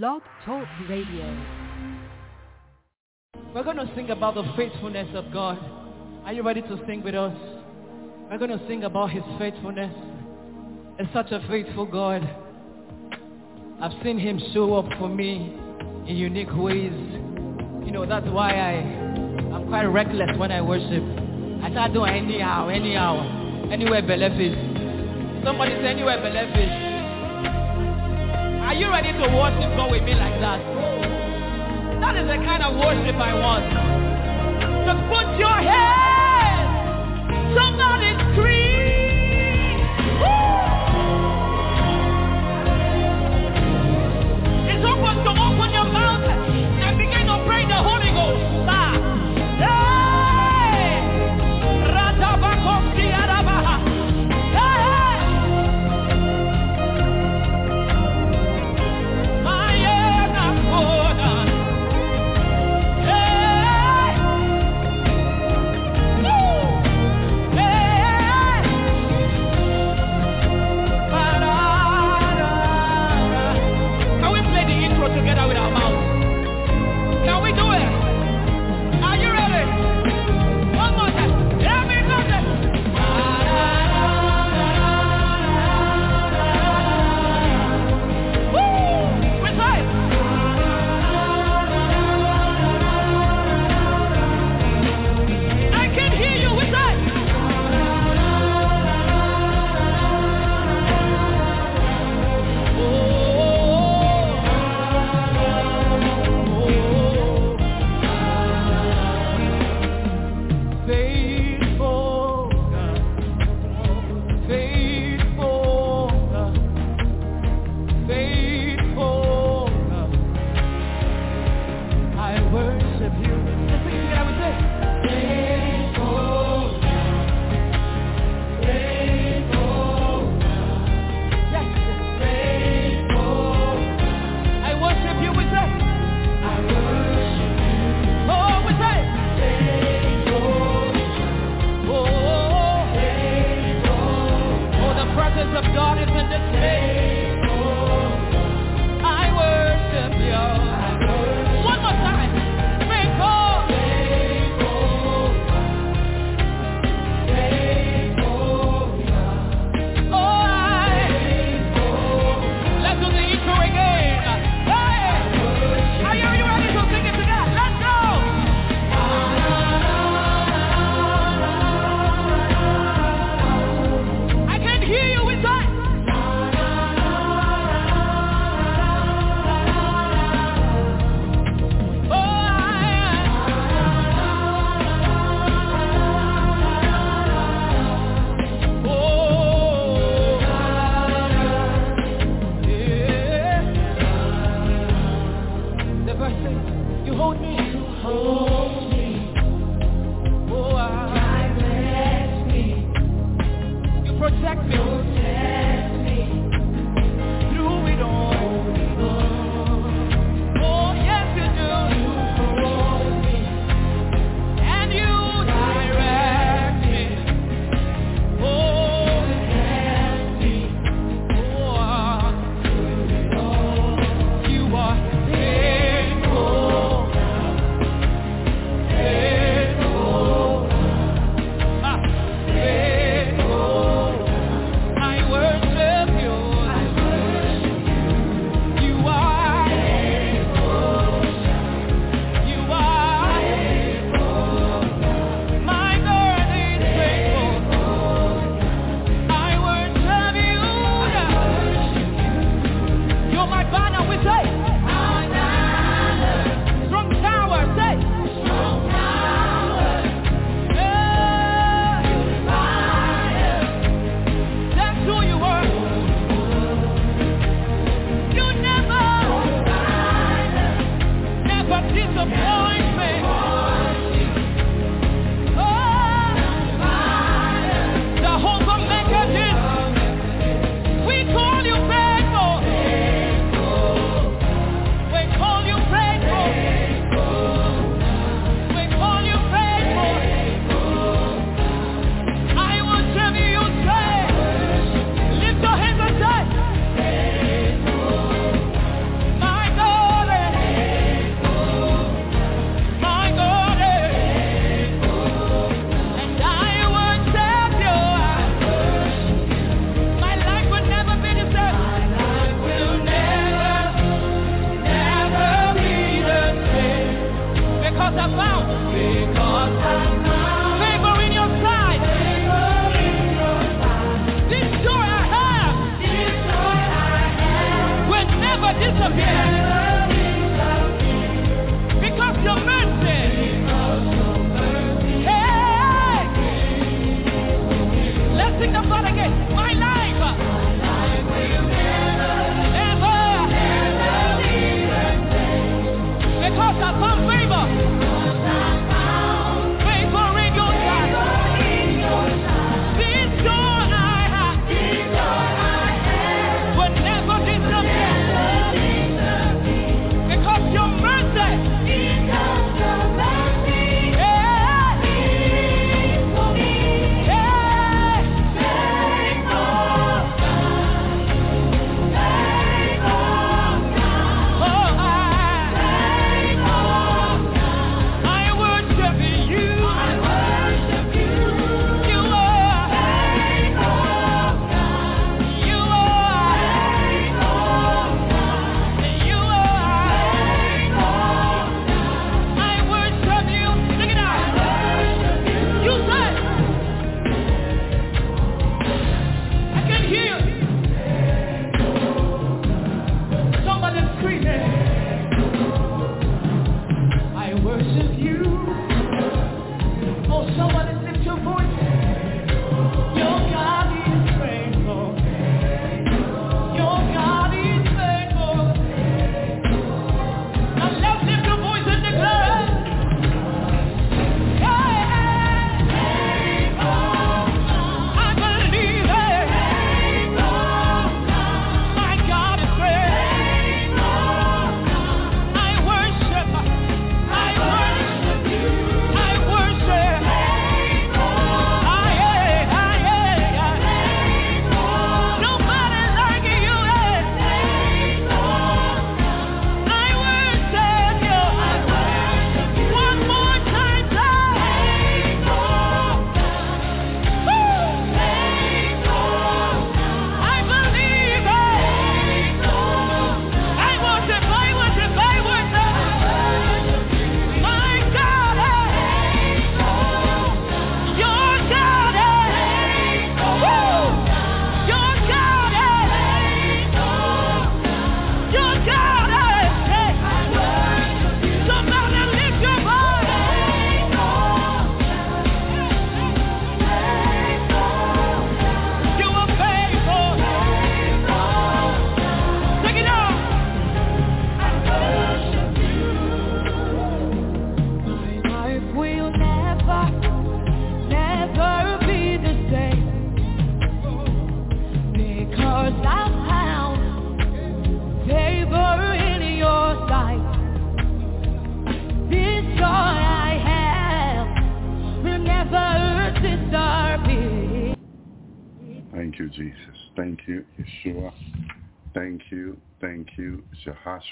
Blog Talk Radio. We're going to sing about the faithfulness of God. Are you ready to sing with us? We're going to sing about his faithfulness. It's such a faithful God. I've seen him show up for me in unique ways. You know, that's why I, I'm quite reckless when I worship. I start doing anyhow, anyhow, anywhere benefic. Somebody say anywhere benefic. You ready to worship God with me like that? That is the kind of worship I want. Just put your hands. Somebody scream.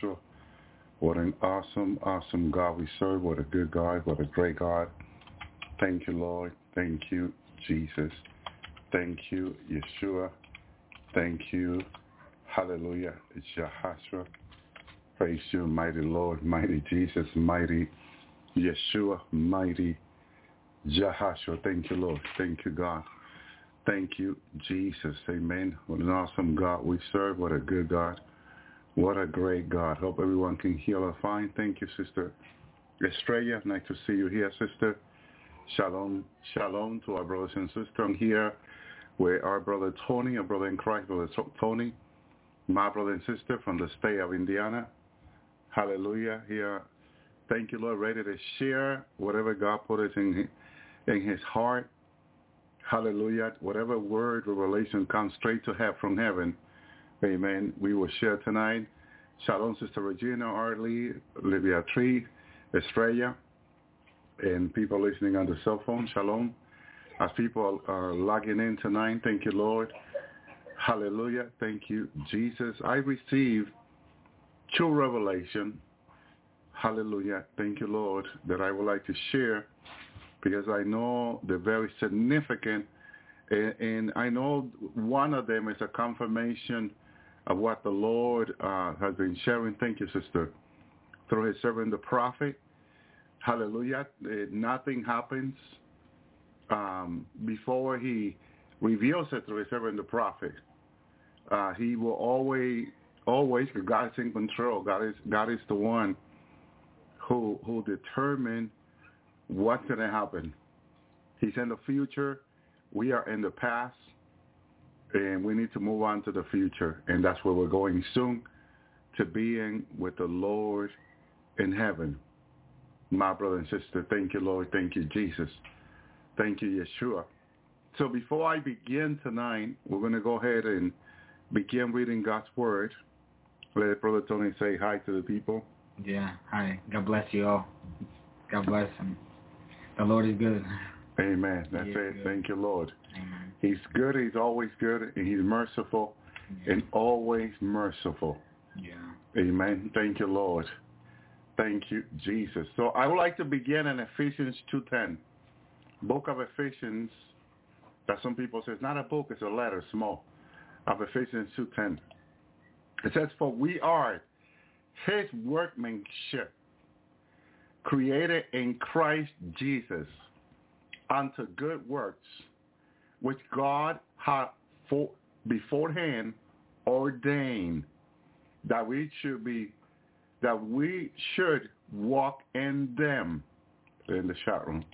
Jehoshua. What an awesome, awesome God we serve. What a good God. What a great God. Thank you, Lord. Thank you, Jesus. Thank you, Yeshua. Thank you. Hallelujah. It's Jehoshua. Praise you, mighty Lord, mighty Jesus, mighty Yeshua, mighty Jehoshua. Thank you, Lord. Thank you, God. Thank you, Jesus. Amen. What an awesome God we serve. What a good God. What a great God. Hope everyone can hear us fine. Thank you, Sister Estrella. Nice to see you here, Sister. Shalom, shalom to our brothers and sisters. Here with our brother Tony, our brother in Christ, brother Tony, my brother and sister from the state of Indiana. Hallelujah. Here, thank you, Lord, ready to share whatever God put us in, in his heart. Hallelujah. Whatever word or revelation comes straight to have from heaven. Amen. We will share tonight. Shalom, Sister Regina, Arlie, Olivia Tree, Estrella, and people listening on the cell phone. Shalom. As people are logging in tonight, thank you, Lord. Hallelujah. Thank you, Jesus. I received true revelation. Hallelujah. Thank you, Lord, that I would like to share because I know they're very significant. And I know one of them is a confirmation of what the Lord uh, has been sharing. Thank you, sister. Through his servant, the prophet. Hallelujah. Nothing happens um, before he reveals it through his servant, the prophet. Uh, he will always, always, because God is in control. God is, God is the one who who determine what's going to happen. He's in the future. We are in the past. And we need to move on to the future. And that's where we're going soon, to being with the Lord in heaven. My brother and sister, thank you, Lord. Thank you, Jesus. Thank you, Yeshua. So before I begin tonight, we're going to go ahead and begin reading God's Word. Let Brother Tony say hi to the people. Yeah, hi. God bless you all. God bless him. The Lord is good. Amen. That's it. Good. Thank you, Lord. Amen. He's good. He's always good. And he's merciful yeah. and always merciful. Yeah. Amen. Thank you, Lord. Thank you, Jesus. So I would like to begin in Ephesians 2.10. Book of Ephesians, that some people say it's not a book, it's a letter, small, of Ephesians 2.10. It says, for we are his workmanship, created in Christ Jesus unto good works, which God had for, beforehand ordained that we should be, that we should walk in them in the chat room.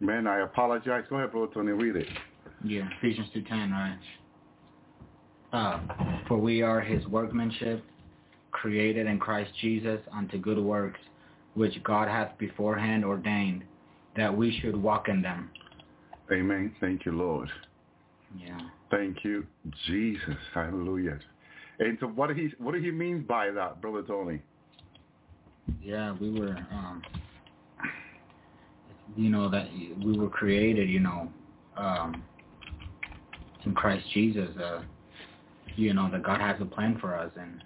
Man, I apologize. Go ahead, Brother Tony, read it. Yeah, Ephesians 2.10, right? Uh, for we are his workmanship, created in Christ Jesus unto good works, which God hath beforehand ordained, that we should walk in them. Amen. Thank you, Lord. Yeah. Thank you, Jesus. Hallelujah. And so what he what did he mean by that, Brother Tony? Yeah, we were um you know that we were created, you know, um in Christ Jesus, uh you know, that God has a plan for us and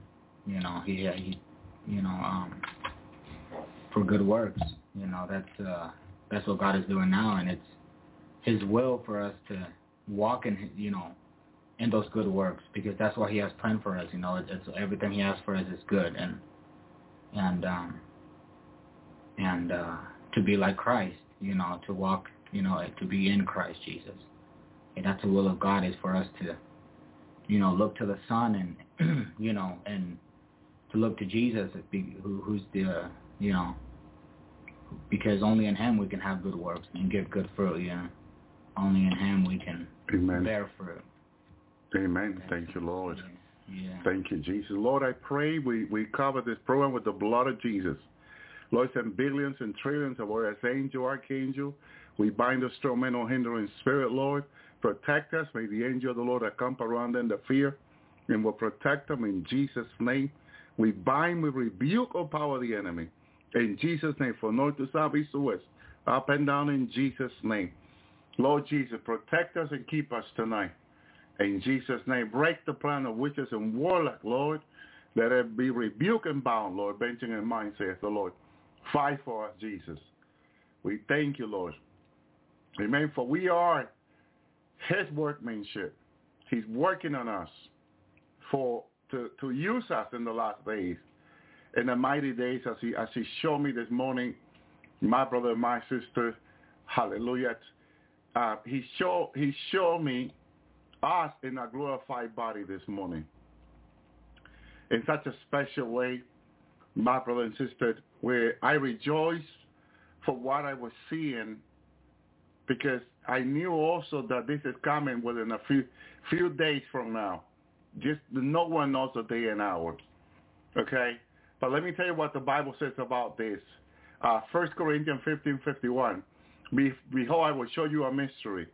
you know, he, he you know, um for good works. You know, that's uh that's what God is doing now and it's his will for us to walk in you know in those good works because that's what he has planned for us you know it's, it's everything he has for us is good and and um and uh to be like Christ you know to walk you know to be in Christ Jesus. And that's the will of God is for us to you know look to the Son and you know and to look to Jesus who who's the you know because only in him we can have good works and give good fruit you know only in him we can Amen. bear fruit. Amen. Thank you, Lord. Yeah. Thank you, Jesus. Lord, I pray we, we cover this program with the blood of Jesus. Lord, send billions and trillions of warriors, angel, archangel. We bind the strong man or hindering spirit, Lord. Protect us. May the angel of the Lord accomp around them the fear and will protect them in Jesus' name. We bind, we rebuke or power the enemy. In Jesus' name, from north to south, east to west, up and down in Jesus' name. Lord Jesus, protect us and keep us tonight. In Jesus' name, break the plan of witches and warlock, Lord. Let it be rebuked and bound, Lord. Benjamin in mind, saith the Lord. Fight for us, Jesus. We thank you, Lord. Amen. For we are his workmanship. He's working on us for to, to use us in the last days, in the mighty days as he as he showed me this morning, my brother and my sister, hallelujah. Uh, he showed he showed me us in a glorified body this morning. In such a special way, my brother and sister, where I rejoice for what I was seeing because I knew also that this is coming within a few few days from now. Just no one knows the day and hour. Okay? But let me tell you what the Bible says about this. Uh, 1 Corinthians 15, 51. Behold, I will show you a mystery.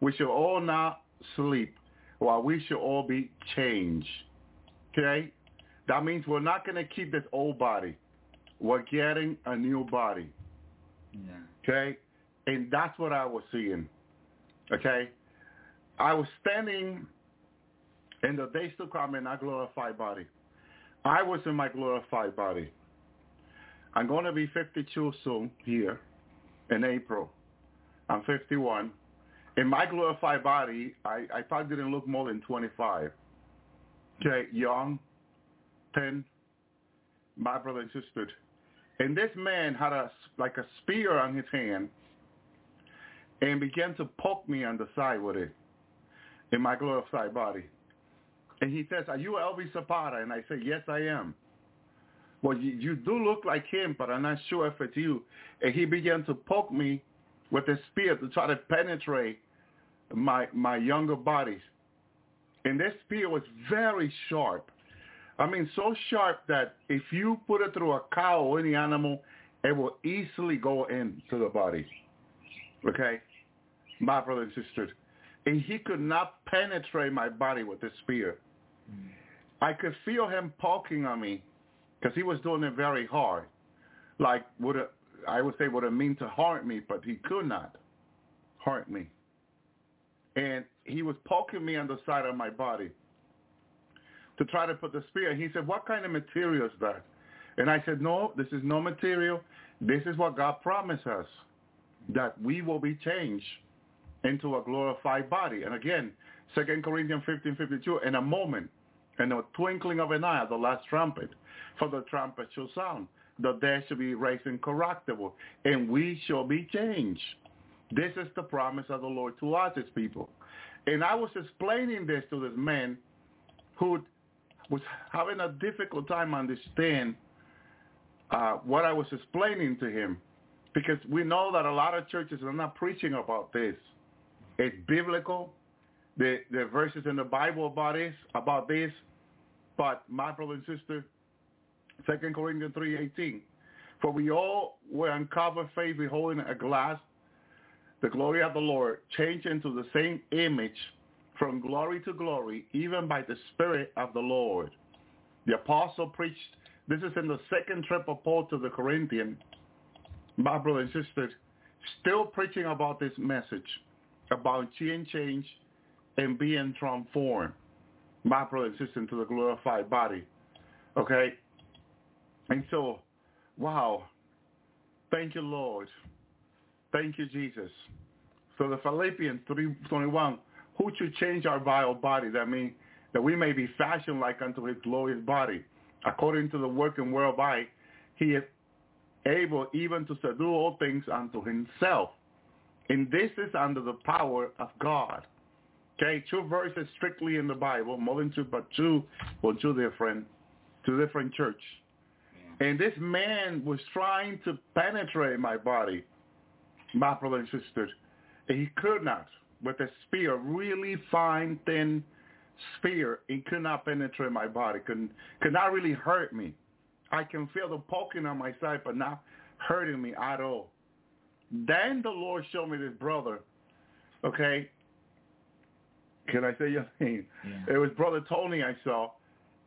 We shall all not sleep, while we shall all be changed. Okay? That means we're not going to keep this old body. We're getting a new body. Yeah. Okay? And that's what I was seeing. Okay? I was standing in the days to come in our glorified body. I was in my glorified body. I'm going to be 52 soon here in April. I'm 51. In my glorified body, I, I probably didn't look more than 25. Okay, young, 10, my brother and sister. And this man had a, like a spear on his hand and began to poke me on the side with it in my glorified body. And he says, are you Elvis Zapata? And I say, yes, I am. Well, you, you do look like him, but I'm not sure if it's you. And he began to poke me with a spear to try to penetrate my my younger bodies. And this spear was very sharp. I mean, so sharp that if you put it through a cow or any animal, it will easily go into the body. Okay? My brother and sister. And he could not penetrate my body with the spear. I could feel him poking on me because he was doing it very hard. Like, with it, I would say would have mean to harm me, but he could not hurt me. And he was poking me on the side of my body to try to put the spear. He said, what kind of material is that? And I said, no, this is no material. This is what God promised us, that we will be changed into a glorified body. And again, 2 Corinthians 15, 52, in a moment, in the twinkling of an eye, the last trumpet, for the trumpet shall sound. The dead shall be raised incorruptible, and we shall be changed. This is the promise of the Lord to us, his people. And I was explaining this to this man who was having a difficult time understand uh, what I was explaining to him because we know that a lot of churches are not preaching about this. It's biblical. The, the verses in the Bible about this, about this. But my brother and sister, 2 Corinthians 3.18, for we all were uncovered faith beholding a glass, the glory of the Lord, changed into the same image from glory to glory, even by the Spirit of the Lord. The apostle preached, this is in the second trip of Paul to the Corinthians, my brother and sister, still preaching about this message, about being changed and being transformed, my brother and the glorified body. Okay? And so, wow. Thank you, Lord. Thank you, Jesus. So the Philippians 3.21, who should change our vile body? That means that we may be fashioned like unto his glorious body, according to the working whereby he is able even to subdue all things unto himself. And this is under the power of God. Okay, two verses strictly in the Bible, more than two, but two, well, two different, two different church. And this man was trying to penetrate my body, my brother and sisters. And he could not with a spear, really fine, thin spear. He could not penetrate my body, could, could not really hurt me. I can feel the poking on my side, but not hurting me at all. Then the Lord showed me this brother, okay? Can I say your name? Yeah. It was Brother Tony I saw.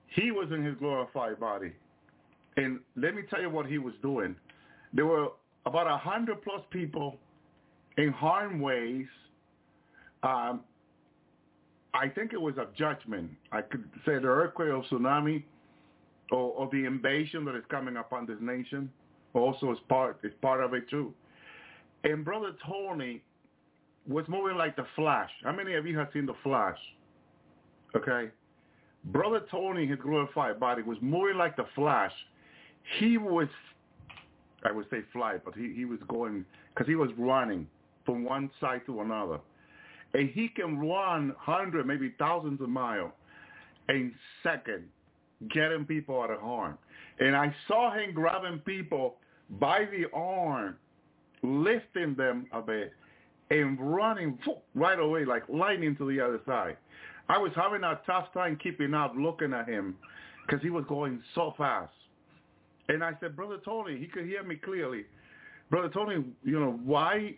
He was in his glorified body. And let me tell you what he was doing. There were about a hundred plus people in harm ways um, I think it was a judgment. I could say the earthquake or tsunami or, or the invasion that is coming upon this nation also is part is part of it too. And Brother Tony was moving like the Flash. How many of you have seen the Flash? Okay. Brother Tony, his glorified body, was moving like the Flash. He was, I would say fly, but he, he was going, because he was running from one side to another. And he can run hundred, maybe thousands of miles in second, getting people out of harm. And I saw him grabbing people by the arm, lifting them a bit, and running right away like lightning to the other side. I was having a tough time keeping up looking at him because he was going so fast. And I said, Brother Tony, he could hear me clearly. Brother Tony, you know, why,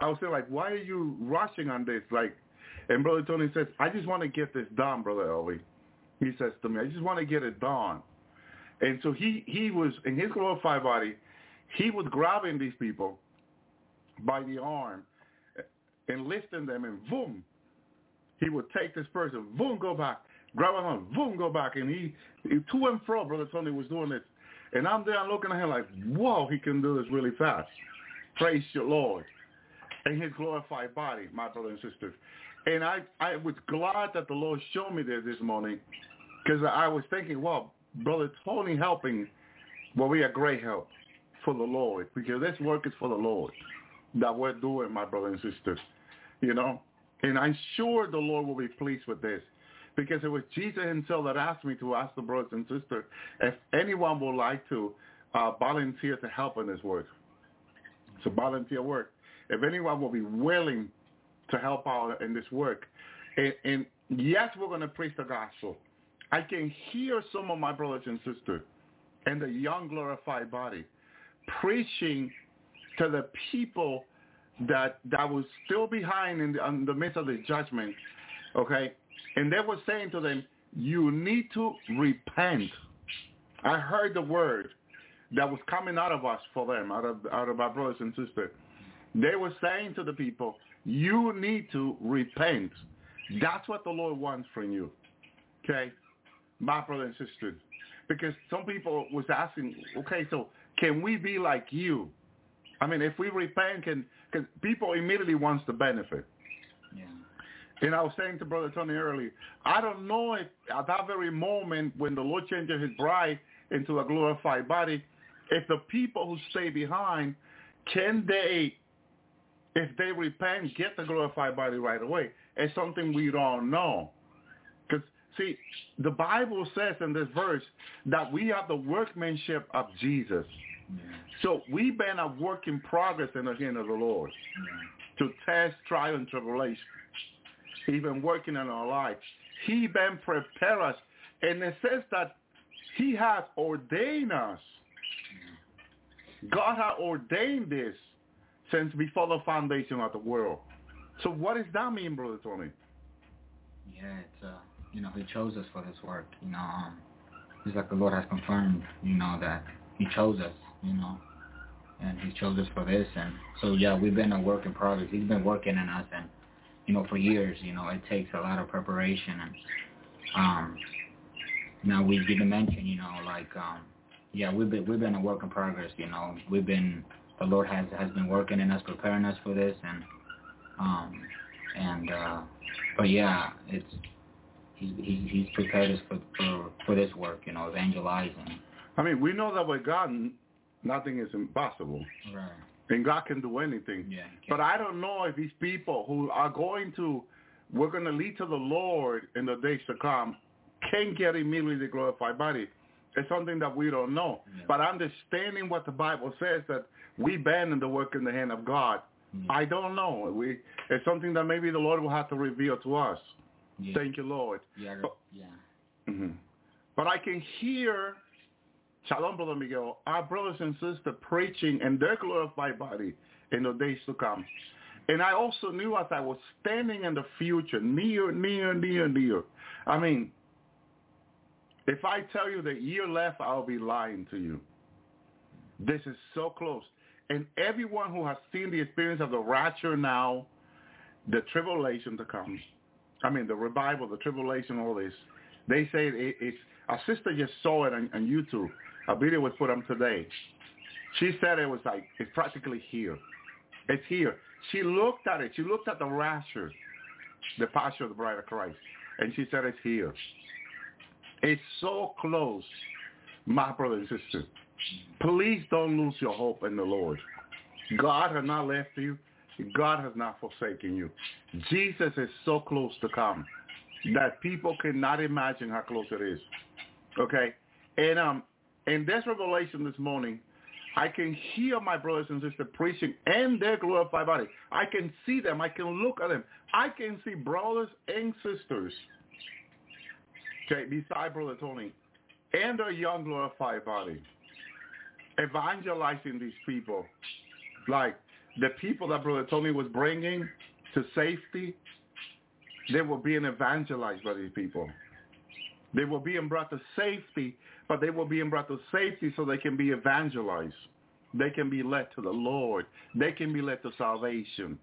I was saying like, why are you rushing on this? Like, and Brother Tony says, I just want to get this done, Brother Elvi. He says to me, I just want to get it done. And so he, he was, in his glorified body, he was grabbing these people by the arm and lifting them and boom, he would take this person, boom, go back, grab him boom, go back. And he, he to and fro, Brother Tony was doing this. And I'm there looking at him like, whoa, he can do this really fast. Praise your Lord. And his glorified body, my brother and sisters. And I, I was glad that the Lord showed me this this morning because I was thinking, well, Brother Tony helping, well, we are great help for the Lord because this work is for the Lord that we're doing, my brother and sisters. You know, and I'm sure the Lord will be pleased with this because it was Jesus himself that asked me to ask the brothers and sisters if anyone would like to uh, volunteer to help in this work. It's a volunteer work. If anyone will be willing to help out in this work. And, and yes, we're going to preach the gospel. I can hear some of my brothers and sisters in the young glorified body preaching to the people that that was still behind in the, in the midst of the judgment, okay? And they were saying to them, you need to repent. I heard the word that was coming out of us for them, out of out of our brothers and sisters. They were saying to the people, you need to repent. That's what the Lord wants from you. Okay? My brother and sister. Because some people was asking, okay, so can we be like you? I mean, if we repent, can because people immediately wants the benefit. Yeah. And I was saying to Brother Tony earlier, I don't know if at that very moment when the Lord changes his bride into a glorified body, if the people who stay behind, can they, if they repent, get the glorified body right away? It's something we don't know. Because, see, the Bible says in this verse that we have the workmanship of Jesus. So we've been a work in progress in the hand of the Lord to test, trial, and tribulation. He's been working in our lives. He been prepare us. And it says that he has ordained us. God has ordained this since before the foundation of the world. So what does that mean, Brother Tony? Yeah, it's uh, you know, he chose us for this work. You know, um, it's like the Lord has confirmed, you know, that he chose us you know, and he chose us for this. And so, yeah, we've been a work in progress. He's been working in us, and you know, for years. You know, it takes a lot of preparation, and um, now we didn't mention, you know, like, um, yeah, we've been we've been a work in progress. You know, we've been the Lord has has been working in us, preparing us for this, and um, and uh, but yeah, it's he's he's prepared us for for for this work. You know, evangelizing. I mean, we know that with God, nothing is impossible. Right. And God can do anything. Yeah, but I don't know if these people who are going to, we're going to lead to the Lord in the days to come, can get immediately the glorified body. It's something that we don't know. Yeah. But understanding what the Bible says that we bend in the work in the hand of God, Yeah. I don't know. We It's something that maybe the Lord will have to reveal to us. Yeah. Thank you, Lord. Yeah. But- Yeah. hmm But I can hear, Shalom, Brother Miguel, our brothers and sisters preaching in their glorified body in the days to come. And I also knew as I was standing in the future, near, near, near, near. I mean, if I tell you the year left, I'll be lying to you. This is so close. And everyone who has seen the experience of the rapture now, the tribulation to come, I mean, the revival, the tribulation, all this. They say it, it's, a sister just saw it on, on YouTube. A video was put on today. She said it was like, it's practically here. It's here. She looked at it. She looked at the rapture, the pasture of the bride of Christ, and she said it's here. It's so close, my brother and sister. Please don't lose your hope in the Lord. God has not left you. God has not forsaken you. Jesus is so close to come that people cannot imagine how close it is. Okay? And um, in this revelation this morning, I can hear my brothers and sisters preaching and their glorified body. I can see them. I can look at them. I can see brothers and sisters, okay, beside Brother Tony, and their young glorified body, evangelizing these people. Like the people that Brother Tony was bringing to safety, they were being evangelized by these people. They were being brought to safety, but they were being brought to safety so they can be evangelized. They can be led to the Lord. They can be led to salvation.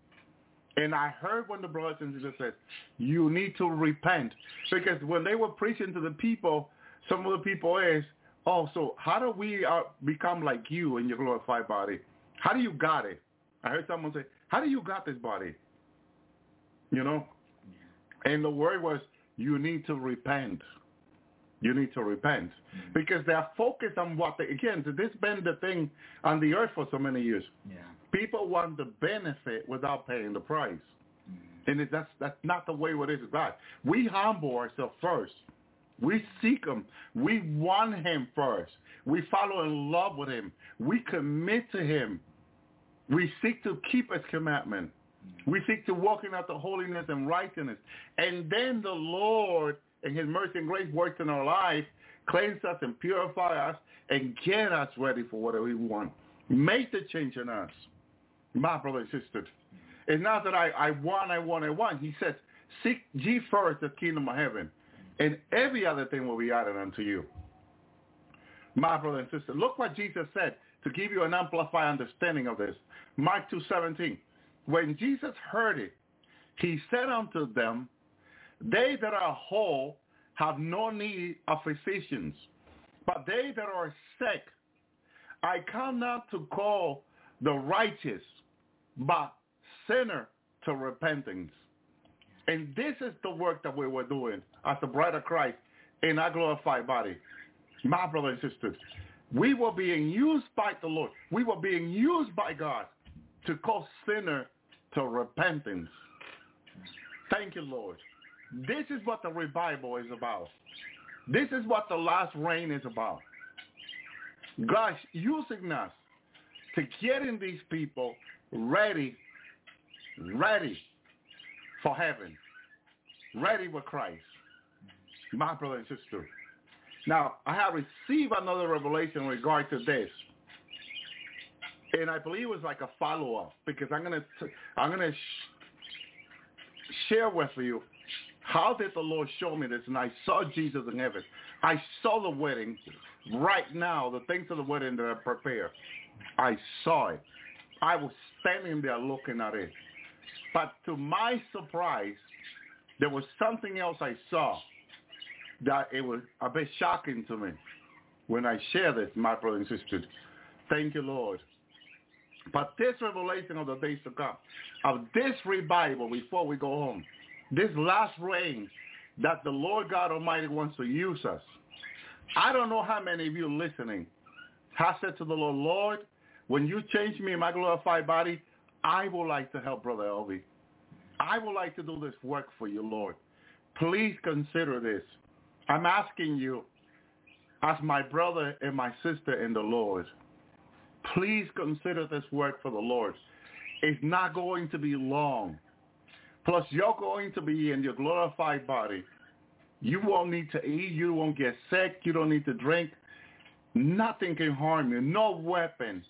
And I heard when the brothers and sisters said, you need to repent. Because when they were preaching to the people, some of the people asked, oh, so how do we uh, become like you in your glorified body? How do you got it? I heard someone say, how do you got this body? You know? And the word was, you need to repent. You need to repent mm-hmm. because they are focused on what they, again, this been the thing on the earth for so many years. Yeah. People want the benefit without paying the price. Mm-hmm. And it, that's, that's not the way it is with God. We humble ourselves first. We seek him. We want him first. We follow in love with him. We commit to him. We seek to keep his commandment. Mm-hmm. We seek to walk in out the holiness and righteousness. And then the Lord and his mercy and grace works in our life, cleanse us and purify us and get us ready for whatever we want. Make the change in us. My brother and sister. It's not that I, I want, I want, I want. He says, seek ye first the kingdom of heaven, and every other thing will be added unto you. My brother and sister, look what Jesus said to give you an amplified understanding of this. Mark 2.17. When Jesus heard it, he said unto them, they that are whole have no need of physicians, but they that are sick, I come not to call the righteous, but sinner to repentance. And this is the work that we were doing as the bride of Christ in our glorified body. My brothers and sisters, we were being used by the Lord. We were being used by God to call sinner to repentance. Thank you, Lord. This is what the revival is about. This is what the last rain is about. God using us to getting these people ready, ready for heaven, ready with Christ. My brother and sister. Now, I have received another revelation in regard to this. And I believe it was like a follow-up because I'm going to I'm going to sh- share with you how did the Lord show me this? And I saw Jesus in heaven. I saw the wedding right now, the things of the wedding that I prepared. I saw it. I was standing there looking at it. But to my surprise, there was something else I saw that it was a bit shocking to me when I share this, my brothers and sisters. Thank you, Lord. But this revelation of the days to come, of this revival before we go home, this last rain that the Lord God Almighty wants to use us. I don't know how many of you listening have said to the Lord, Lord, when you change me in my glorified body, I would like to help Brother Elvi. I would like to do this work for you, Lord. Please consider this. I'm asking you as my brother and my sister in the Lord. Please consider this work for the Lord. It's not going to be long. Plus, you're going to be in your glorified body. You won't need to eat. You won't get sick. You don't need to drink. Nothing can harm you. No weapon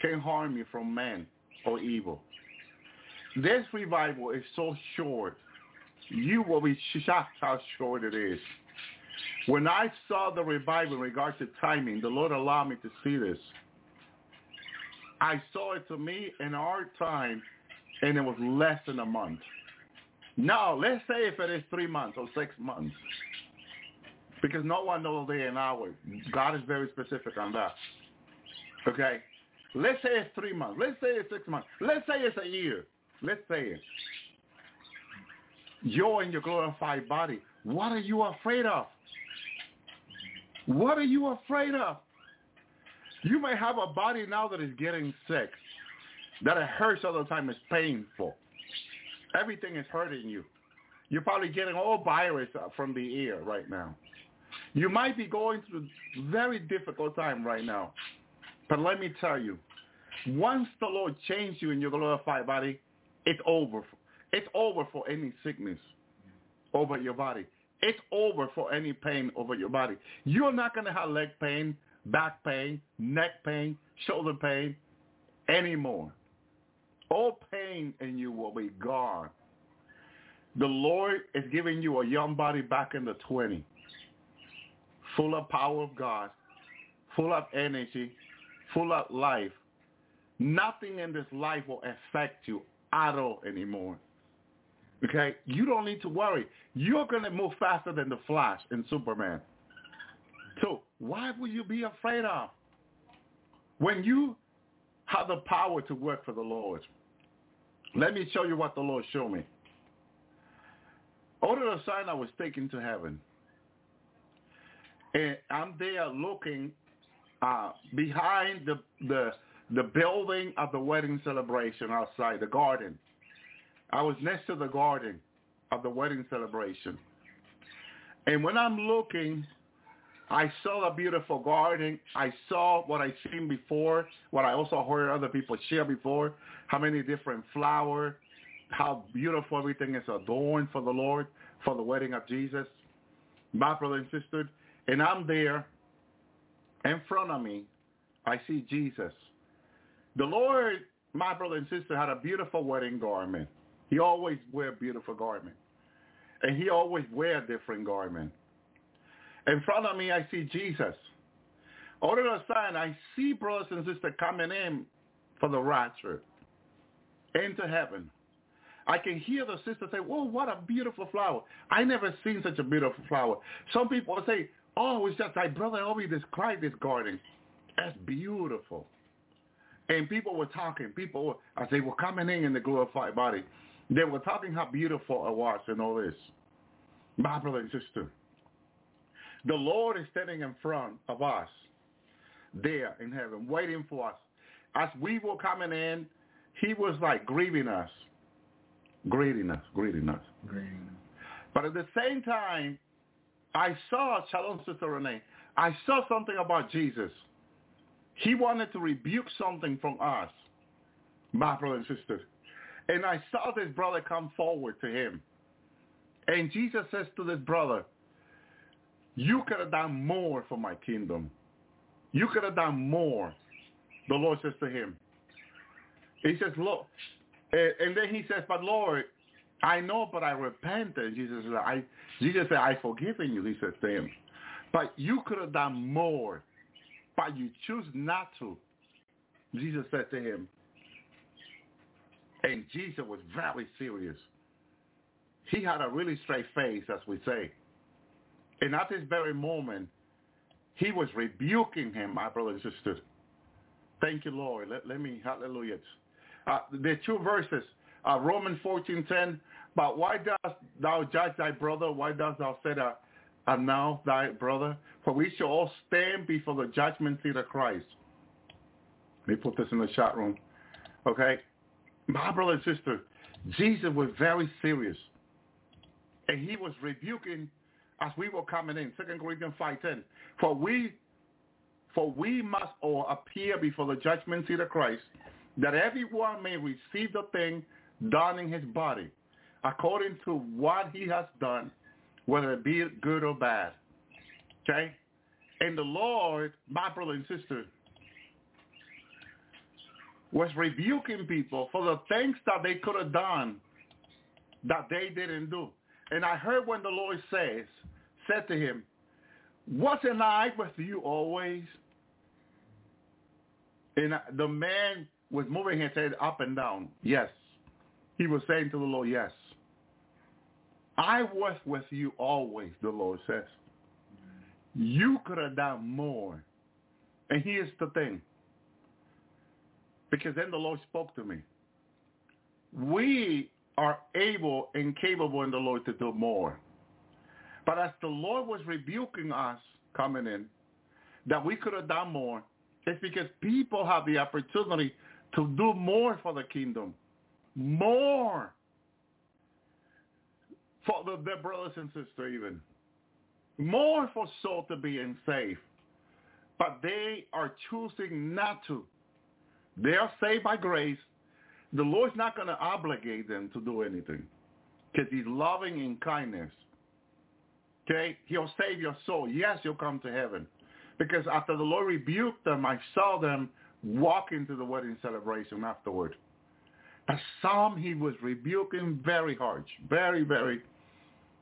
can harm you from man or evil. This revival is so short. You will be shocked how short it is. When I saw the revival in regards to timing, the Lord allowed me to see this. I saw it to me in our time, and it was less than a month. Now, let's say if it is three months or six months, because no one knows the day and hour. God is very specific on that. Okay? Let's say it's three months. Let's say it's six months. Let's say it's a year. Let's say it. You're in your glorified body. What are you afraid of? What are you afraid of? You may have a body now that is getting sick, that it hurts all the time, it's painful. Everything is hurting you. You're probably getting all virus from the air right now. You might be going through a very difficult time right now. But let me tell you, once the Lord changed you in your glorified body, it's over. It's over for any sickness over your body. It's over for any pain over your body. You're not going to have leg pain, back pain, neck pain, shoulder pain anymore. All pain in you will be gone. The Lord is giving you a young body back in the 20, full of power of God, full of energy, full of life. Nothing in this life will affect you at all anymore. Okay? You don't need to worry. You're going to move faster than the Flash and Superman. So why would you be afraid of? When you have the power to work for the Lord, let me show you what the Lord showed me. All of sign I was taken to heaven. And I'm there looking uh, behind the, the, the building of the wedding celebration outside, the garden. I was next to the garden of the wedding celebration. And when I'm looking, I saw a beautiful garden. I saw what I seen before, what I also heard other people share before, how many different flowers, how beautiful everything is adorned for the Lord, for the wedding of Jesus. My brother and sister, and I'm there. In front of me, I see Jesus. The Lord, my brother and sister, had a beautiful wedding garment. He always wear beautiful garment. And he always wear different garment. In front of me, I see Jesus. All of a sudden, I see brothers and sisters coming in for the rapture into heaven. I can hear the sister say, whoa, what a beautiful flower. I never seen such a beautiful flower. Some people say, oh, it's just like Brother Obi described this garden. That's beautiful. And people were talking. People, were, as they were coming in in the glorified body, they were talking how beautiful it was and all this. My brother and sister, the Lord is standing in front of us there in heaven, waiting for us. As we were coming in, he was like greeting us, greeting us, greeting us. Greeting. But at the same time, I saw, Shalom Sister Renee, I saw something about Jesus. He wanted to rebuke something from us, my brother and sister. And I saw this brother come forward to him. And Jesus says to this brother, you could have done more for my kingdom. You could have done more. The Lord says to him. He says, look, and then he says, but Lord, I know, but I repented. Jesus said, I, Jesus said, I forgiven you, he says to him. But you could have done more, but you choose not to. Jesus said to him. And Jesus was very serious. He had a really straight face, as we say. And at this very moment, he was rebuking him, my brothers and sisters. Thank you, Lord. Let, let me, hallelujah. Uh, the two verses, uh, Romans 14.10, but why dost thou judge thy brother? Why dost thou say that uh, now thy brother? For we shall all stand before the judgment seat of Christ. Let me put this in the chat room. Okay? My brother and sister, Jesus was very serious. And he was rebuking as we were coming in, Second Corinthians 5.10. For we, for we must all appear before the judgment seat of Christ, that everyone may receive the thing done in his body, according to what he has done, whether it be good or bad. Okay? And the Lord, my brother and sister, was rebuking people for the things that they could have done that they didn't do. And I heard when the Lord says, said to him, wasn't I with you always? And the man was moving his head up and down. Yes. He was saying to the Lord, yes. I was with you always, the Lord says. You could have done more. And here's the thing. Because then the Lord spoke to me. We are able and capable in the Lord to do more. But as the Lord was rebuking us coming in, that we could have done more, it's because people have the opportunity to do more for the kingdom. More for the, their brothers and sisters even. More for soul to be in safe. But they are choosing not to. They are saved by grace. The Lord's not going to obligate them to do anything because he's loving in kindness. Okay? He'll save your soul. Yes, you'll come to heaven. Because after the Lord rebuked them, I saw them walk into the wedding celebration afterward. But psalm he was rebuking very harsh, very, very.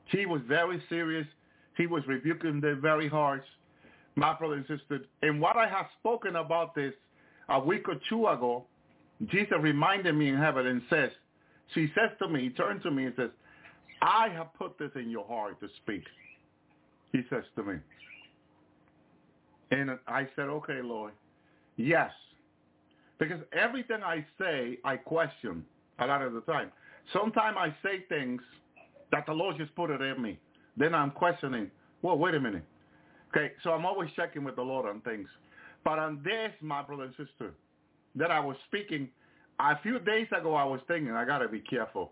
He was very serious. He was rebuking them very harsh, my brother and sister. And what I have spoken about this a week or two ago, Jesus reminded me in heaven and says, she says to me, he turns to me and says, I have put this in your heart to speak. He says to me. And I said, okay, Lord. Yes. Because everything I say, I question a lot of the time. Sometimes I say things that the Lord just put it in me. Then I'm questioning, well, wait a minute. Okay, so I'm always checking with the Lord on things. But on this, my brother and sister, that I was speaking, a few days ago I was thinking, I got to be careful.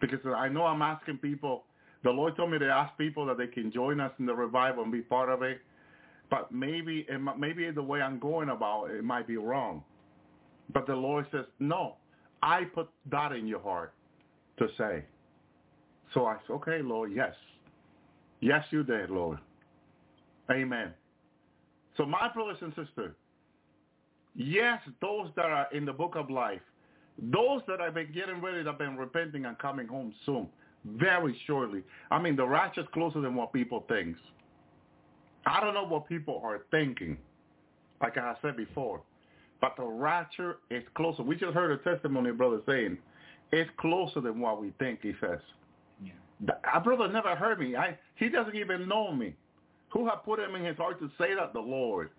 Because I know I'm asking people, the Lord told me to ask people that they can join us in the revival and be part of it. But maybe, maybe the way I'm going about it, it might be wrong. But the Lord says, no, I put that in your heart to say. So I said, okay, Lord, yes. Yes, you did, Lord. Amen. So my brothers and sisters, yes, those that are in the book of life, those that have been getting ready, that have been repenting and coming home soon, very shortly. I mean, the rapture is closer than what people think. I don't know what people are thinking, like I said before, but the rapture is closer. We just heard a testimony, brother, saying it's closer than what we think, he says. Yeah. Our brother never heard me. I, he doesn't even know me. Who have put him in his heart to say that? The Lord.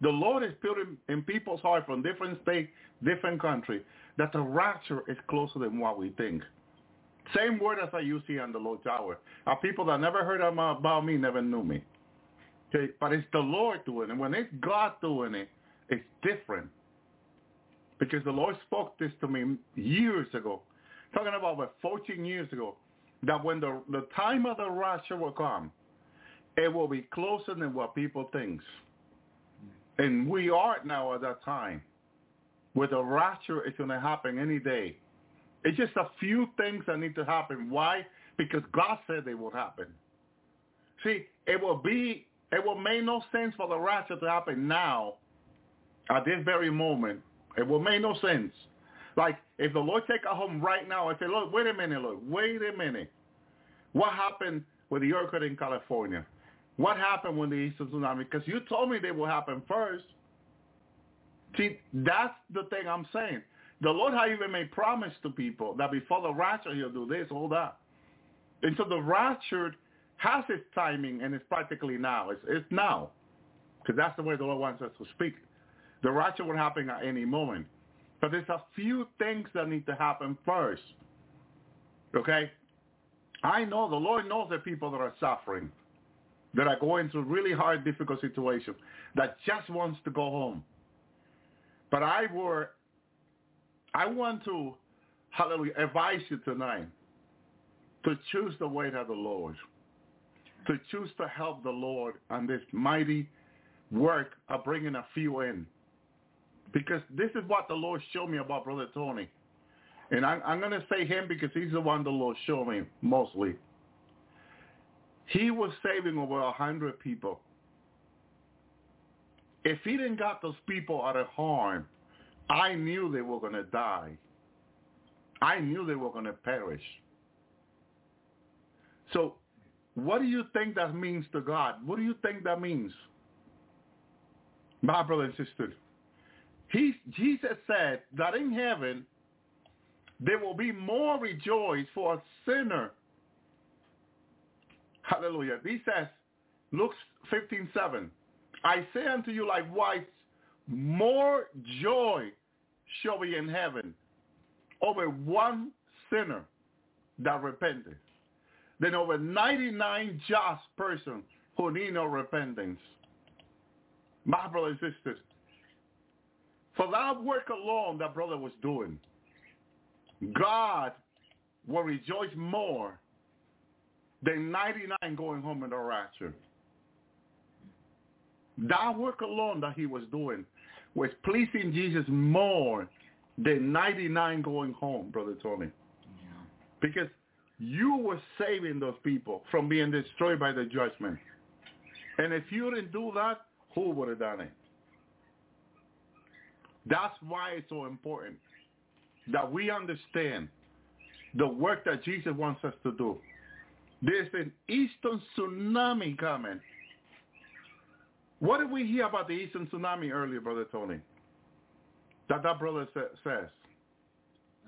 The Lord is putting in people's heart from different states, different countries, that the rapture is closer than what we think. Same word as I use here on the Lord's Hour. Our people that never heard about me never knew me. Okay, but it's the Lord doing it. When it's God doing it, it's different. Because the Lord spoke this to me years ago, talking about what, 14 years ago, that when the, the time of the rapture will come, it will be closer than what people think. And we are now at that time where the rapture is going to happen any day. It's just a few things that need to happen. Why? Because God said they would happen. See, it will be, it will make no sense for the rapture to happen now, at this very moment. It will make no sense. Like, if the Lord take us home right now and say, look, wait a minute, Lord, wait a minute. What happened with the earthquake in California? What happened when the Eastern tsunami? Because you told me they will happen first. See, that's the thing I'm saying. The Lord has even made promise to people that before the rapture he'll do this, all that. And so the rapture has its timing and it's practically now. It's, it's now. Because that's the way the Lord wants us to speak. The rapture will happen at any moment. But there's a few things that need to happen first. Okay? I know the Lord knows the people that are suffering that are going through really hard, difficult situations, that just wants to go home. But I were, I want to, hallelujah, advise you tonight to choose the way of the Lord, to choose to help the Lord on this mighty work of bringing a few in. Because this is what the Lord showed me about Brother Tony. And I'm, I'm going to say him because he's the one the Lord showed me mostly. He was saving over a hundred people. If he didn't got those people out of harm, I knew they were going to die. I knew they were going to perish. So what do you think that means to God? What do you think that means? My brother and sister, he, Jesus said that in heaven there will be more rejoice for a sinner Hallelujah. He says, Luke 15, 7, I say unto you likewise, more joy shall be in heaven over one sinner that repented than over 99 just persons who need no repentance. My brothers and sisters, for that work alone that brother was doing, God will rejoice more than 99 going home in the rapture. That work alone that he was doing was pleasing Jesus more than 99 going home, Brother Tony. Yeah. Because you were saving those people from being destroyed by the judgment. And if you didn't do that, who would have done it? That's why it's so important that we understand the work that Jesus wants us to do. There's an Eastern tsunami coming. What did we hear about the Eastern tsunami earlier, Brother Tony? That that brother sa- says.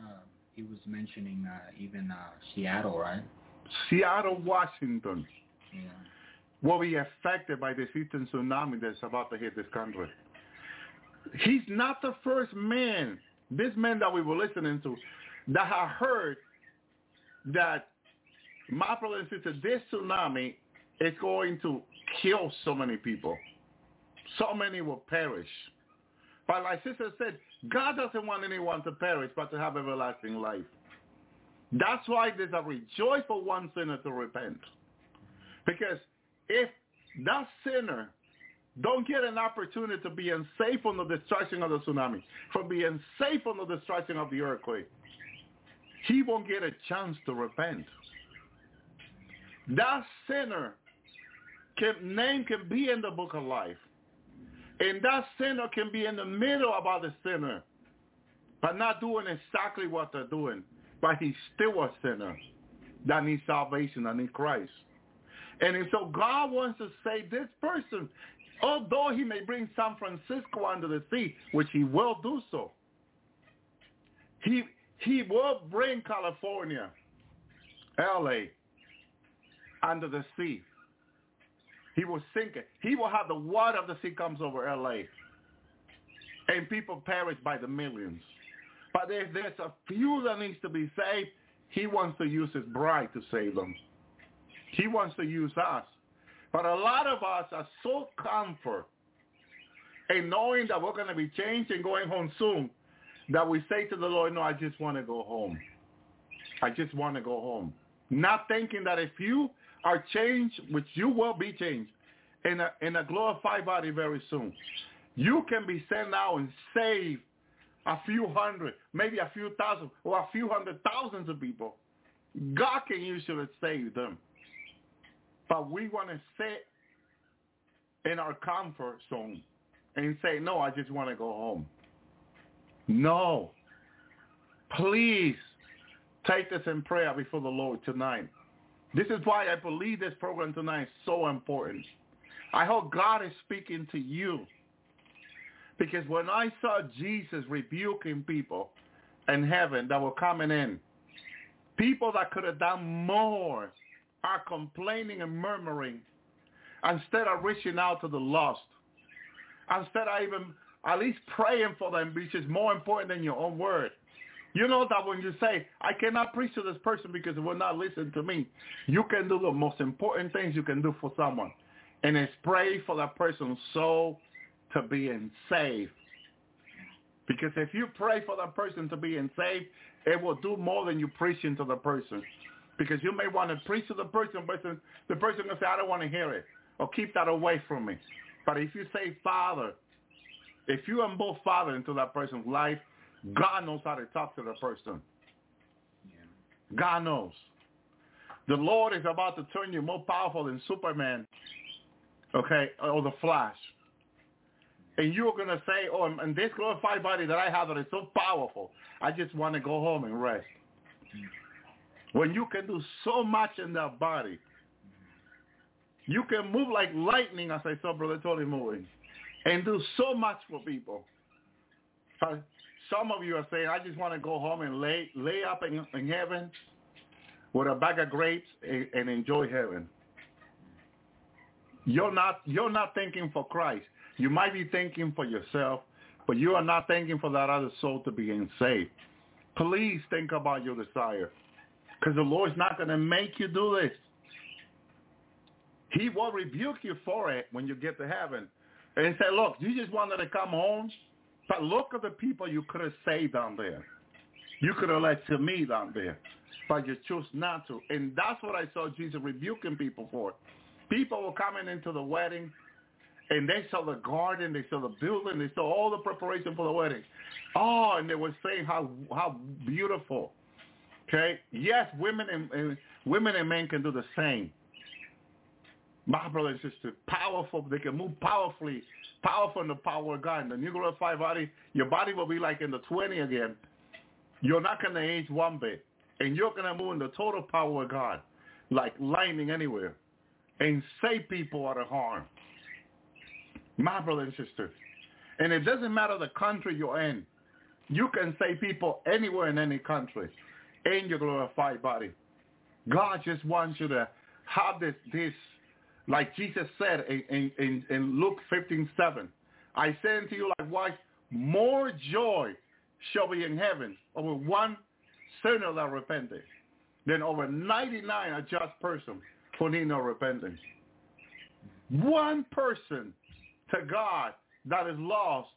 Uh, he was mentioning uh, even uh, Seattle, right? Seattle, Washington. Yeah. Will be affected by this Eastern tsunami that's about to hit this country. He's not the first man, this man that we were listening to, that had heard that my brother and sister, this tsunami is going to kill so many people. So many will perish. But like sister said, God doesn't want anyone to perish, but to have everlasting life. That's why there's a rejoice for one sinner to repent. Because if that sinner don't get an opportunity to be safe from the destruction of the tsunami, from being safe from the destruction of the earthquake, he won't get a chance to repent. That sinner can, name can be in the book of life. And that sinner can be in the middle about the sinner, but not doing exactly what they're doing. But he's still a sinner that needs salvation, that needs Christ. And so God wants to say this person, although he may bring San Francisco under the sea, which he will do so, he, he will bring California, L.A., under the sea. He will sink it. He will have the water of the sea comes over L.A. And people perish by the millions. But if there's a few that needs to be saved, he wants to use his bride to save them. He wants to use us. But a lot of us are so comfort in knowing that we're going to be changed and going home soon that we say to the Lord, no, I just want to go home. I just want to go home. Not thinking that if you are changed, which you will be changed, in a, in a glorified body very soon, you can be sent out and save a few hundred, maybe a few thousand, or a few hundred thousands of people. God can to save them. But we want to sit in our comfort zone and say, no, I just want to go home. No. Please take this in prayer before the Lord tonight. This is why I believe this program tonight is so important. I hope God is speaking to you. Because when I saw Jesus rebuking people in heaven that were coming in, people that could have done more are complaining and murmuring instead of reaching out to the lost. Instead of even at least praying for them, which is more important than your own word. You know that when you say, I cannot preach to this person because it will not listen to me, you can do the most important things you can do for someone. And it's pray for that person's soul to be saved. Because if you pray for that person to be saved, it will do more than you preaching to the person. Because you may want to preach to the person, but the person will say, I don't want to hear it. Or keep that away from me. But if you say, Father, if you involve Father into that person's life, God knows how to talk to the person. Yeah. God knows. The Lord is about to turn you more powerful than Superman, okay, or the Flash. And you're going to say, oh, and this glorified body that I have that is so powerful, I just want to go home and rest. Mm-hmm. When you can do so much in that body, mm-hmm. you can move like lightning, as I saw Brother Tony moving, and do so much for people. Some of you are saying, I just want to go home and lay lay up in, in heaven with a bag of grapes and, and enjoy heaven. You're not you're not thinking for Christ. You might be thinking for yourself, but you are not thinking for that other soul to be saved. Please think about your desire. Because the Lord's not going to make you do this. He will rebuke you for it when you get to heaven. And say, look, you just wanted to come home, but look at the people you could have saved down there. You could have led to me down there, but you chose not to. And that's what I saw Jesus rebuking people for. People were coming into the wedding, and they saw the garden, they saw the building, they saw all the preparation for the wedding. Oh, and they were saying how how beautiful. Okay, yes, women and, and women and men can do the same. My brother and sister, powerful. They can move powerfully, powerful in the power of God. And the new glorified body, your body will be like in the 20 again. You're not going to age one bit. And you're going to move in the total power of God, like lightning anywhere, and save people out of harm. My brother and sister. And it doesn't matter the country you're in. You can save people anywhere in any country in your glorified body. God just wants you to have this, this like Jesus said in, in, in Luke 15, 7. I say unto you likewise, more joy shall be in heaven over one sinner that repented than over 99 a just person who need no repentance. One person to God that is lost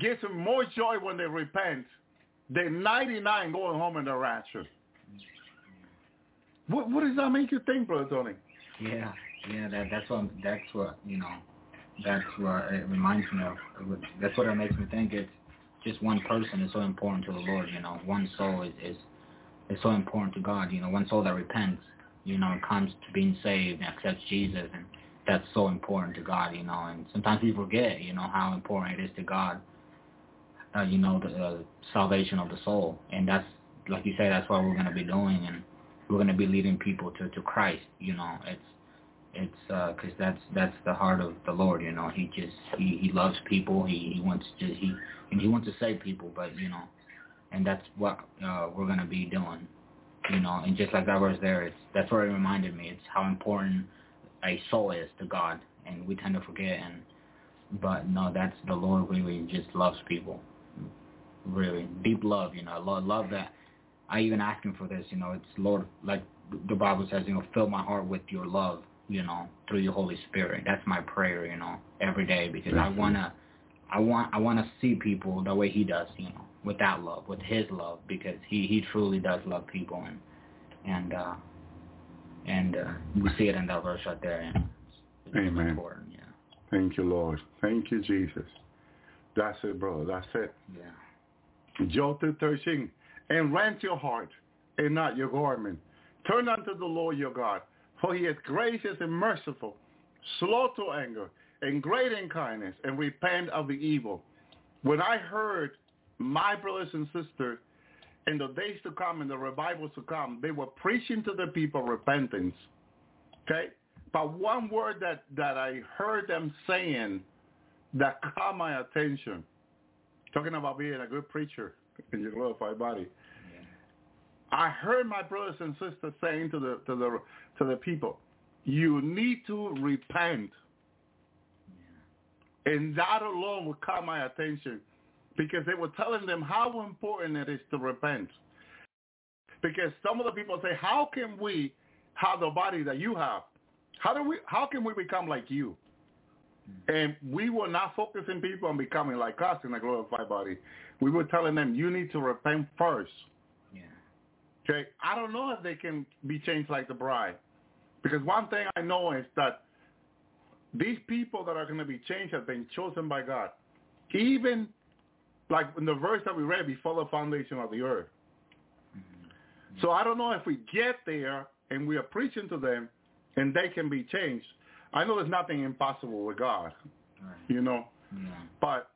gives them more joy when they repent than 99 going home in the rapture. What, what does that make you think, Brother Tony? Yeah, yeah, that, that's what that's what you know. That's what it reminds me of. That's what it makes me think. It's just one person is so important to the Lord. You know, one soul is is is so important to God. You know, one soul that repents, you know, comes to being saved and accepts Jesus, and that's so important to God. You know, and sometimes we forget, you know, how important it is to God. Uh, you know, the uh, salvation of the soul, and that's like you say, that's what we're going to be doing, and we're going to be leading people to to Christ. You know, it's it's because uh, that's that's the heart of the Lord. You know, he just he he loves people. He he wants to he and he wants to save people. But you know, and that's what uh, we're gonna be doing. You know, and just like that verse there, it's that's what it reminded me. It's how important a soul is to God, and we tend to forget. And but no, that's the Lord really just loves people, really deep love. You know, love love that. I even ask him for this. You know, it's Lord, like the Bible says, you know, fill my heart with your love you know, through your Holy Spirit. That's my prayer, you know, every day because I wanna, I want, I wanna see people the way He does, you know, with that love, with His love, because He He truly does love people, and and uh, and uh, we see it in that verse right there. And it's Amen. Important, yeah. Thank you, Lord. Thank you, Jesus. That's it, brother. That's it. Yeah. Job 13. And rent your heart and not your garment. Turn unto the Lord your God for he is gracious and merciful, slow to anger, and great in kindness, and repent of the evil. When I heard my brothers and sisters in the days to come, in the revivals to come, they were preaching to the people repentance. Okay? But one word that, that I heard them saying that caught my attention, talking about being a good preacher in your glorified body, I heard my brothers and sisters saying to the to the to the people, you need to repent. And that alone would caught my attention because they were telling them how important it is to repent. Because some of the people say, how can we have the body that you have? How do we? How can we become like you? And we were not focusing people on becoming like us in a glorified body. We were telling them, you need to repent first. Okay, I don't know if they can be changed like the bride. Because one thing I know is that these people that are going to be changed have been chosen by God. Even like in the verse that we read before the foundation of the earth. Mm-hmm. So I don't know if we get there and we are preaching to them and they can be changed. I know there's nothing impossible with God, right. you know. Yeah. But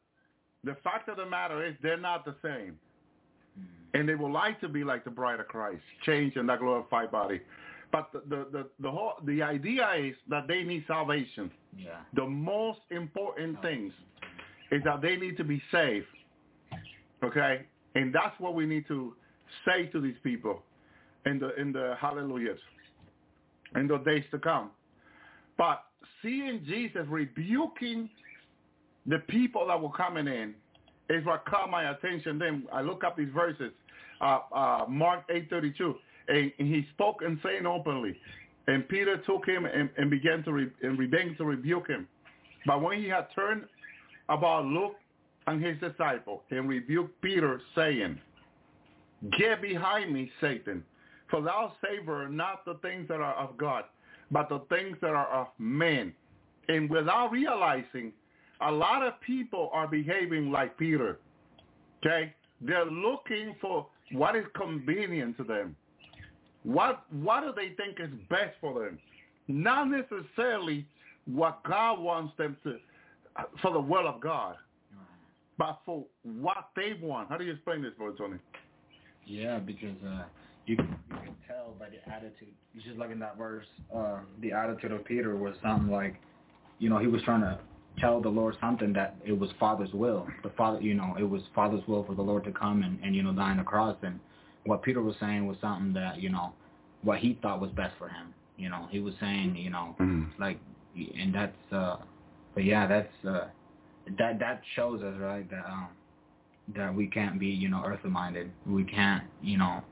the fact of the matter is they're not the same and they would like to be like the bride of Christ, change in that glorified body. But the the the, the whole the idea is that they need salvation. Yeah. The most important things is that they need to be saved. Okay, and that's what we need to say to these people in the in the hallelujahs in the days to come. But seeing Jesus rebuking the people that were coming in is what caught my attention. Then I look up these verses, uh, uh, Mark 8:32, and, and he spoke and saying openly, and Peter took him and, and began to re- and began to rebuke him. But when he had turned about, looked on his disciple and rebuked Peter, saying, Get behind me, Satan, for thou savor not the things that are of God, but the things that are of men. And without realizing, a lot of people are behaving like Peter. Okay? They're looking for what is convenient to them. What what do they think is best for them? Not necessarily what God wants them to for the will of God, but for what they want. How do you explain this, Brother Tony? Yeah, because uh, you, can, you can tell by the attitude. Just like in that verse, uh, the attitude of Peter was something like, you know, he was trying to tell the Lord something that it was Father's will. The Father, you know, it was Father's will for the Lord to come and, and you know, die on the cross. And what Peter was saying was something that, you know, what he thought was best for him. You know, he was saying, you know, Mm. like, and that's, uh, but yeah, that's, uh, that, that shows us, right, that, um, that we can't be, you know, earthly minded. We can't, you know,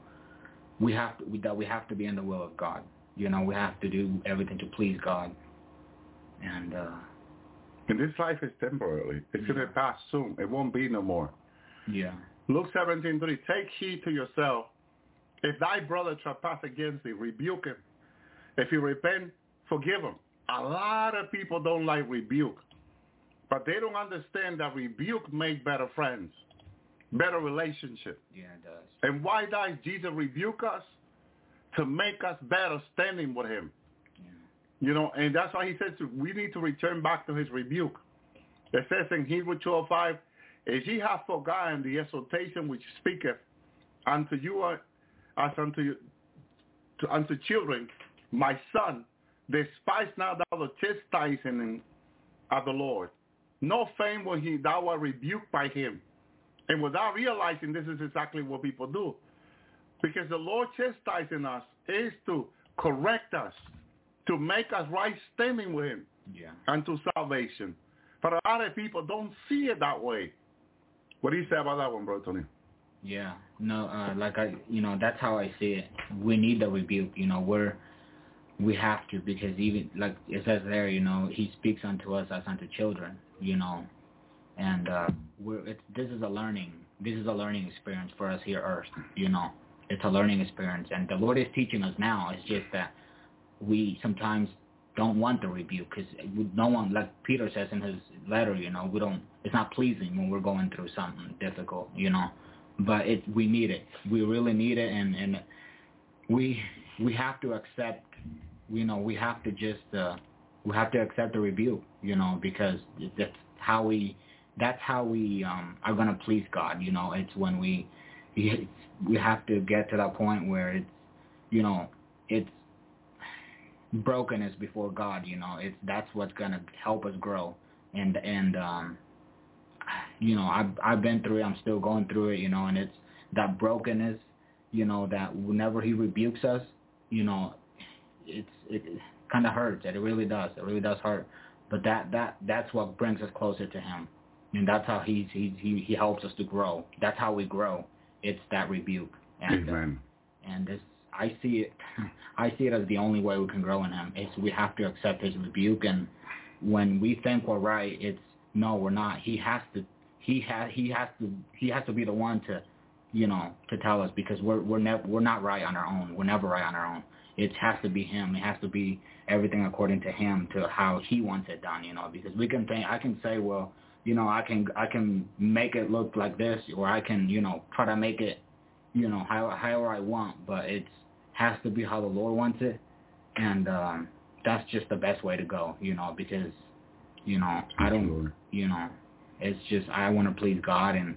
we have to, we, that we have to be in the will of God. You know, we have to do everything to please God. And, uh, And this life is temporary. It's going to pass soon. It won't be no more. yeah, Luke 17, 3, take heed to yourself. If thy brother trespass against thee, rebuke him. If he repent, forgive him. A lot of people don't like rebuke, but they don't understand that rebuke make better friends, better relationship. yeah, it does. And why does Jesus rebuke us? To make us better standing with him. You know, and that's why he says we need to return back to his rebuke. It says in Hebrew 12:5, as ye have forgotten the exhortation which speaketh unto you as unto you, to, unto children, my son, despise not thou the chastising of the Lord. No fame will he thou art rebuked by him. And without realizing this is exactly what people do. Because the Lord chastising us is to correct us, to make us right standing with him Yeah. and to salvation. But a lot of people don't see it that way. What do you say about that one, Bro Tony? Yeah. No, uh, like I, you know, that's how I see it. We need the rebuke. You know, we're we have to because even like it says there, you know, he speaks unto us as unto children. You know, and uh, we're it's this is a learning. This is a learning experience for us here, Earth. You know, it's a learning experience, and the Lord is teaching us now. It's just that we sometimes don't want the rebuke because no one, like Peter says in his letter, you know, we don't. It's not pleasing when we're going through something difficult, you know. But it, we need it. We really need it, and and we we have to accept. You know, we have to just uh, we have to accept the rebuke, you know, because that's how we that's how we um, are gonna please God. You know, it's when we we have to get to that point where it's you know it's brokenness before God. You know, it's that's what's gonna help us grow. And and um, you know, I've I've been through it. I'm still going through it. You know, and it's that brokenness. You know, that whenever He rebukes us, you know, it's it, it kind of hurts. It really does. It really does hurt. But that that that's what brings us closer to Him, and that's how He He He, he helps us to grow. That's how we grow. It's that rebuke. And, uh, and this I see it I see it as the only way we can grow in him is we have to accept his rebuke. And when we think we're right it's no we're not. He has to he has he has to he has to be the one to you know to tell us because we're we're never we're not right on our own. We're never right on our own. It has to be him. It has to be everything according to him to how he wants it done you know because we can think I can say well you know I can I can make it look like this or I can you know try to make it you know how however I want, but it's has to be how the Lord wants it, and um, that's just the best way to go, you know, because you know I don't, you know, it's just I want to please God and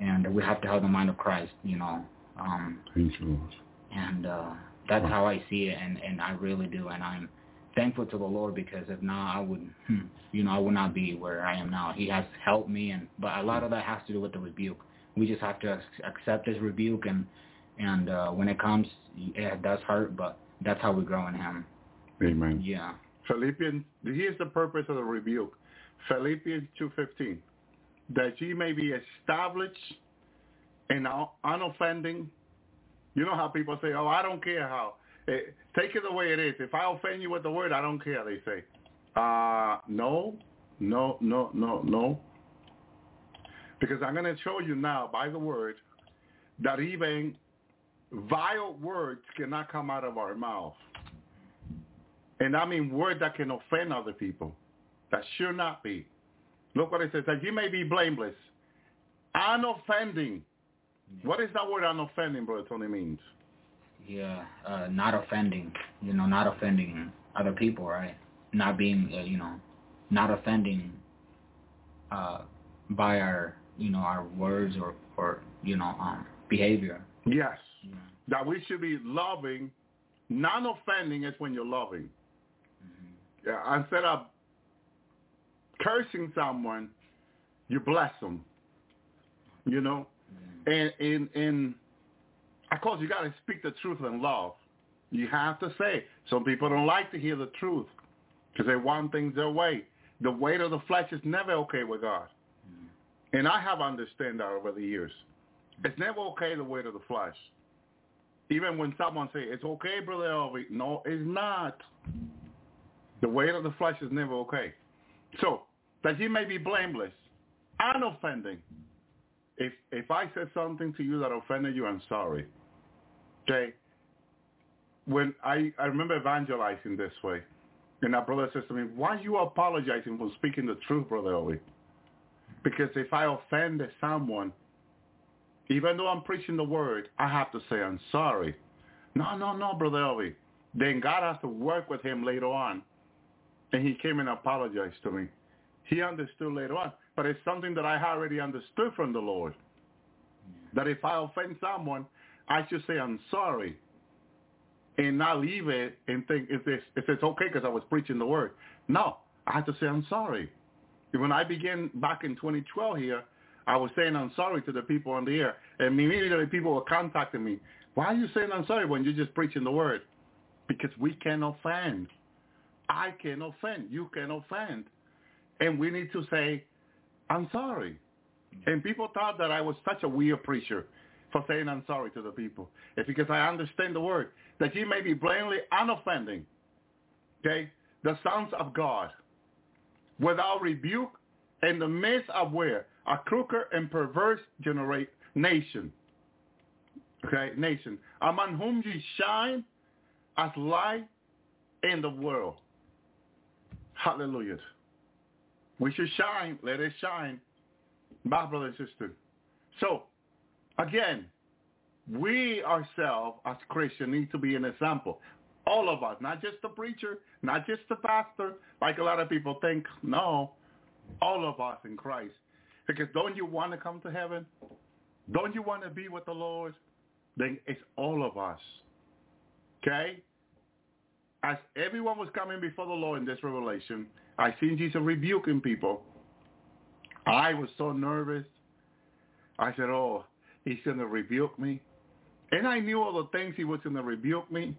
and we have to have the mind of Christ, you know, um, Thank you, Lord. and uh, that's how I see it, and and I really do, and I'm thankful to the Lord because if not, I would, hmm, you know, I would not be where I am now. He has helped me, and but a lot of that has to do with the rebuke. We just have to accept His rebuke, and and uh, when it comes, it does hurt, but that's how we grow in Him. Amen. Yeah, Philippians, here's the purpose of the rebuke. Philippians 2.15, that ye may be established in unoffending. You know how people say, oh, I don't care how. Eh, take it the way it is. If I offend you with the word, I don't care, they say. Uh, no, no, no, no, no. Because I'm going to show you now by the word that even vile words cannot come out of our mouth. And I mean words that can offend other people. That should not be. Look what it says, that you may be blameless, unoffending. What is that word unoffending, Brother Tony, means? Yeah, uh, not offending. You know, not offending other people, right? Not being, uh, you know, not offending uh, by our, you know, our words or, or you know, um, behavior. Yes. That we should be loving. Non-offending is when you're loving. Mm-hmm. Yeah, instead of cursing someone, you bless them. You know, mm-hmm. and in in of course you got to speak the truth in love. You have to say. Some people don't like to hear the truth because they want things their way. The weight of the flesh is never okay with God. Mm-hmm. And I have understood that over the years. It's never okay the weight of the flesh. Even when someone say it's okay, brother Elvi, no, it's not. The weight of the flesh is never okay. So that you may be blameless, and offending. If if I said something to you that offended you, I'm sorry. Okay. When I I remember evangelizing this way, and our brother says to me, "Why are you apologizing for speaking the truth, brother Elvi?" Because if I offended someone, even though I'm preaching the word, I have to say I'm sorry. No, no, no, brother Elvi. Then God has to work with him later on, and he came and apologized to me. He understood later on. But it's something that I already understood from the Lord. That if I offend someone, I should say I'm sorry and not leave it and think if if it's okay because I was preaching the word. No, I have to say I'm sorry. When I began back in 2012 here, I was saying I'm sorry to the people on the air. And immediately people were contacting me. Why are you saying I'm sorry when you're just preaching the word? Because we can offend. I can offend. You can offend. And we need to say, I'm sorry. And people thought that I was such a weird preacher for saying I'm sorry to the people. It's because I understand the word, that you may be blamelessly unoffending, okay, the sons of God, without rebuke, in the midst of where? A crooked and perverse generate nation. Okay, nation. Among whom ye shine as light in the world. Hallelujah. We should shine. Let it shine. My brother and sister. So, again, we ourselves as Christians need to be an example. All of us, not just the preacher, not just the pastor, like a lot of people think. No, all of us in Christ. Because don't you want to come to heaven? Don't you want to be with the Lord? Then it's all of us. Okay? As everyone was coming before the Lord in this revelation, I seen Jesus rebuking people. I was so nervous. I said, oh, he's going to rebuke me. And I knew all the things he was going to rebuke me,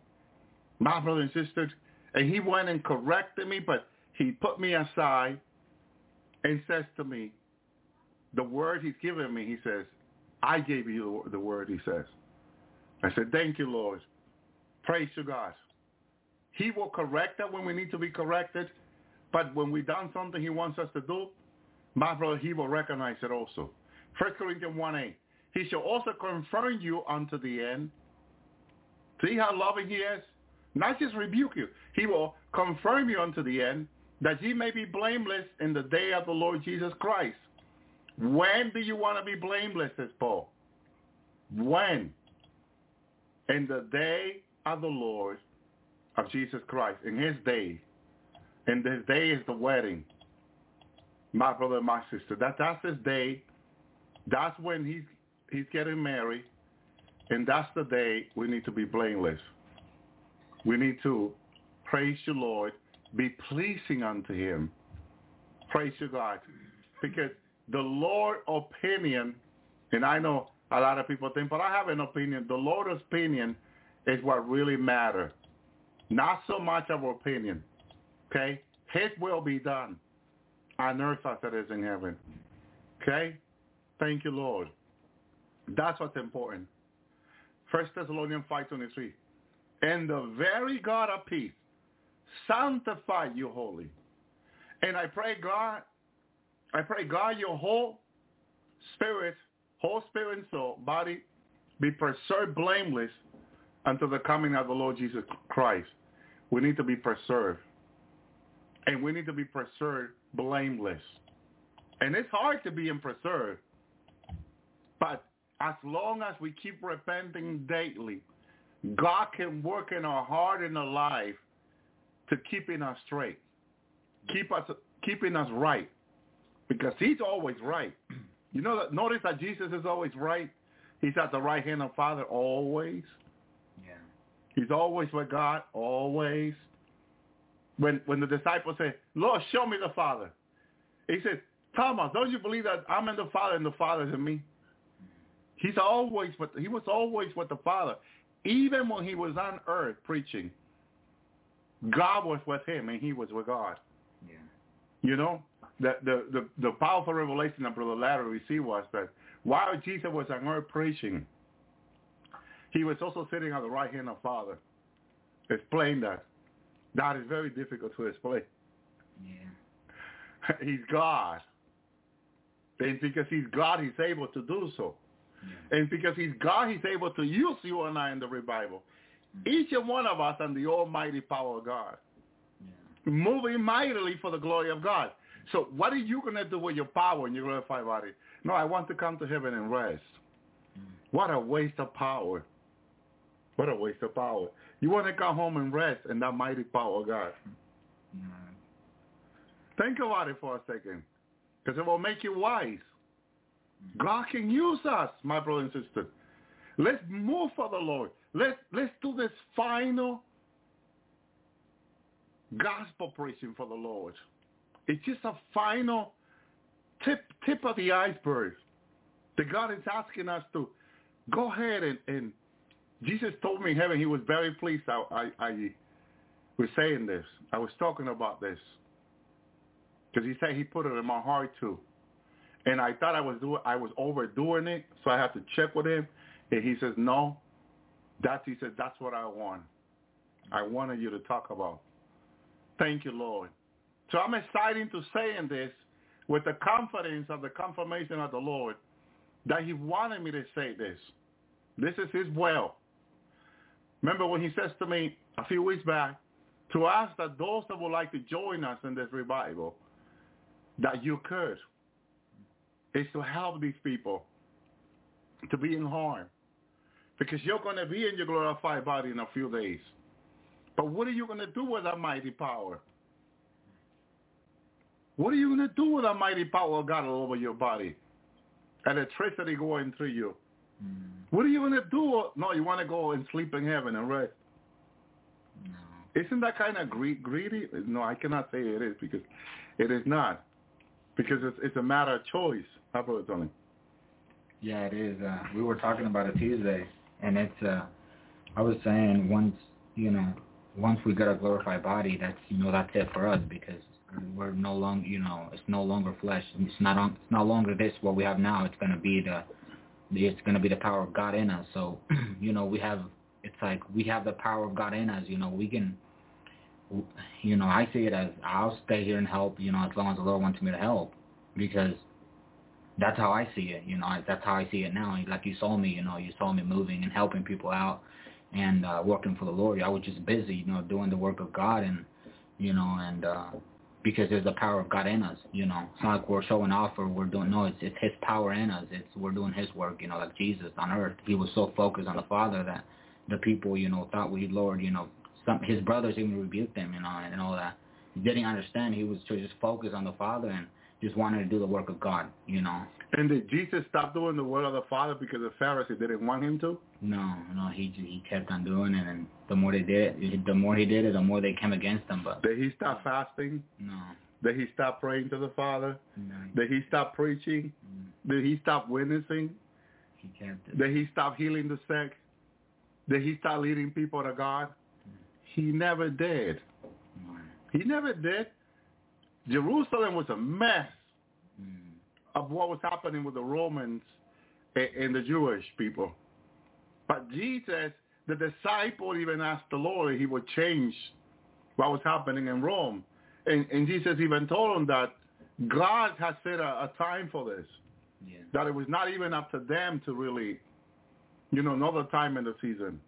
my brothers and sisters. And he went and corrected me, but he put me aside and says to me, the word he's given me, he says, I gave you the word, he says. I said, thank you, Lord. Praise to God. He will correct us when we need to be corrected. But when we've done something he wants us to do, my brother, he will recognize it also. 1 Corinthians 1 8. He shall also confirm you unto the end. See how loving he is? Not just rebuke you. He will confirm you unto the end that ye may be blameless in the day of the Lord Jesus Christ. When do you want to be blameless, says Paul? When? In the day of the Lord of Jesus Christ, in his day. And this day is the wedding. My brother and my sister. That that's his day. That's when he's he's getting married. And that's the day we need to be blameless. We need to praise the Lord, be pleasing unto him. Praise you God. Because the Lord opinion, and I know a lot of people think, but I have an opinion. The Lord's opinion is what really matters. Not so much our opinion. Okay? His will be done on earth as it is in heaven. Okay? Thank you, Lord. That's what's important. First Thessalonians 5.23. And the very God of peace sanctify you holy. And I pray God, I pray God your whole spirit, whole spirit and soul, body, be preserved blameless until the coming of the Lord Jesus Christ. We need to be preserved. And we need to be preserved blameless. And it's hard to be in preserved. But as long as we keep repenting daily, God can work in our heart and our life to keeping us straight, keep us keeping us right, because He's always right. You know that. Notice that Jesus is always right. He's at the right hand of Father always. Yeah. He's always with God always. When when the disciples say, "Lord, show me the Father," He says, "Thomas, don't you believe that I'm in the Father and the Father is in me?" He's always with. He was always with the Father, even when he was on earth preaching. God was with him and he was with God. Yeah. You know, the the the, the powerful revelation that Brother Larry received was that while Jesus was on earth preaching, he was also sitting on the right hand of Father. Explain that. That is very difficult to explain. Yeah. he's God. And because he's God, he's able to do so. Yeah. And because he's God, he's able to use you and I in the revival. Mm. Each and one of us and the almighty power of God. Yeah. Moving mightily for the glory of God. So what are you going to do with your power and your glorified body? No, I want to come to heaven and rest. Mm. What a waste of power. What a waste of power. You want to come home and rest in that mighty power of God. Yeah. Think about it for a second. Because it will make you wise. God can use us, my brother and sister. Let's move for the Lord. Let's let's do this final gospel preaching for the Lord. It's just a final tip tip of the iceberg. That God is asking us to go ahead and, and Jesus told me in heaven he was very pleased I, I, I was saying this. I was talking about this. Because he said he put it in my heart too. And I thought I was doing I was overdoing it, so I had to check with him. And he says, No. That's he said, That's what I want. I wanted you to talk about. Thank you, Lord. So I'm excited to saying this with the confidence of the confirmation of the Lord that he wanted me to say this. This is his will. Remember when he says to me a few weeks back to ask that those that would like to join us in this revival, that you could, is to help these people to be in harm. Because you're going to be in your glorified body in a few days. But what are you going to do with that mighty power? What are you going to do with that mighty power of God all over your body? And electricity going through you. Mm. What are you going to do? No, you want to go and sleep in heaven and rest. No. Isn't that kind of gre- greedy? No, I cannot say it is because it is not. Because it's, it's a matter of choice. How about it, Tony? Yeah, it is. Uh, we were talking about it Tuesday, and it's. Uh, I was saying once you know, once we get a glorified body, that's you know that's it for us because we're no longer you know it's no longer flesh. It's not on. It's no longer this what we have now. It's gonna be the. It's gonna be the power of God in us. So you know we have. It's like we have the power of God in us. You know we can. You know I see it as I'll stay here and help. You know as long as the Lord wants me to help, because that's how I see it. You know, that's how I see it now. Like you saw me, you know, you saw me moving and helping people out and uh, working for the Lord. I was just busy, you know, doing the work of God and, you know, and uh, because there's the power of God in us, you know. It's not like we're showing off or we're doing, no, it's, it's His power in us. It's We're doing His work, you know, like Jesus on earth. He was so focused on the Father that the people, you know, thought we, Lord, you know, some his brothers even rebuked him, you know, and, and all that. He didn't understand. He was to just focused on the Father and just wanted to do the work of God, you know. And did Jesus stop doing the will of the Father because the Pharisees didn't want him to? No, no, he he kept on doing it, and the more they did it, the more he did it, the more they came against him. But Did he stop fasting? no, Did he stop praying to the Father? no, Did he stop preaching? mm, Did he stop witnessing? he kept it. Did he stop healing the sick? Did he stop leading people to God? He never did. No. He never did. Jerusalem was a mess Mm. Of what was happening with the Romans and, the Jewish people. But Jesus, the disciple even asked the Lord if he would change what was happening in Rome. And, and Jesus even told him that God has set a, a time for this, Yeah. that it was not even up to them to really, you know, another time in the season.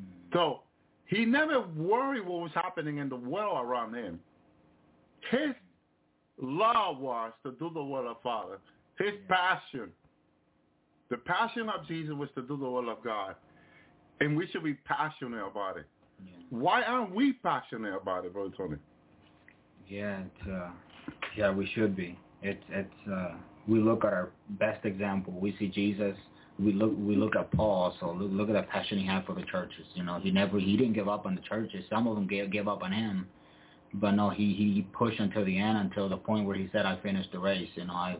Mm. So he never worried what was happening in the world around him. His love was to do the will of Father. His passion, the passion of Jesus was to do the will of God. And we should be passionate about it. Yeah. Why aren't we passionate about it, Brother Tony? Yeah, it's uh yeah, we should be. It's it's uh we look at our best example. We see Jesus. We look we look at Paul. So look, look at the passion he had for the churches. You know, he never he didn't give up on the churches. Some of them gave gave up on him, but no, he he pushed until the end, until the point where he said, "I finished the race." You know, I.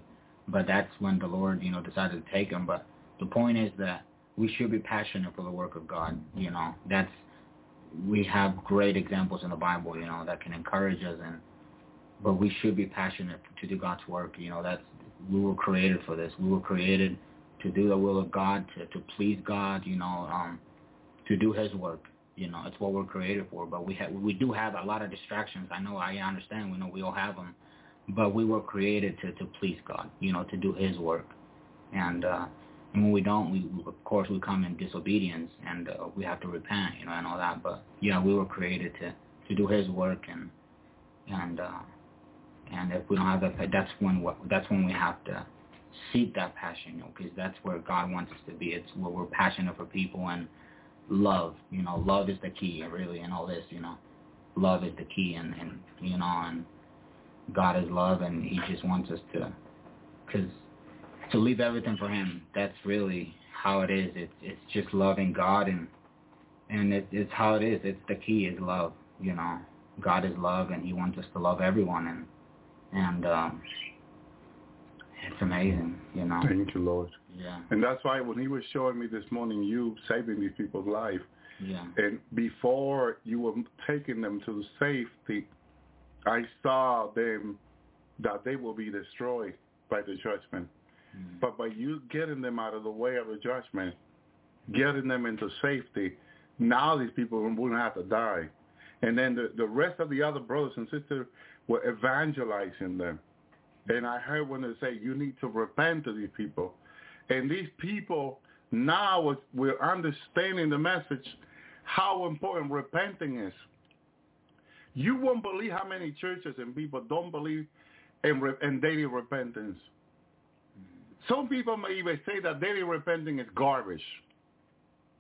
But that's when the Lord, you know, decided to take him. But the point is that we should be passionate for the work of God. You know, that's we have great examples in the Bible. You know, that can encourage us and but we should be passionate to do God's work. You know, that's we were created for this. We were created to do the will of God, to to please God. You know, um, to do His work. You know, it's what we're created for. But we have we do have a lot of distractions. I know. I understand. We know we all have them. But we were created to to please God. You know, to do His work. And uh, and when we don't, we of course we come in disobedience, and uh, we have to repent. You know, and all that. But yeah, we were created to to do His work and and. uh and if we don't have that, that's when what that's when we have to seek that passion, you know, because that's where God wants us to be. It's where we're passionate for people and love. You know, love is the key, really, in all this. You know, love is the key, and and you know, and God is love, and He just wants us to, because to leave everything for Him. That's really how it is. It's it's just loving God, and and it, it's how it is. It's the key is love. You know, God is love, and He wants us to love everyone, and and um, it's amazing, you know. Thank you, Lord. Yeah, And that's why when he was showing me this morning, you saving these people's life, yeah, and before you were taking them to the safety, I saw them that they will be destroyed by the judgment. Mm. But by you getting them out of the way of the judgment, getting them into safety, now these people wouldn't have to die. And then the, the rest of the other brothers and sisters were evangelizing them. And I heard when they say, you need to repent to these people. And these people now we're understanding the message, how important repenting is. You won't believe how many churches and people don't believe in, in daily repentance. Some people may even say that daily repenting is garbage,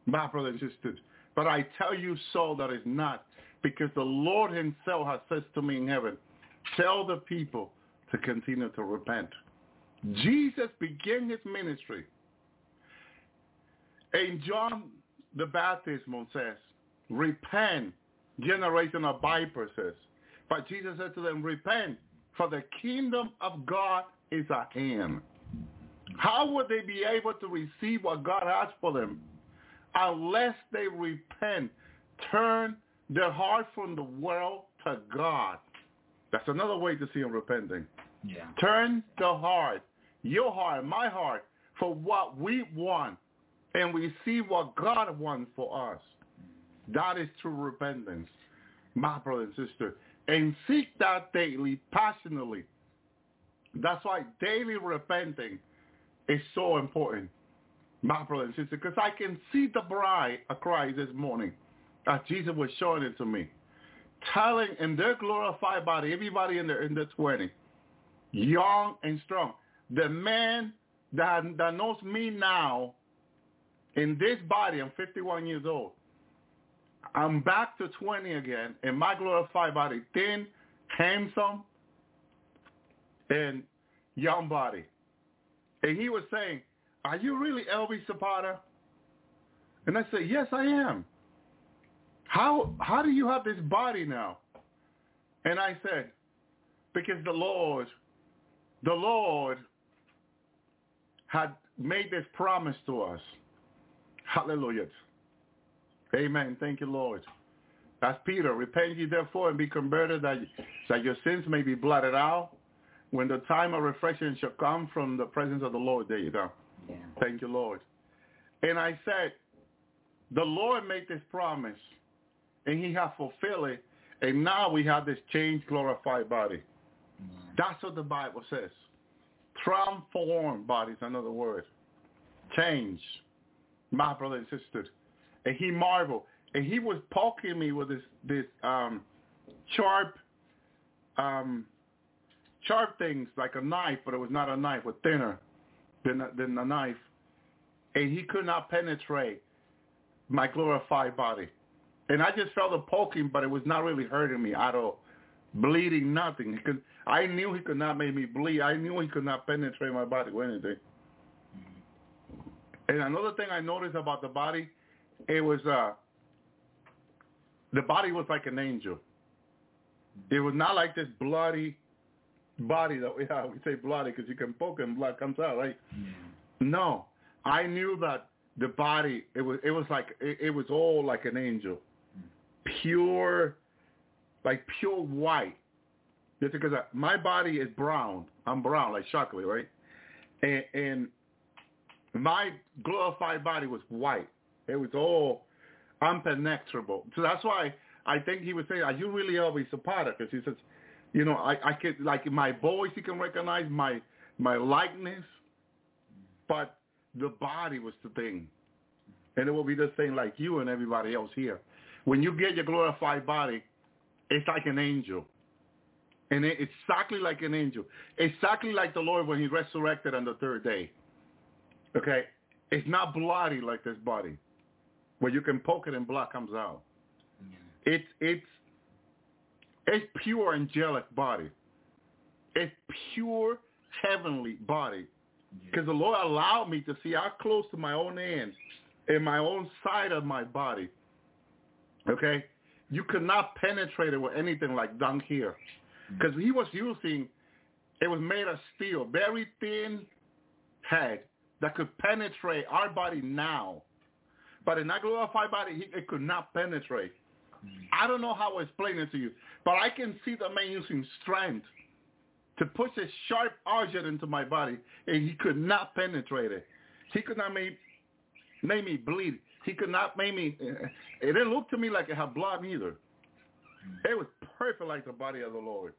my brothers and sisters. But I tell you so that it's not, because the Lord himself has said to me in heaven, tell the people to continue to repent. Mm-hmm. Jesus began his ministry. And John the Baptist says, repent, generation of vipers says. But Jesus said to them, repent, for the kingdom of God is at hand. How would they be able to receive what God has for them unless they repent, turn their heart from the world to God? That's another way to see them repenting. Yeah, Turn the heart, your heart, my heart, for what we want, and we see what God wants for us. That is true repentance, my brother and sister. And seek that daily, passionately. That's why daily repenting is so important, my brother and sister, because I can see the bride of Christ this morning, as Jesus was showing it to me, telling in their glorified body, everybody in their in their 20s, young and strong. The man that, that knows me now in this body, I'm 51 years old. I'm back to 20 again in my glorified body, thin, handsome, and young body. And he was saying, are you really Elvi Zapata? And I said, yes, I am. How, how do you have this body now? And I said, because the Lord, the Lord had made this promise to us. Hallelujah. Amen. Thank you, Lord. As Peter, repent ye therefore and be converted that, that your sins may be blotted out when the time of refreshing shall come from the presence of the Lord. There you go. Yeah. Thank you, Lord. And I said, the Lord made this promise, and he has fulfilled it, and now we have this changed, glorified body. Yeah. That's what the Bible says. Transformed bodies, another word. Change. My brother and sister. And he marveled. And he was poking me with this this um sharp um sharp things like a knife, but it was not a knife, but thinner than a, than a knife. And he could not penetrate my glorified body. And I just felt a poking, but it was not really hurting me at all. Bleeding, nothing. He could, I knew he could not make me bleed. I knew he could not penetrate my body with anything. And another thing I noticed about the body, it was uh, the body was like an angel. It was not like this bloody body that we have. We say bloody because you can poke and blood comes out, right? Yeah. No, I knew that the body it was it was like it, it was all like an angel, pure, like pure white. Just because I, my body is brown, I'm brown like chocolate, right? And and my glorified body was white. It was all impenetrable. So that's why I think he would say, "Are you really always Elvi Zapata?" Because he says, you know, I I could like my voice, he can recognize my my likeness, but the body was the thing. And it will be the same like you and everybody else here. When you get your glorified body, it's like an angel. And it's exactly like an angel. Exactly like the Lord when he resurrected on the third day. Okay? It's not bloody like this body. Where you can poke it and blood comes out. Yeah. It's it's it's pure angelic body. It's pure heavenly body. Because the Lord allowed me to see how close to my own hand and my own side of my body. Okay? You could not penetrate it with anything like down here. Mm-hmm. Because he was using, it was made of steel, very thin head that could penetrate our body now. But in that glorified body, he, it could not penetrate. Mm-hmm. I don't know how to explain it to you, but I can see the man using strength to push a sharp object into my body, and he could not penetrate it. He could not make, make me bleed. He could not make me. It didn't look to me like it had blood either. It was perfect like the body of the Lord.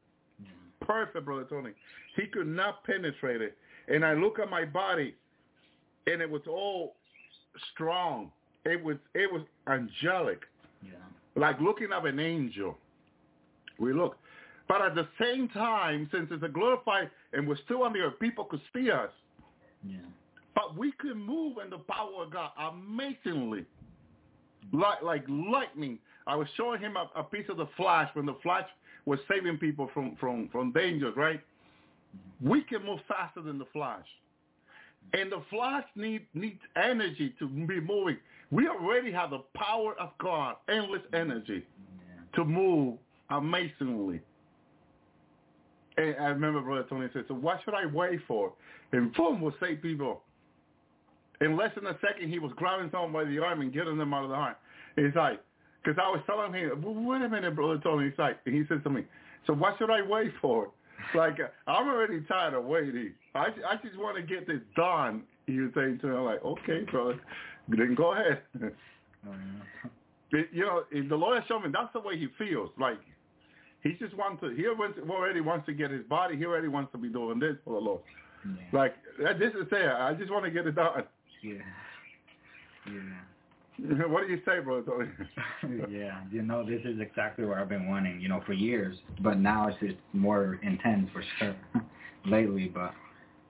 Perfect, brother Tony. He could not penetrate it. And I look at my body, and it was all strong. It was it was angelic, Yeah. like looking at an angel. We look. But at the same time, since it's a glorified and we're still on the earth, people could see us. Yeah. But we could move in the power of God amazingly. Like like lightning. I was showing him a, a piece of the flash when the flash was saving people from, from, from dangers, right? We can move faster than the flash. And the flash need, needs energy to be moving. We already have the power of God, endless energy to move amazingly. And I remember Brother Tony said, so what should I wait for? And boom, will save people. In less than a second, he was grabbing someone by the arm and getting them out of the. And he's like, because I was telling him, "Well, wait a minute, Brother Tony. He's like, and he said to me, so what should I wait for? Like, I'm already tired of waiting. I, I just want to get this done. He was saying to me, I'm like, okay, brother, then go ahead. Oh, yeah. It- you know, the Lord has shown me that's the way he feels. Like he just wants to. He already wants to get his body. He already wants to be doing this for the Lord. Yeah. Like this is there. I just want to get it done. Yeah. Yeah. what do you say, brother? Yeah, you know, this is exactly what I've been wanting, you know, for years. But now it's just more intense for sure lately. But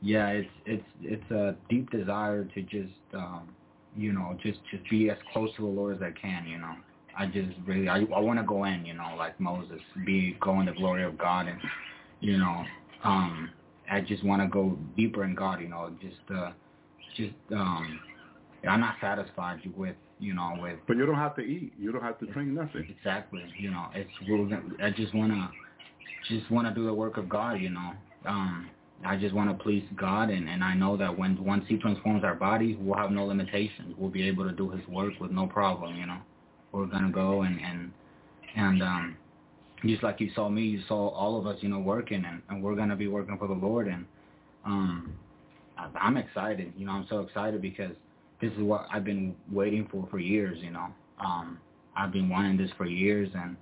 yeah, it's it's it's a deep desire to just um you know, just just be as close to the Lord as I can, you know. I just really I I wanna go in, you know, like Moses, be go in the glory of God and you know, um I just wanna go deeper in God, you know, just uh just um I'm not satisfied with you know, with But you don't have to eat. You don't have to drink nothing. Exactly. You know, it's we're I just wanna just wanna do the work of God. You know, um, I just wanna please God, and and I know that when once He transforms our bodies, we'll have no limitations. We'll be able to do His work with no problem. You know, we're gonna go and and and um, just like you saw me, you saw all of us, you know, working, and, and we're gonna be working for the Lord, and um, I'm excited. You know, I'm so excited because this is what I've been waiting for for years. You know, um, I've been wanting this for years, and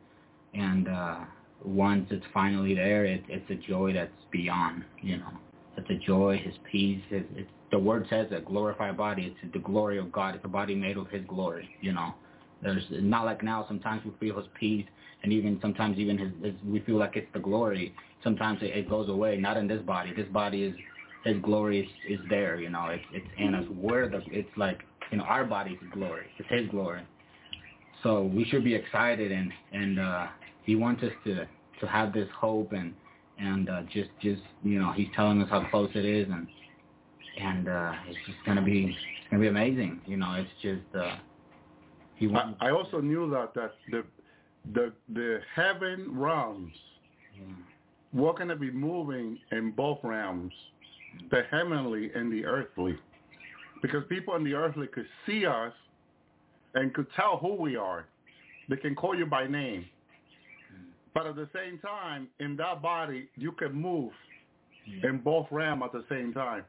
and uh, once it's finally there, it, it's a joy that's beyond. You know, it's a joy, His peace. His, the word says a glorified body. It's the glory of God. It's a body made of His glory. You know, there's not like now. Sometimes we feel His peace, and even sometimes even his, his we feel like it's the glory. Sometimes it, it goes away. Not in this body. This body is his glory is, is there, you know, it's it's in us. We're the it's like you know, our body's glory. It's his glory. So we should be excited and and uh he wants us to to have this hope and and uh just just you know, he's telling us how close it is and and uh it's just gonna be it's gonna be amazing. You know, it's just uh he wants I, I also knew that that the the the heaven realms yeah. were gonna be moving in both realms the heavenly and the earthly. Because people in the earthly could see us and could tell who we are. They can call you by name. But at the same time, in that body, you can move in both realms at the same time.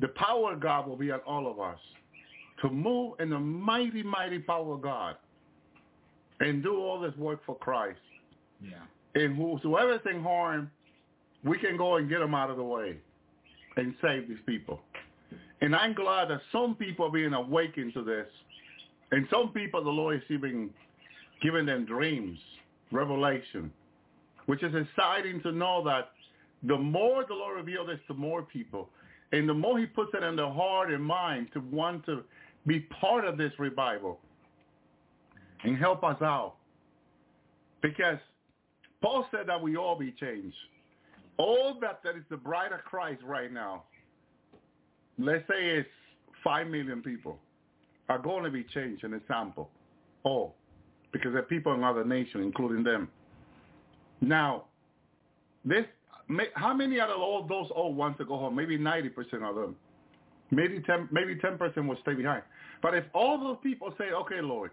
The power of God will be on all of us to move in the mighty, mighty power of God and do all this work for Christ. Yeah. And whosoever thing harm, we can go and get them out of the way and save these people. And I'm glad that some people are being awakened to this. And some people, the Lord is even giving them dreams, revelation, which is exciting to know that the more the Lord reveals this to more people, and the more he puts it in their heart and mind to want to be part of this revival and help us out. Because Paul said that we all be changed all that that is the bride of Christ right now, let's say it's 5 million people, are going to be changed in a sample. All. Because there are people in other nations, including them. Now, this, how many out of all those all want to go home? Maybe 90% of them. Maybe 10, maybe 10% will stay behind. But if all those people say, okay, Lord,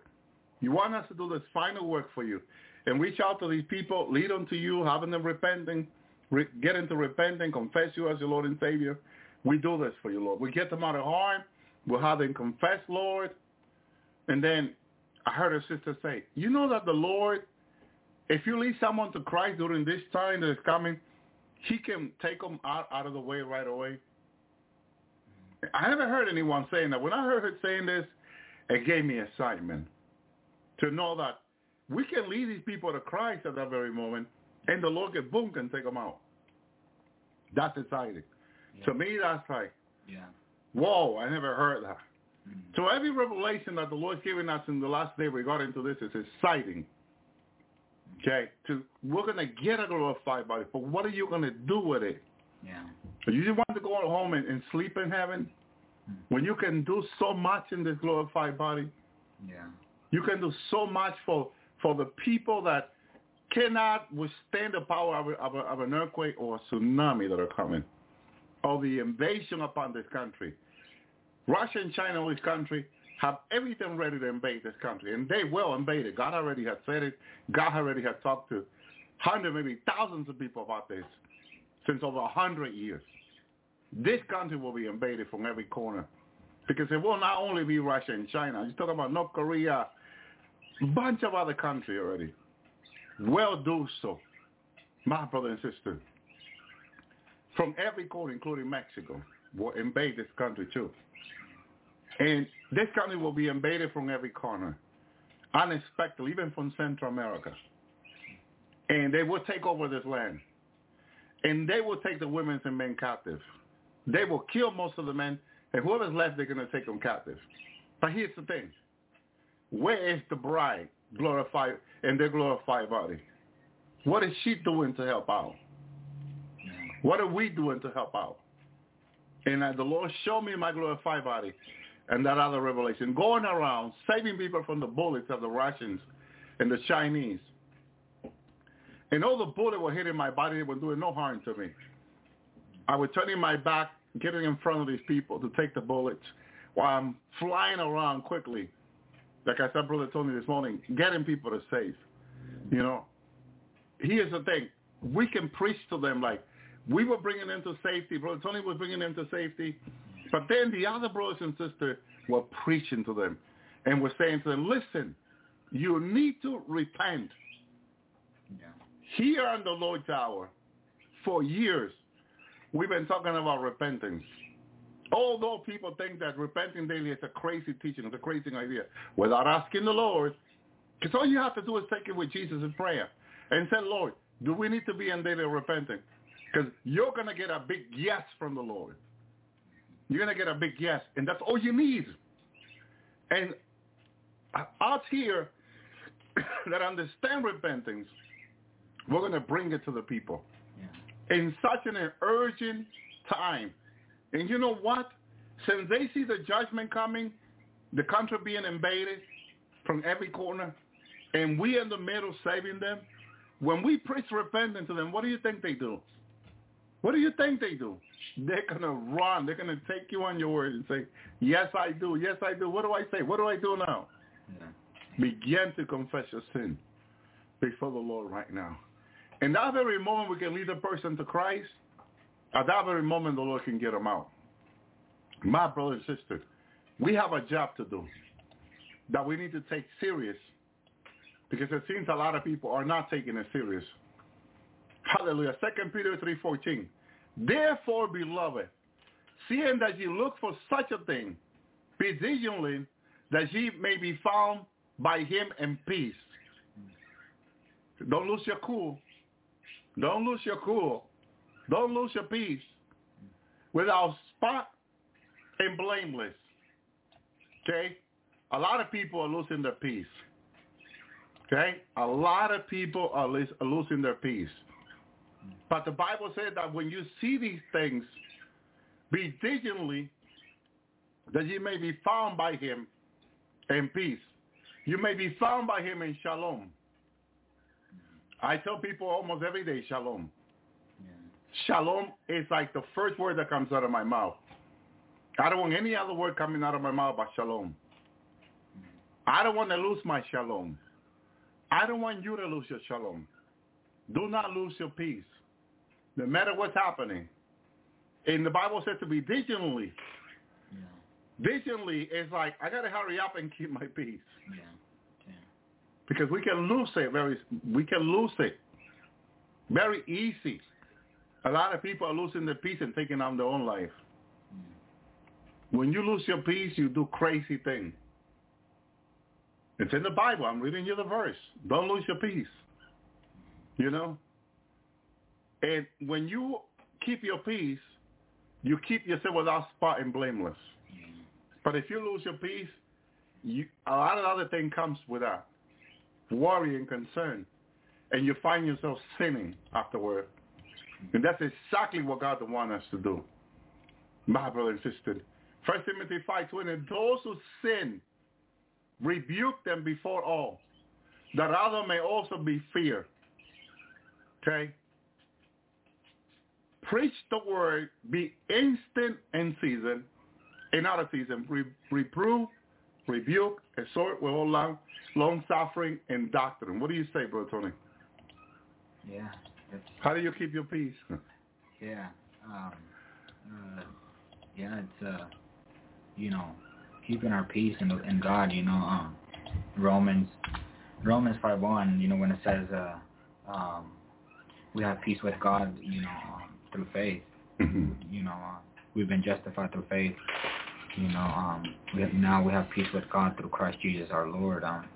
you want us to do this final work for you, and reach out to these people, lead them to you, having them repenting, re- get into repentance, confess you as your Lord and Savior. We do this for you, Lord. We get them out of harm. We'll have them confess, Lord. And then I heard a sister say, you know that the Lord, if you lead someone to Christ during this time that is coming, he can take them out, out of the way right away. I haven't heard anyone saying that. When I heard her saying this, it gave me excitement to know that we can lead these people to Christ at that very moment, and the Lord can boom can take them out. That's exciting. Yeah. To me, that's like, yeah. whoa, I never heard that. Mm-hmm. So every revelation that the Lord's given us in the last day regarding to this is exciting. Okay, to we're gonna get a glorified body, but what are you gonna do with it? Yeah. You just want to go home and, and sleep in heaven mm-hmm. when you can do so much in this glorified body. Yeah. You can do so much for for the people that cannot withstand the power of, of, of an earthquake or a tsunami that are coming, or the invasion upon this country. Russia and China, this country, have everything ready to invade this country, and they will invade it. God already has said it. God already has talked to hundreds, maybe thousands of people about this since over a hundred years. This country will be invaded from every corner because it will not only be Russia and China. You're talking about North Korea, bunch of other countries already will do so, my brother and sister. From every corner, including Mexico, will invade this country too. And this country will be invaded from every corner, unexpectedly, even from Central America. And they will take over this land. And they will take the women and men captive. They will kill most of the men, and whoever's left, they're going to take them captive. But here's the thing. Where is the bride? glorified in their glorified body. What is she doing to help out? What are we doing to help out? And uh, the Lord showed me my glorified body and that other revelation, going around saving people from the bullets of the Russians and the Chinese. And all the bullets were hitting my body, they were doing no harm to me. I was turning my back, getting in front of these people to take the bullets while I'm flying around quickly like I said, brother told me this morning, getting people to safe. You know, here's the thing. We can preach to them like we were bringing them to safety. Brother Tony was bringing them to safety. But then the other brothers and sisters were preaching to them and were saying to them, listen, you need to repent. Yeah. Here on the Lord's Hour, for years, we've been talking about repentance. Although people think that repenting daily is a crazy teaching, it's a crazy idea, without asking the Lord, because all you have to do is take it with Jesus in prayer and say, Lord, do we need to be in daily repenting? Because you're going to get a big yes from the Lord. You're going to get a big yes, and that's all you need. And us here that understand repentance, we're going to bring it to the people Yeah. in such an urgent time. And you know what? Since they see the judgment coming, the country being invaded from every corner, and we in the middle saving them, when we preach repentance to them, what do you think they do? What do you think they do? They're going to run. They're going to take you on your word and say, yes, I do. Yes, I do. What do I say? What do I do now? Yeah. Begin to confess your sin before the Lord right now. In that very moment we can lead a person to Christ, at that very moment the Lord can get them out. My brother and sister, we have a job to do that we need to take serious because it seems a lot of people are not taking it serious. Hallelujah. Second Peter 3.14. Therefore, beloved, seeing that ye look for such a thing, be vigilant that ye may be found by him in peace. Don't lose your cool. Don't lose your cool. Don't lose your peace. Without spot and blameless. Okay? A lot of people are losing their peace. Okay? A lot of people are lis- are losing their peace. But the Bible said that when you see these things, be vigilantly that you may be found by him in peace. You may be found by him in shalom. I tell people almost every day shalom. Shalom is like the first word that comes out of my mouth. I don't want any other word coming out of my mouth but shalom. I don't want to lose my shalom. I don't want you to lose your shalom. Do not lose your peace. No matter what's happening. And the Bible says to be vigilantly. Yeah. Vigilantly is like, I got to hurry up and keep my peace. Yeah. Yeah. Because we can lose it very, we can lose it very easy. A lot of people are losing their peace and taking on their own life. When you lose your peace, you do crazy things. It's in the Bible. I'm reading you the verse. Don't lose your peace. You know? And when you keep your peace, you keep yourself without spot and blameless. But if you lose your peace, you, a lot of other thing comes with that. Worry and concern. And you find yourself sinning afterward. And that's exactly what God wants us to do. My brother and sister. First Timothy 5.20, those who sin, rebuke them before all, that other may also be feared. Okay? Preach the word, be instant in season, in out of season, Re- reprove, rebuke, exhort with all long, long suffering and doctrine. What do you say, Brother Tony? Yeah. It's, How do you keep your peace? yeah. Um, uh, yeah, it's, uh, you know, keeping our peace in, in God, you know, um, Romans, Romans 5.1, you know, when it says, uh, um, we have peace with God, you know, um, through faith, Mhm. you know, uh, we've been justified through faith, you know, um, we have, now we have peace with God through Christ Jesus our Lord, um,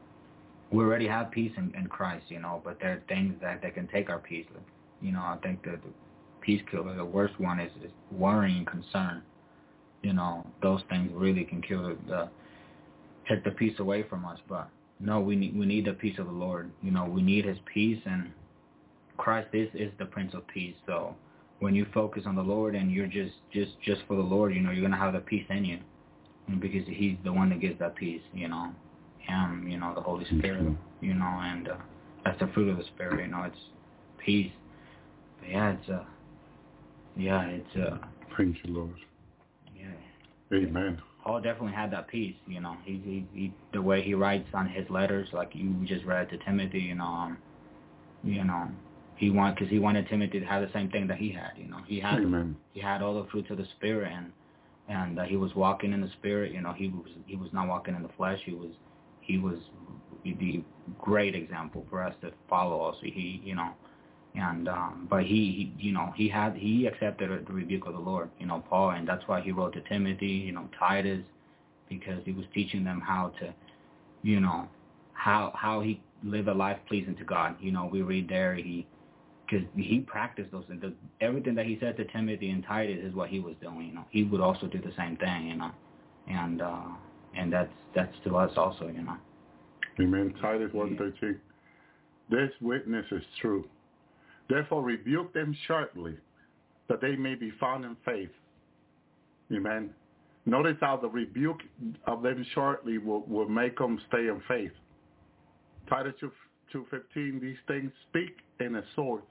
we already have peace in, in Christ, you know, but there are things that, that can take our peace. You know, I think that the peace killer, the worst one is, is worry and concern. You know, those things really can kill the, the take the peace away from us. But no, we need we need the peace of the Lord. You know, we need His peace, and Christ is is the Prince of Peace. So when you focus on the Lord and you're just just just for the Lord, you know, you're gonna have the peace in you, because He's the one that gives that peace. You know, Him, you know, the Holy Spirit, you know, and uh, that's the fruit of the Spirit. You know, it's peace. But yeah, it's uh, yeah, it's uh, Thank you, Lord. yeah, Amen. Paul definitely had that peace. You know, he, he, he the way he writes on his letters, like you just read to Timothy. You know, um, you know, he want because he wanted Timothy to have the same thing that he had. You know, he had Amen. he had all the fruits of the spirit, and and uh, he was walking in the spirit. You know, he was he was not walking in the flesh. He was he was the great example for us to follow. Also, he you know, and um, but he, he you know he had he accepted the rebuke of the Lord. You know, Paul, and that's why he wrote to Timothy. You know, Titus, because he was teaching them how to, you know, how how he live a life pleasing to God. You know, we read there he because he practiced those things. The, everything that he said to Timothy and Titus is what he was doing. You know, he would also do the same thing. You know, and uh, and that's that's to us also. You know. Amen. Titus one thirteen. This witness is true. Therefore rebuke them sharply, that they may be found in faith. Amen. Notice how the rebuke of them shortly will, will make them stay in faith. Titus 2.15, these things speak in a sword.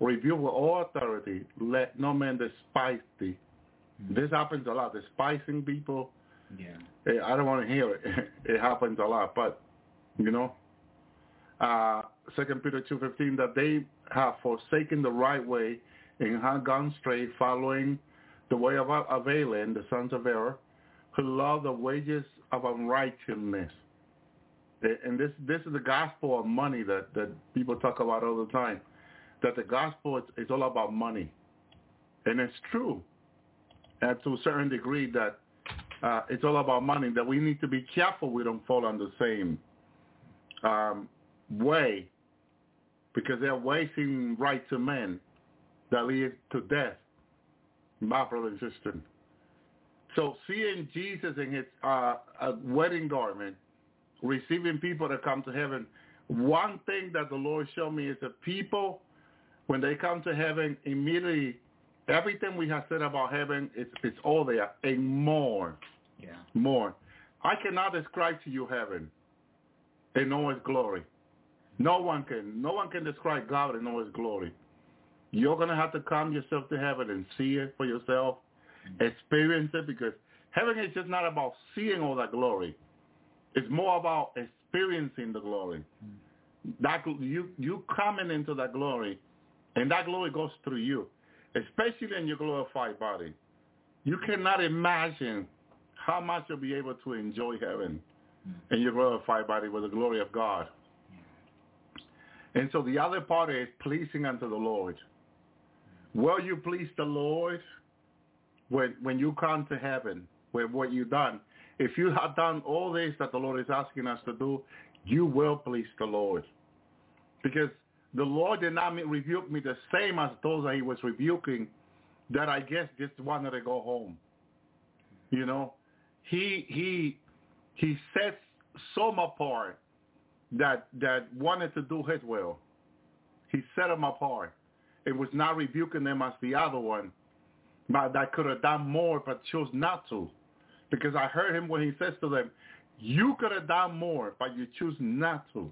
Rebuke with all authority. Let no man despise thee. Mm-hmm. This happens a lot. Despising people. Yeah. I don't want to hear it. It happens a lot. But, you know, uh, 2 Peter 2.15, that they have forsaken the right way and have gone straight, following the way of Balaam, the sons of error, who love the wages of unrighteousness. And this this is the gospel of money that, that people talk about all the time. That the gospel is, is all about money. And it's true. And to a certain degree that uh, it's all about money, that we need to be careful we don't fall on the same um, way because they're wasting right to men that lead to death. My brother and sister. So seeing Jesus in his uh, wedding garment, receiving people that come to heaven, one thing that the Lord showed me is that people, when they come to heaven, immediately, everything we have said about heaven, it's, it's all there and more. Yeah. More. I cannot describe to you heaven in all its glory. No one can. No one can describe God in all his glory. You're going to have to come yourself to heaven and see it for yourself, mm-hmm. experience it, because heaven is just not about seeing all that glory. It's more about experiencing the glory. Mm-hmm. That you you coming into that glory, and that glory goes through you, especially in your glorified body. You cannot imagine how much you'll be able to enjoy heaven in your glorified body with the glory of God. And so the other part is pleasing unto the Lord. Will you please the Lord when when you come to heaven with what you've done? If you have done all this that the Lord is asking us to do, you will please the Lord. Because the Lord did not rebuke me the same as those that he was rebuking that I guess just wanted to go home. You know, he he he sets some apart that that wanted to do his will. He set them apart. It was not rebuking them as the other one, but that could have done more but chose not to. Because I heard him when he says to them, you could have done more, but you choose not to.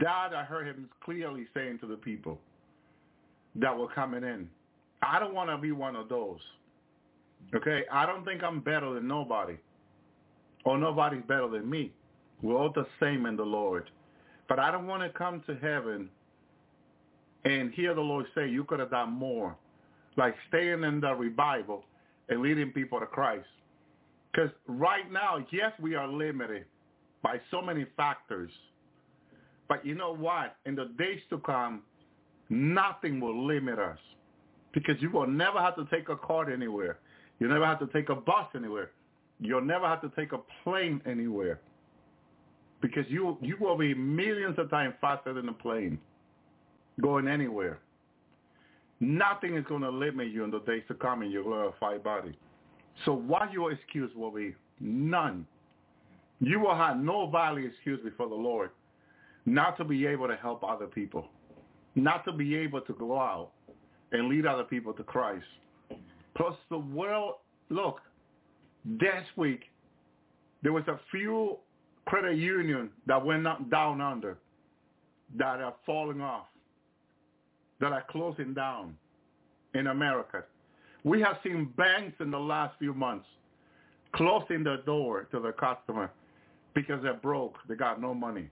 That I heard him clearly saying to the people that were coming in. I don't want to be one of those. Okay? I don't think I'm better than nobody. Or nobody's better than me. We're all the same in the Lord. But I don't want to come to heaven and hear the Lord say, you could have done more. Like staying in the revival and leading people to Christ. Because right now, yes, we are limited by so many factors. But you know what? In the days to come, nothing will limit us. Because you will never have to take a car anywhere. You never have to take a bus anywhere. You'll never have to take a plane anywhere because you you will be millions of times faster than a plane going anywhere. Nothing is going to limit you in the days to come in your glorified body. So what your excuse will be? None. You will have no valid excuse before the Lord not to be able to help other people, not to be able to go out and lead other people to Christ. Plus the world, look, this week there was a few credit union that went down under, that are falling off, that are closing down in America. We have seen banks in the last few months closing the door to the customer because they're broke. They got no money.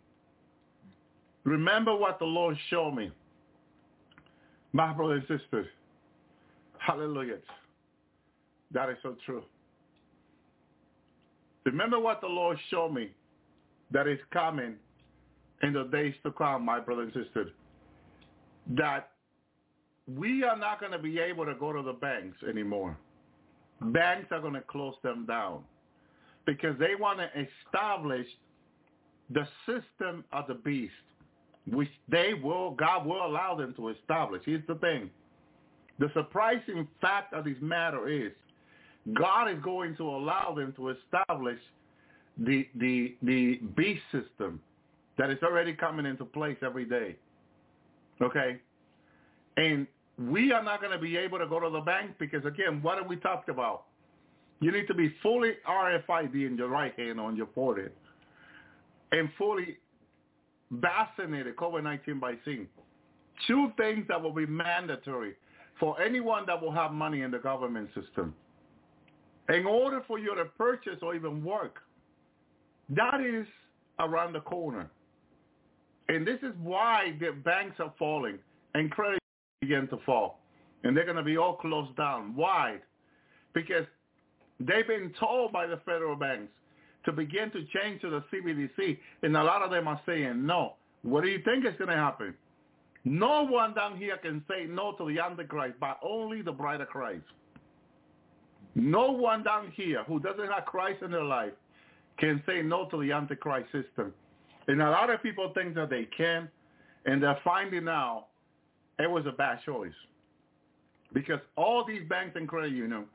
Remember what the Lord showed me. My brothers and sisters. Hallelujah. That is so true. Remember what the Lord showed me that is coming in the days to come, my brothers and sisters. That we are not going to be able to go to the banks anymore. Banks are going to close them down because they want to establish the system of the beast, which they will, God will allow them to establish. Here's the thing. The surprising fact of this matter is God is going to allow them to establish the, the, the beast system that is already coming into place every day. Okay? And we are not going to be able to go to the bank because, again, what have we talked about? You need to be fully RFID in your right hand on your forehead and fully vaccinated COVID-19 by vaccine. Two things that will be mandatory for anyone that will have money in the government system. In order for you to purchase or even work, that is around the corner. And this is why the banks are falling and credit begin to fall. And they're going to be all closed down. Why? Because they've been told by the federal banks to begin to change to the CBDC, and a lot of them are saying no. What do you think is going to happen? No one down here can say no to the Antichrist, but only the bride of Christ. No one down here who doesn't have Christ in their life can say no to the Antichrist system. And a lot of people think that they can, and they're finding out it was a bad choice. Because all these banks and credit unions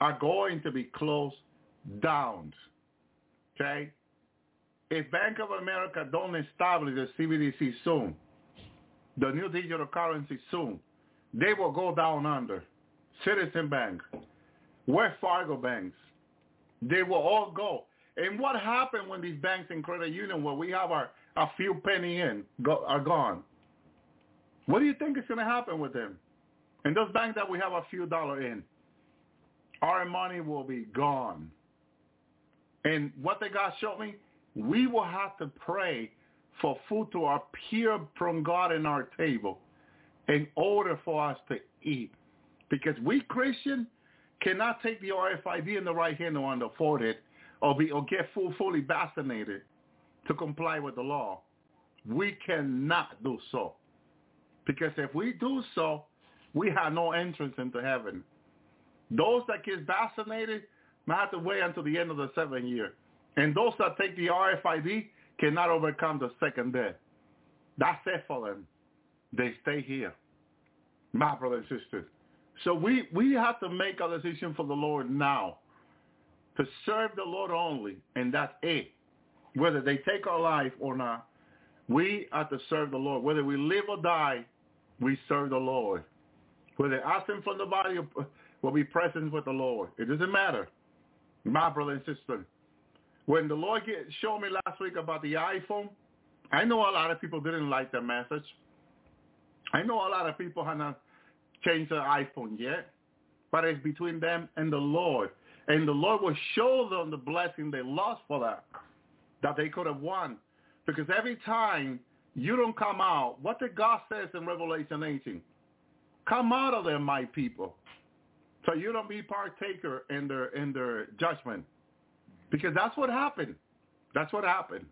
are going to be closed down. Okay? If Bank of America don't establish the CBDC soon, the new digital currency soon, they will go down under. Citizen Bank, Wells Fargo banks, they will all go. And what happened when these banks and credit union, where we have our a few penny in, go, are gone? What do you think is going to happen with them? And those banks that we have a few dollar in, our money will be gone. And what they God showed me, we will have to pray for food to appear from God in our table in order for us to eat. Because we Christian cannot take the RFID in the right hand or on the forehead or be or get full, fully vaccinated to comply with the law. We cannot do so. Because if we do so, we have no entrance into heaven. Those that get vaccinated might have to wait until the end of the seventh year. And those that take the RFID cannot overcome the second death. That's it for them. They stay here. My brothers and sisters. So we, we have to make a decision for the Lord now to serve the Lord only, and that's it. Whether they take our life or not, we are to serve the Lord. Whether we live or die, we serve the Lord. Whether absent from the body will be present with the Lord. It doesn't matter. My brother and sister, when the Lord showed me last week about the iPhone, I know a lot of people didn't like the message. I know a lot of people have not changed their iPhone yet, but it's between them and the Lord. And the Lord will show them the blessing they lost for that, that they could have won. Because every time you don't come out, what did God says in Revelation 18? Come out of there, my people. So you don't be partaker in their in their judgment. Because that's what happened. That's what happened.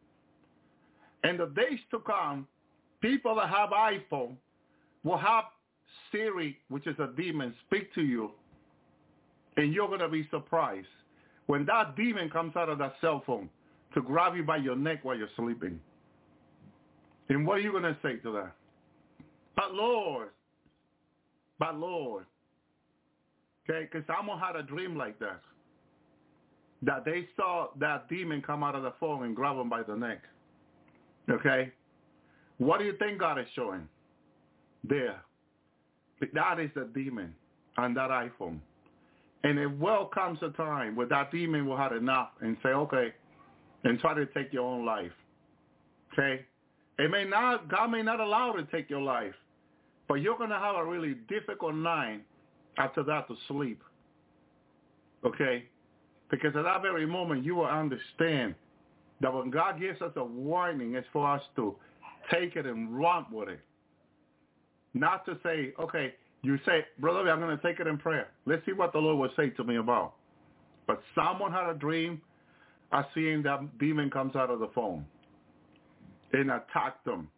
And the days to come, people that have iPhone will have Siri, which is a demon, speak to you. And you're going to be surprised when that demon comes out of that cell phone to grab you by your neck while you're sleeping. And what are you going to say to that? But Lord, but Lord, okay, because Amo had a dream like that, that they saw that demon come out of the phone and grab him by the neck. Okay? What do you think God is showing? There. That is the demon on that iPhone. And it will comes a time where that demon will have enough and say, okay, and try to take your own life. Okay? It may not, God may not allow to take your life, but you're going to have a really difficult night after that to sleep. Okay? Because at that very moment, you will understand that when God gives us a warning, it's for us to take it and run with it. Not to say, okay, you say, brother, I'm going to take it in prayer. Let's see what the Lord will say to me about. But someone had a dream of seeing that demon comes out of the phone and attack them.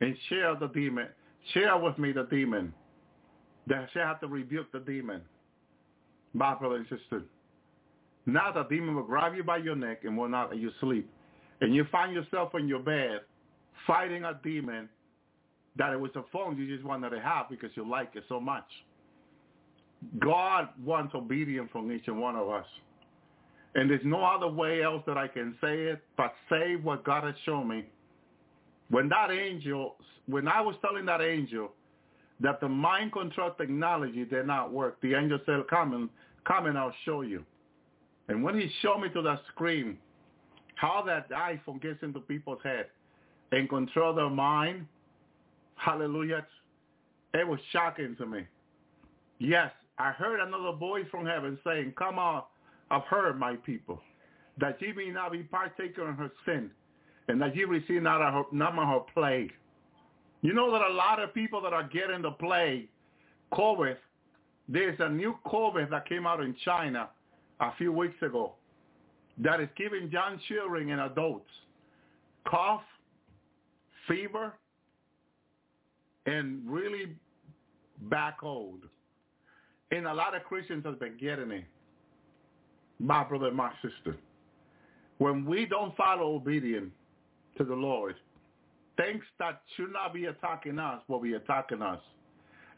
And share the demon. Share with me the demon. That she have to rebuke the demon. My brother and sister. Now the demon will grab you by your neck and will not let you sleep. And you find yourself in your bed fighting a demon that it was a phone you just wanted to have because you like it so much. God wants obedience from each and one of us. And there's no other way else that I can say it but say what God has shown me. When that angel, when I was telling that angel that the mind control technology did not work, the angel said, come and, come and I'll show you. And when he showed me to that screen, how that iPhone gets into people's head and control their mind, hallelujah, it was shocking to me. Yes, I heard another voice from heaven saying, come on, of her, my people, that ye may not be partaker in her sin, and that ye receive not none of her plague. You know that a lot of people that are getting the plague, COVID, there's a new COVID that came out in China a few weeks ago that is giving young children and adults cough, fever, and really back cold. And a lot of Christians have been getting it. My brother and my sister. When we don't follow obedience to the Lord, things that should not be attacking us will be attacking us.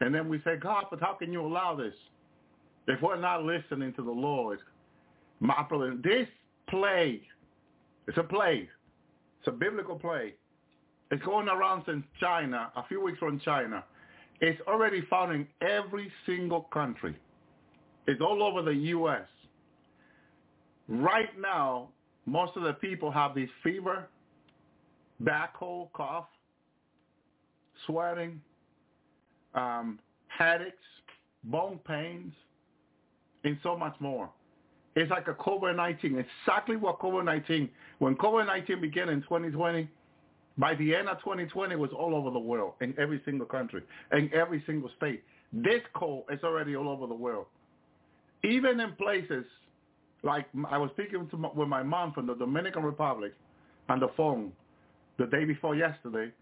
And then we say, God, but how can you allow this? If we're not listening to the Lord, my brother, this plague, it's a plague. It's a biblical plague. It's going around since China, a few weeks from China. It's already found in every single country. It's all over the U.S. Right now, most of the people have this fever, back cold, cough, sweating, um, headaches, bone pains, and so much more. It's like a COVID-19, exactly what COVID-19, when COVID-19 began in 2020, by the end of 2020, it was all over the world, in every single country, in every single state. This cold is already all over the world. Even in places like I was speaking my, with my mom from the Dominican Republic on the phone the day before yesterday,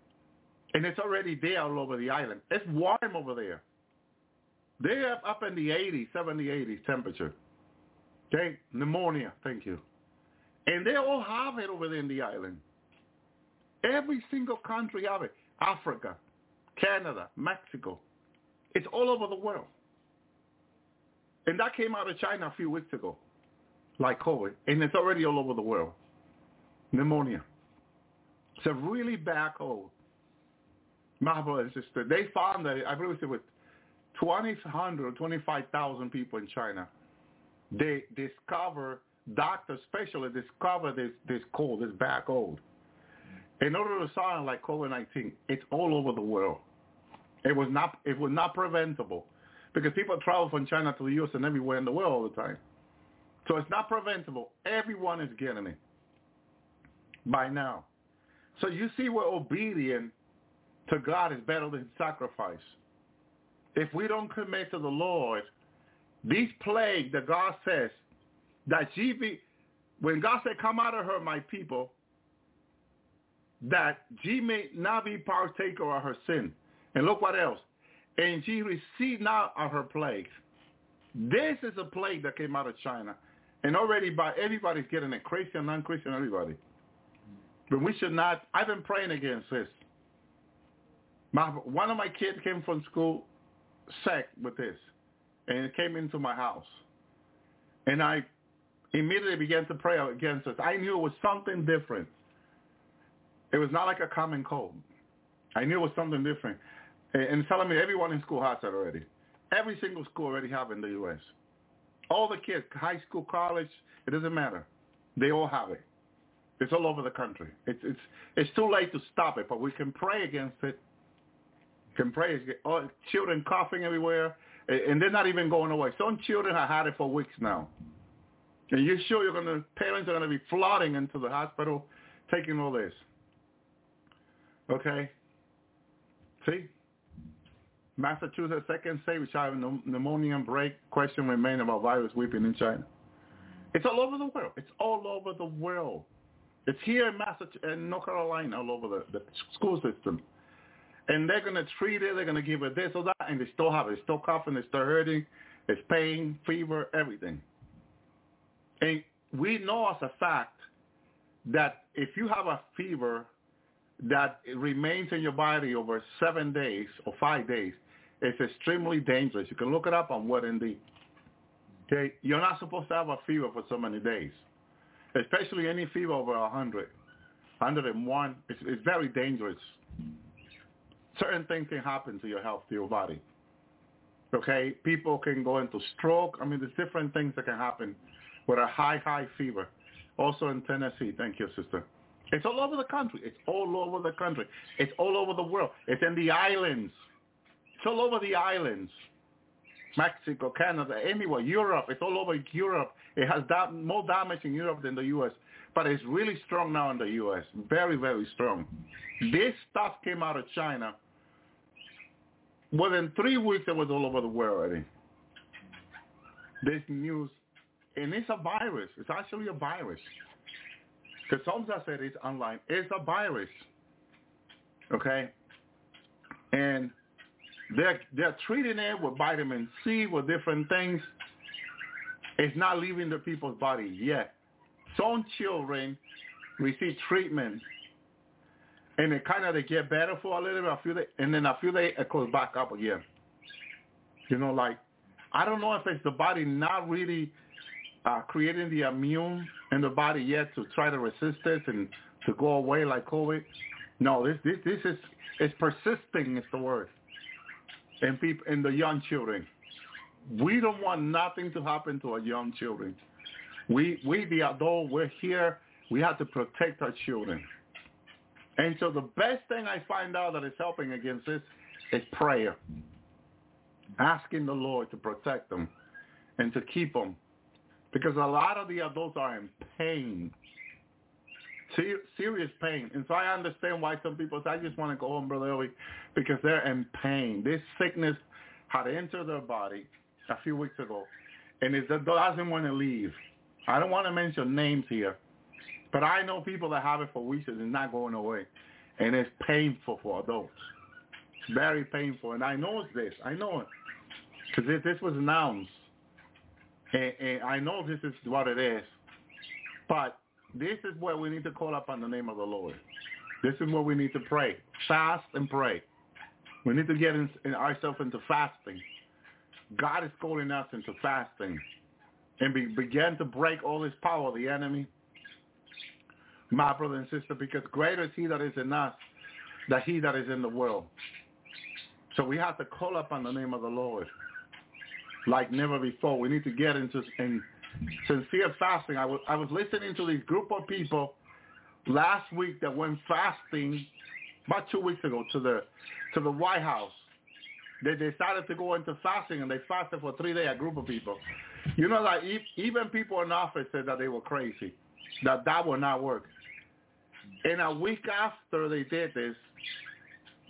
and it's already there all over the island. It's warm over there. They're up in the 80s, 70, 80s temperature. Okay, pneumonia, thank you. And they all have it over there in the island. Every single country have it. Africa, Canada, Mexico. It's all over the world. And that came out of China a few weeks ago, like COVID. And it's already all over the world. Pneumonia. A really cold. My brother and sister, they found that, I believe it was 2,000 or 25,000 people in China. They discover, doctors especially discover this, this cold, this bad cold in order to sound like COVID-19, it's all over the world. It was not it was not preventable because people travel from China to the U.S. and everywhere in the world all the time. So it's not preventable. Everyone is getting it by now. So you see where obedience to God is better than sacrifice. If we don't commit to the Lord, these plague that God says that she be, when God said, come out of her, my people, that she may not be partaker of her sin. And look what else. And she received not of her plague. This is a plague that came out of China. And already by everybody's getting it, Christian, non-Christian, everybody. But we should not, I've been praying against this. My, one of my kids came from school sick with this. And it came into my house. And I immediately began to pray against this. I knew it was something different. It was not like a common cold. I knew it was something different. And telling me everyone in school has that already. Every single school already have it in the U.S. All the kids, high school, college, it doesn't matter. They all have it. It's all over the country. It's it's it's too late to stop it, but we can pray against it. Can pray. All, oh, children coughing everywhere. and they're not even going away. Some children have had it for weeks now. And you're sure you're going to, parents are going to be flooding into the hospital taking all this. Okay? See? Massachusetts second which have pneumonia break, question remain about virus weeping in China. It's all over the world. It's all over the world. It's here in Massachusetts, and North Carolina, all over the, the school system. And they're going to treat it. They're going to give it this or that, and they still have it. It's still coughing. It's still hurting. It's pain, fever, everything. And we know as a fact that if you have a fever that remains in your body over seven days or five days, it's extremely dangerous. You can look it up on WebMD. Okay, you're not supposed to have a fever for so many days, especially any fever over 100, 101. It's, it's very dangerous. Certain things can happen to your health, to your body. Okay, people can go into stroke. I mean, there's different things that can happen with a high, high fever. Also in Tennessee. Thank you, sister. It's all over the country. It's all over the country. It's all over the world. It's in the islands. It's all over the islands. Mexico, Canada, anywhere, Europe. It's all over Europe. It has da- more damage in Europe than the U.S., but it's really strong now in the U.S. Very, very strong. This stuff came out of China. Within three weeks, it was all over the world already. This news, and it's a virus. It's actually a virus. Because some I said it's online. It's a virus. Okay? And they're they're treating it with vitamin C, with different things. It's not leaving the people's body yet. Some children receive treatment and it kind of they get better for a little bit, a few days, and then a few days it goes back up again. You know, like I don't know if it's the body not really uh, creating the immune in the body yet to try to resist this and to go away like COVID. No, this this this is it's persisting. Is the word. In people and the young children, we don't want nothing to happen to our young children. We we the adult we're here. We have to protect our children. And so the best thing I find out that is helping against this is prayer. Asking the Lord to protect them and to keep them because a lot of the adults are in pain, Ser- serious pain. And so I understand why some people say, I just want to go home, Brother because they're in pain. This sickness had entered their body a few weeks ago, and it doesn't want to leave. I don't want to mention names here, but I know people that have it for weeks and it's not going away. And it's painful for adults. It's very painful. And I know this. I know it. Because this, this was announced and, and I know this is what it is, but this is where we need to call upon the name of the Lord. This is where we need to pray. Fast and pray. We need to get in, in ourselves into fasting. God is calling us into fasting and be, begin to break all this power the enemy. My brother and sister, because greater is he that is in us than he that is in the world. So we have to call upon the name of the Lord like never before. We need to get into in sincere fasting. I was I was listening to this group of people last week that went fasting about two weeks ago to the to the White House. They decided to go into fasting and they fasted for three days. A group of people. You know that even people in office said that they were crazy, that that would not work. And a week after they did this,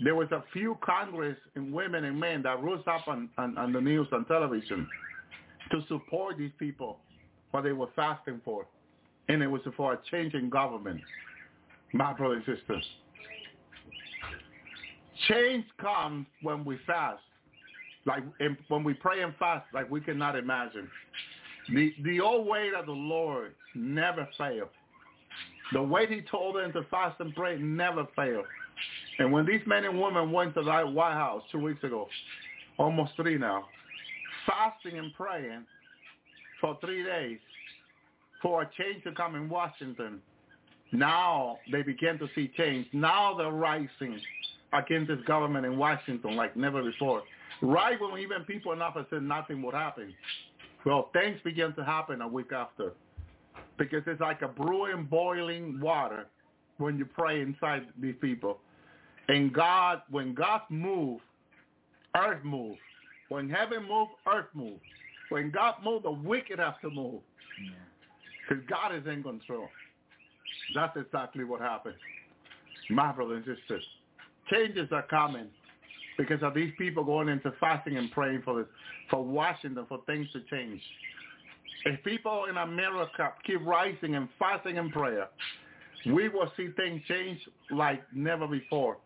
there was a few Congress and women and men that rose up on, on, on the news on television to support these people, what they were fasting for. And it was for a change in government. My brothers and sisters. Change comes when we fast, like when we pray and fast, like we cannot imagine. The the old way of the Lord never failed. The way He told them to fast and pray never failed. And when these men and women went to the White House two weeks ago, almost three now, fasting and praying for three days for a change to come in Washington, now they begin to see change. Now they're rising against this government in Washington like never before. Right when even people in office said nothing would happen. Well, things began to happen a week after because it's like a brewing, boiling water when you pray inside these people. And God, when God moves, earth moves. When heaven moves, earth move. When God moves, the wicked have to move. Because God is in control. That's exactly what happened. My brothers and sisters, changes are coming because of these people going into fasting and praying for this, for Washington, for things to change. If people in America keep rising and fasting and prayer, we will see things change like never before.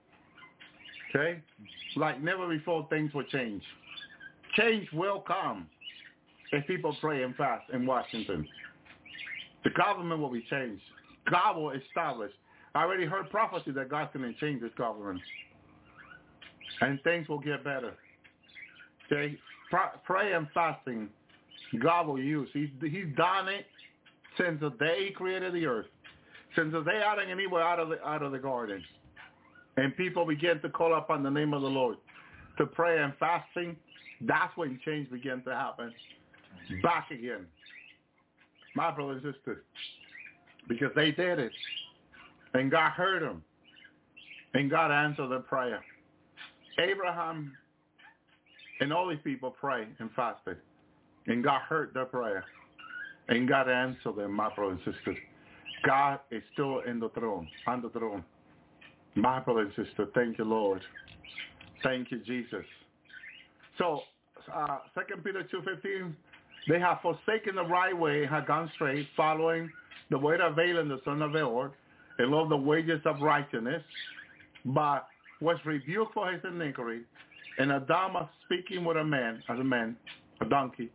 Okay? Like never before things will change. Change will come if people pray and fast in Washington. The government will be changed. God will establish. I already heard prophecy that God's going to change this government. And things will get better. Okay? Pray and fasting, God will use. He's, he's done it since the day he created the earth. Since the day Adam and Eve were out of the, out of the garden. And people began to call upon the name of the Lord. To pray and fasting, that's when change began to happen. Back again. My brothers and sisters. Because they did it. And God heard them. And God answered their prayer. Abraham and all these people prayed and fasted. And God heard their prayer. And God answered them, my brothers and sisters. God is still in the throne, on the throne. My brother and sister, thank you, Lord. Thank you, Jesus. So, uh, 2 Peter 2.15, they have forsaken the right way have gone straight, following the way of Balaam, the son of Beor, and love the wages of righteousness, but was rebuked for his iniquity, and Adama speaking with a man, as a man, a donkey,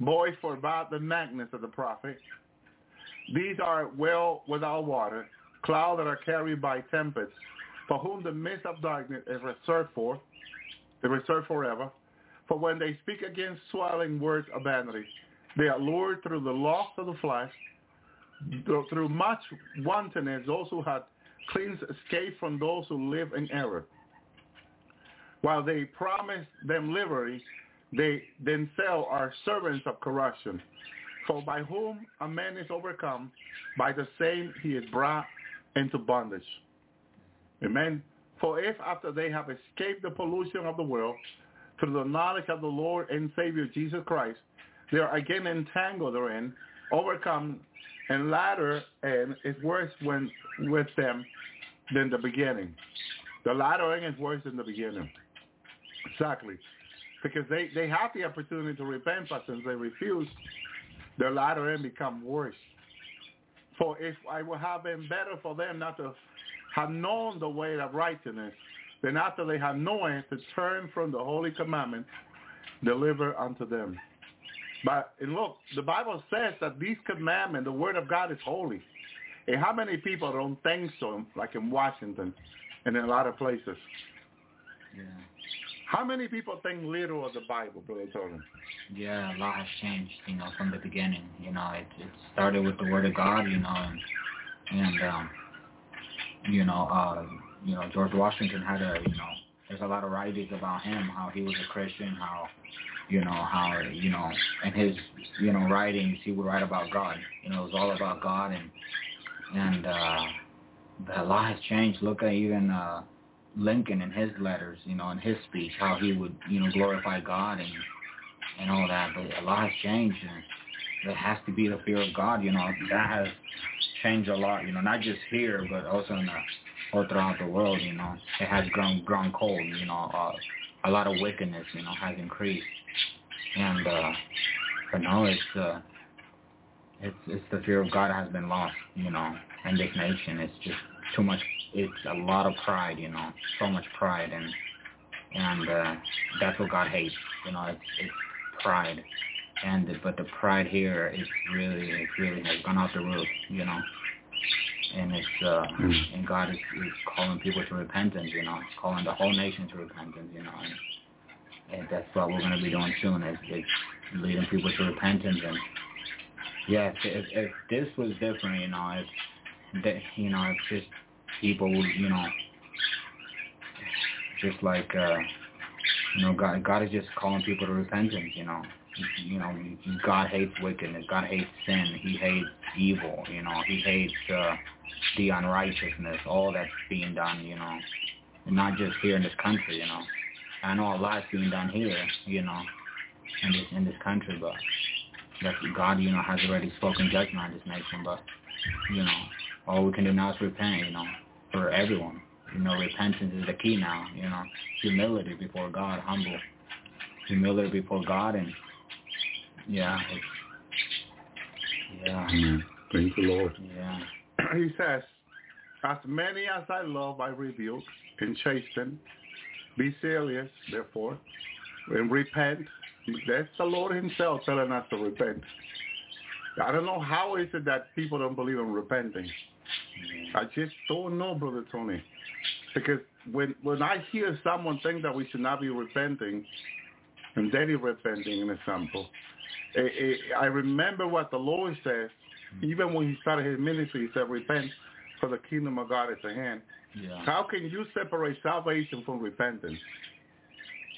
boy forbade the madness of the prophet. These are well without water, clouds that are carried by tempests, for whom the mist of darkness is reserved for, is reserved forever. For when they speak against swelling words of vanity, they are lured through the lust of the flesh, through much wantonness, those who had cleansed escape from those who live in error. While they promise them liberty, they themselves are servants of corruption. For by whom a man is overcome, by the same he is brought into bondage. Amen. For if after they have escaped the pollution of the world through the knowledge of the Lord and Savior Jesus Christ, they are again entangled therein, overcome, and latter end is worse when with them than the beginning. The latter end is worse than the beginning. Exactly. Because they, they have the opportunity to repent, but since they refuse, their latter end become worse. For if I would have been better for them not to have known the way of righteousness, then after they have known to turn from the holy commandment, deliver unto them. But and look, the Bible says that these commandments, the word of God is holy. And how many people don't think so, like in Washington and in a lot of places? Yeah. How many people think little of the Bible, Brother Jordan? Yeah, a lot has changed, you know, from the beginning. You know, it, it started with the Word of God, you know, and, and um, you know, uh, you know, George Washington had a, you know, there's a lot of writings about him, how he was a Christian, how, you know, how, you know, in his, you know, writings, he would write about God. You know, it was all about God, and and uh, a lot has changed. Look at even uh, Lincoln in his letters, you know, in his speech, how he would, you know, glorify God and and all that. But a lot has changed, and there has to be the fear of God. You know, that has changed a lot. You know, not just here, but also in the all throughout the world. You know, it has grown grown cold. You know, uh, a lot of wickedness, you know, has increased, and uh, but now it's uh, it's it's the fear of God has been lost. You know, in this nation, it's just too much. It's a lot of pride. You know, so much pride, and and uh, that's what God hates. You know, it's it's pride and but the pride here is really it really has gone out the roof, you know. And it's uh mm. and God is, is calling people to repentance, you know, calling the whole nation to repentance, you know, and, and that's what we're gonna be doing soon is, is leading people to repentance and yes, if, if this was different, you know, if that you know, if just people would you know just like uh you know, God God is just calling people to repentance, you know you know, God hates wickedness. God hates sin. He hates evil. You know, He hates uh, the unrighteousness, all that's being done. You know, and not just here in this country. You know, I know a lot's being done here, you know, in this in this country, but that God, you know, has already spoken judgment on this nation. But you know, all we can do now is repent, you know, for everyone. You know, repentance is the key now. You know, humility before God, humble, humility before God, and yeah, it's, yeah. Amen. Thank you, Lord. Yeah. he says, As many as I love, I rebuke and chasten. Be serious, therefore, and repent. That's the Lord himself telling us to repent. I don't know how is it that people don't believe in repenting. I just don't know, Brother Tony. Because when when I hear someone think that we should not be repenting, and daily repenting, an example, eh, eh, I remember what the Lord says even when he started his ministry, he said, repent for the kingdom of God is at hand. Yeah. How can you separate salvation from repentance?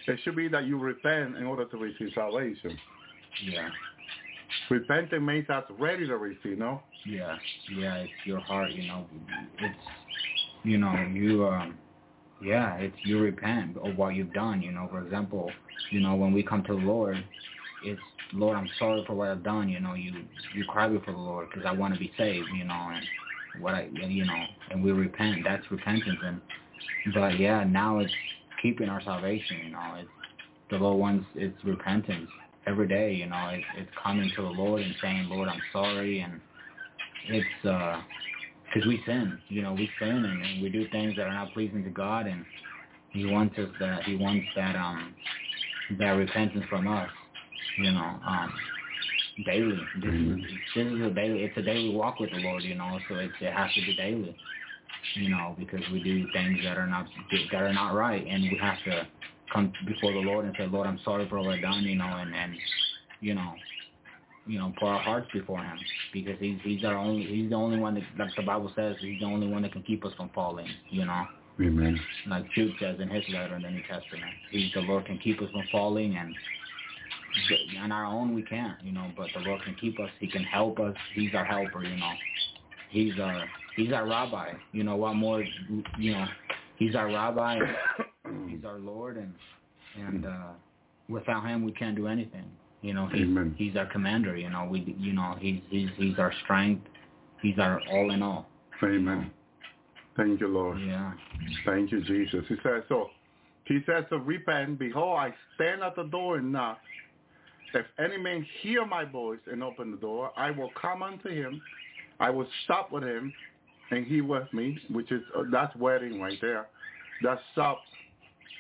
It should be that you repent in order to receive salvation. Yeah. Repenting means us ready to receive, no? Yeah. Yeah. It's your heart. You know. It's you know you um yeah it's you repent of what you've done. You know. For example, you know when we come to the Lord, it's Lord, I'm sorry for what I've done. You know, you you cry before the Lord because I want to be saved. You know, and what I you know, and we repent. That's repentance. And but yeah, now it's keeping our salvation. You know, it's the little ones. it's repentance every day. You know, it's it's coming to the Lord and saying, Lord, I'm sorry, and it's uh because we sin. You know, we sin and, and we do things that are not pleasing to God, and He wants us that He wants that um that repentance from us you know, um, daily. This, Mhm. is, this is a daily. It's a daily walk with the Lord, you know. So it's, it has to be daily, you know, because we do things that are not that are not right, and we have to come before the Lord and say, Lord, I'm sorry for what I've done, you know, and and you know, you know, pour our hearts before Him because He's He's our only He's the only one that, like the Bible says, He's the only one that can keep us from falling, you know Amen. like Jude says in his letter in the New Testament. He's the Lord can keep us from falling and on our own we can't, you know, but the Lord can keep us, he can help us, he's our helper, you know. He's our he's our rabbi. You know, what more you know, he's our rabbi, he's our Lord and and uh without him we can't do anything. You know, he's Amen. he's our commander, you know, we you know, he's he's he's our strength. He's our all in all. Amen. Thank you, Lord. Yeah. Thank you, Jesus. He says, so he says to repent, behold, I stand at the door and knock. If any man hear my voice and open the door, I will come unto him. I will stop with him, and he with me, which is, uh, that's wedding right there. That's stop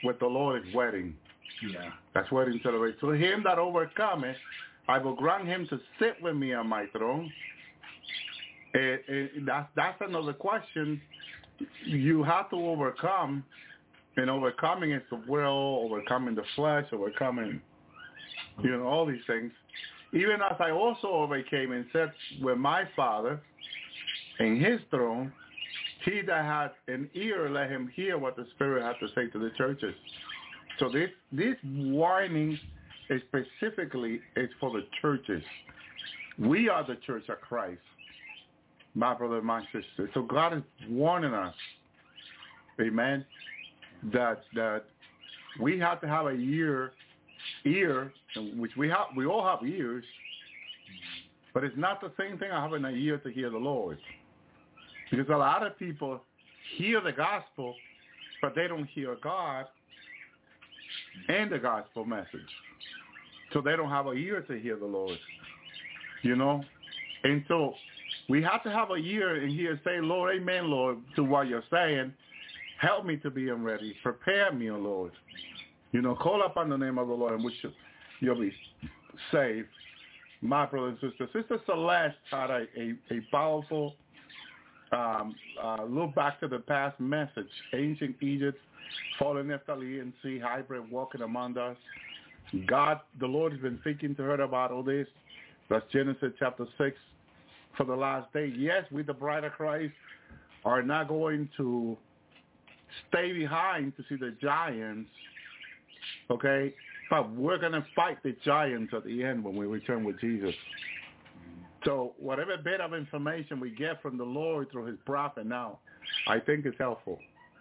with the Lord is wedding. Yeah. That's wedding celebration. To him that overcometh, I will grant him to sit with me on my throne. Eh, that's, that's another question. You have to overcome, and overcoming is the will, overcoming the flesh, overcoming, you know, all these things. Even as I also overcame and sat with my Father in his throne, he that hath an ear, let him hear what the Spirit hath to say to the churches. So this this warning is specifically is for the churches. We are the church of Christ, my brother, my sister. So God is warning us, Amen, that that we have to have a ear, ear, which we have. We all have ears, but it's not the same thing. I have an ear to hear the Lord, because a lot of people hear the gospel, but they don't hear God and the gospel message. So they don't have a ear to hear the Lord. You know? And so we have to have a ear and hear say, Lord, amen, Lord, to what you're saying. Help me to be ready. Prepare me, O Lord. You know, call upon the name of the Lord and which you'll be saved. My brother and sister. Sister Celeste had a, a, a powerful um, uh, look back to the past message. Ancient Egypt, fallen Nephilim and sea hybrid walking among us. God, the Lord has been speaking to her about all this. That's Genesis chapter 6 for the last day. Yes, we, the bride of Christ, are not going to stay behind to see the giants, okay? But we're going to fight the giants at the end when we return with Jesus. So whatever bit of information we get from the Lord through his prophet now, I think is helpful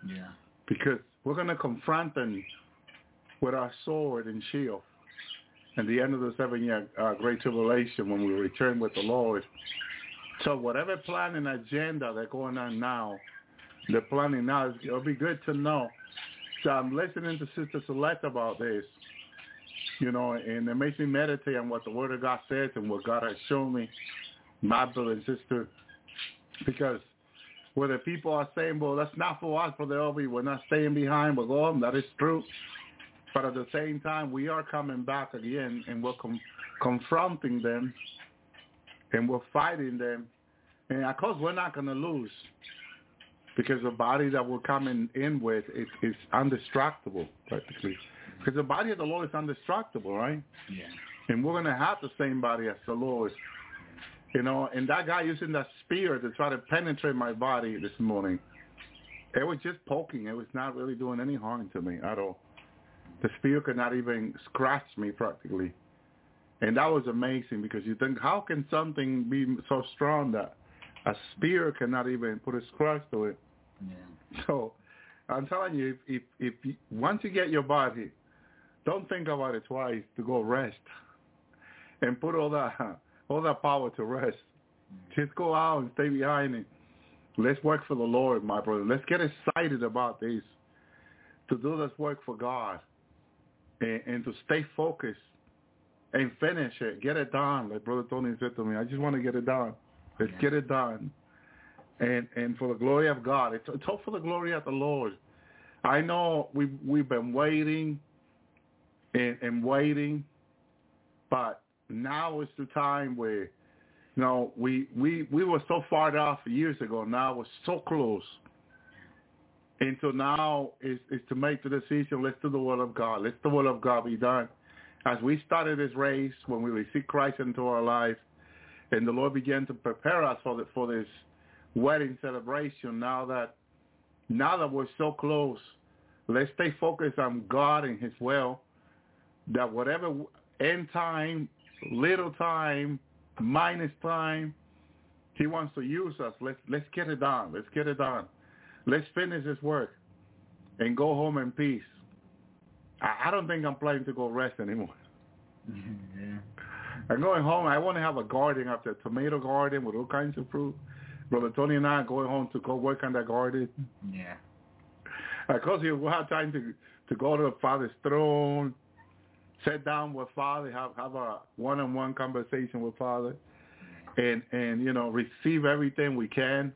Yeah. because we're going to confront them. with our sword and shield. At the end of the seven-year uh, Great Tribulation, when we return with the Lord. So whatever plan and agenda they're going on now, they're planning now, it'll be good to know. So I'm listening to Sister Celeste about this, you know, and it makes me meditate on what the Word of God says and what God has shown me, my brother and sister, because whether people are saying, well, that's not for us, Brother Elvi, we're not staying behind, we're going, that is true. But at the same time, we are coming back again and we're com- confronting them and we're fighting them. And of course, we're not going to lose because the body that we're coming in with is, is undestructible, practically. Because the body of the Lord is undestructible, right? Yeah. And we're going to have the same body as the Lord. You know, and that guy using that spear to try to penetrate my body this morning, it was just poking. It was not really doing any harm to me at all. The spear could not even scratch me practically. And that was amazing because you think, how can something be so strong that a spear cannot even put a scratch to it? Yeah. So I'm telling you, if, if, if once you get your body, don't think about it twice to go rest and put all that all that power to rest. Mm-hmm. Just go out and stay behind it. Let's work for the Lord, my brother. Let's get excited about this. To do this work for God and, and to stay focused and finish it. Get it done. Like Brother Tony said to me, I just want to get it done. Let's Yeah. get it done. And and for the glory of God. It's, it's all for the glory of the Lord. I know we we've been waiting and, and waiting, but now is the time where you know we we we were so far off years ago. Now we're so close. And so now is is to make the decision. Let's do the will of God. Let the will of God be done. As we started this race, when we received Christ into our life, and the Lord began to prepare us for the, for this wedding celebration. Now that now that we're so close, let's stay focused on God and His will. That whatever end time, little time, minus time, He wants to use us. Let's let's get it done. Let's get it done. Let's finish this work and go home in peace. I, I don't think I'm planning to go rest anymore. yeah. I'm going home. I want to have a garden up there, tomato garden with all kinds of fruit. Brother Tony and I are going home to go work on the garden. Yeah. Because we'll have time to to go to the Father's throne, sit down with Father, have have a one-on-one conversation with Father, and and you know receive everything we can.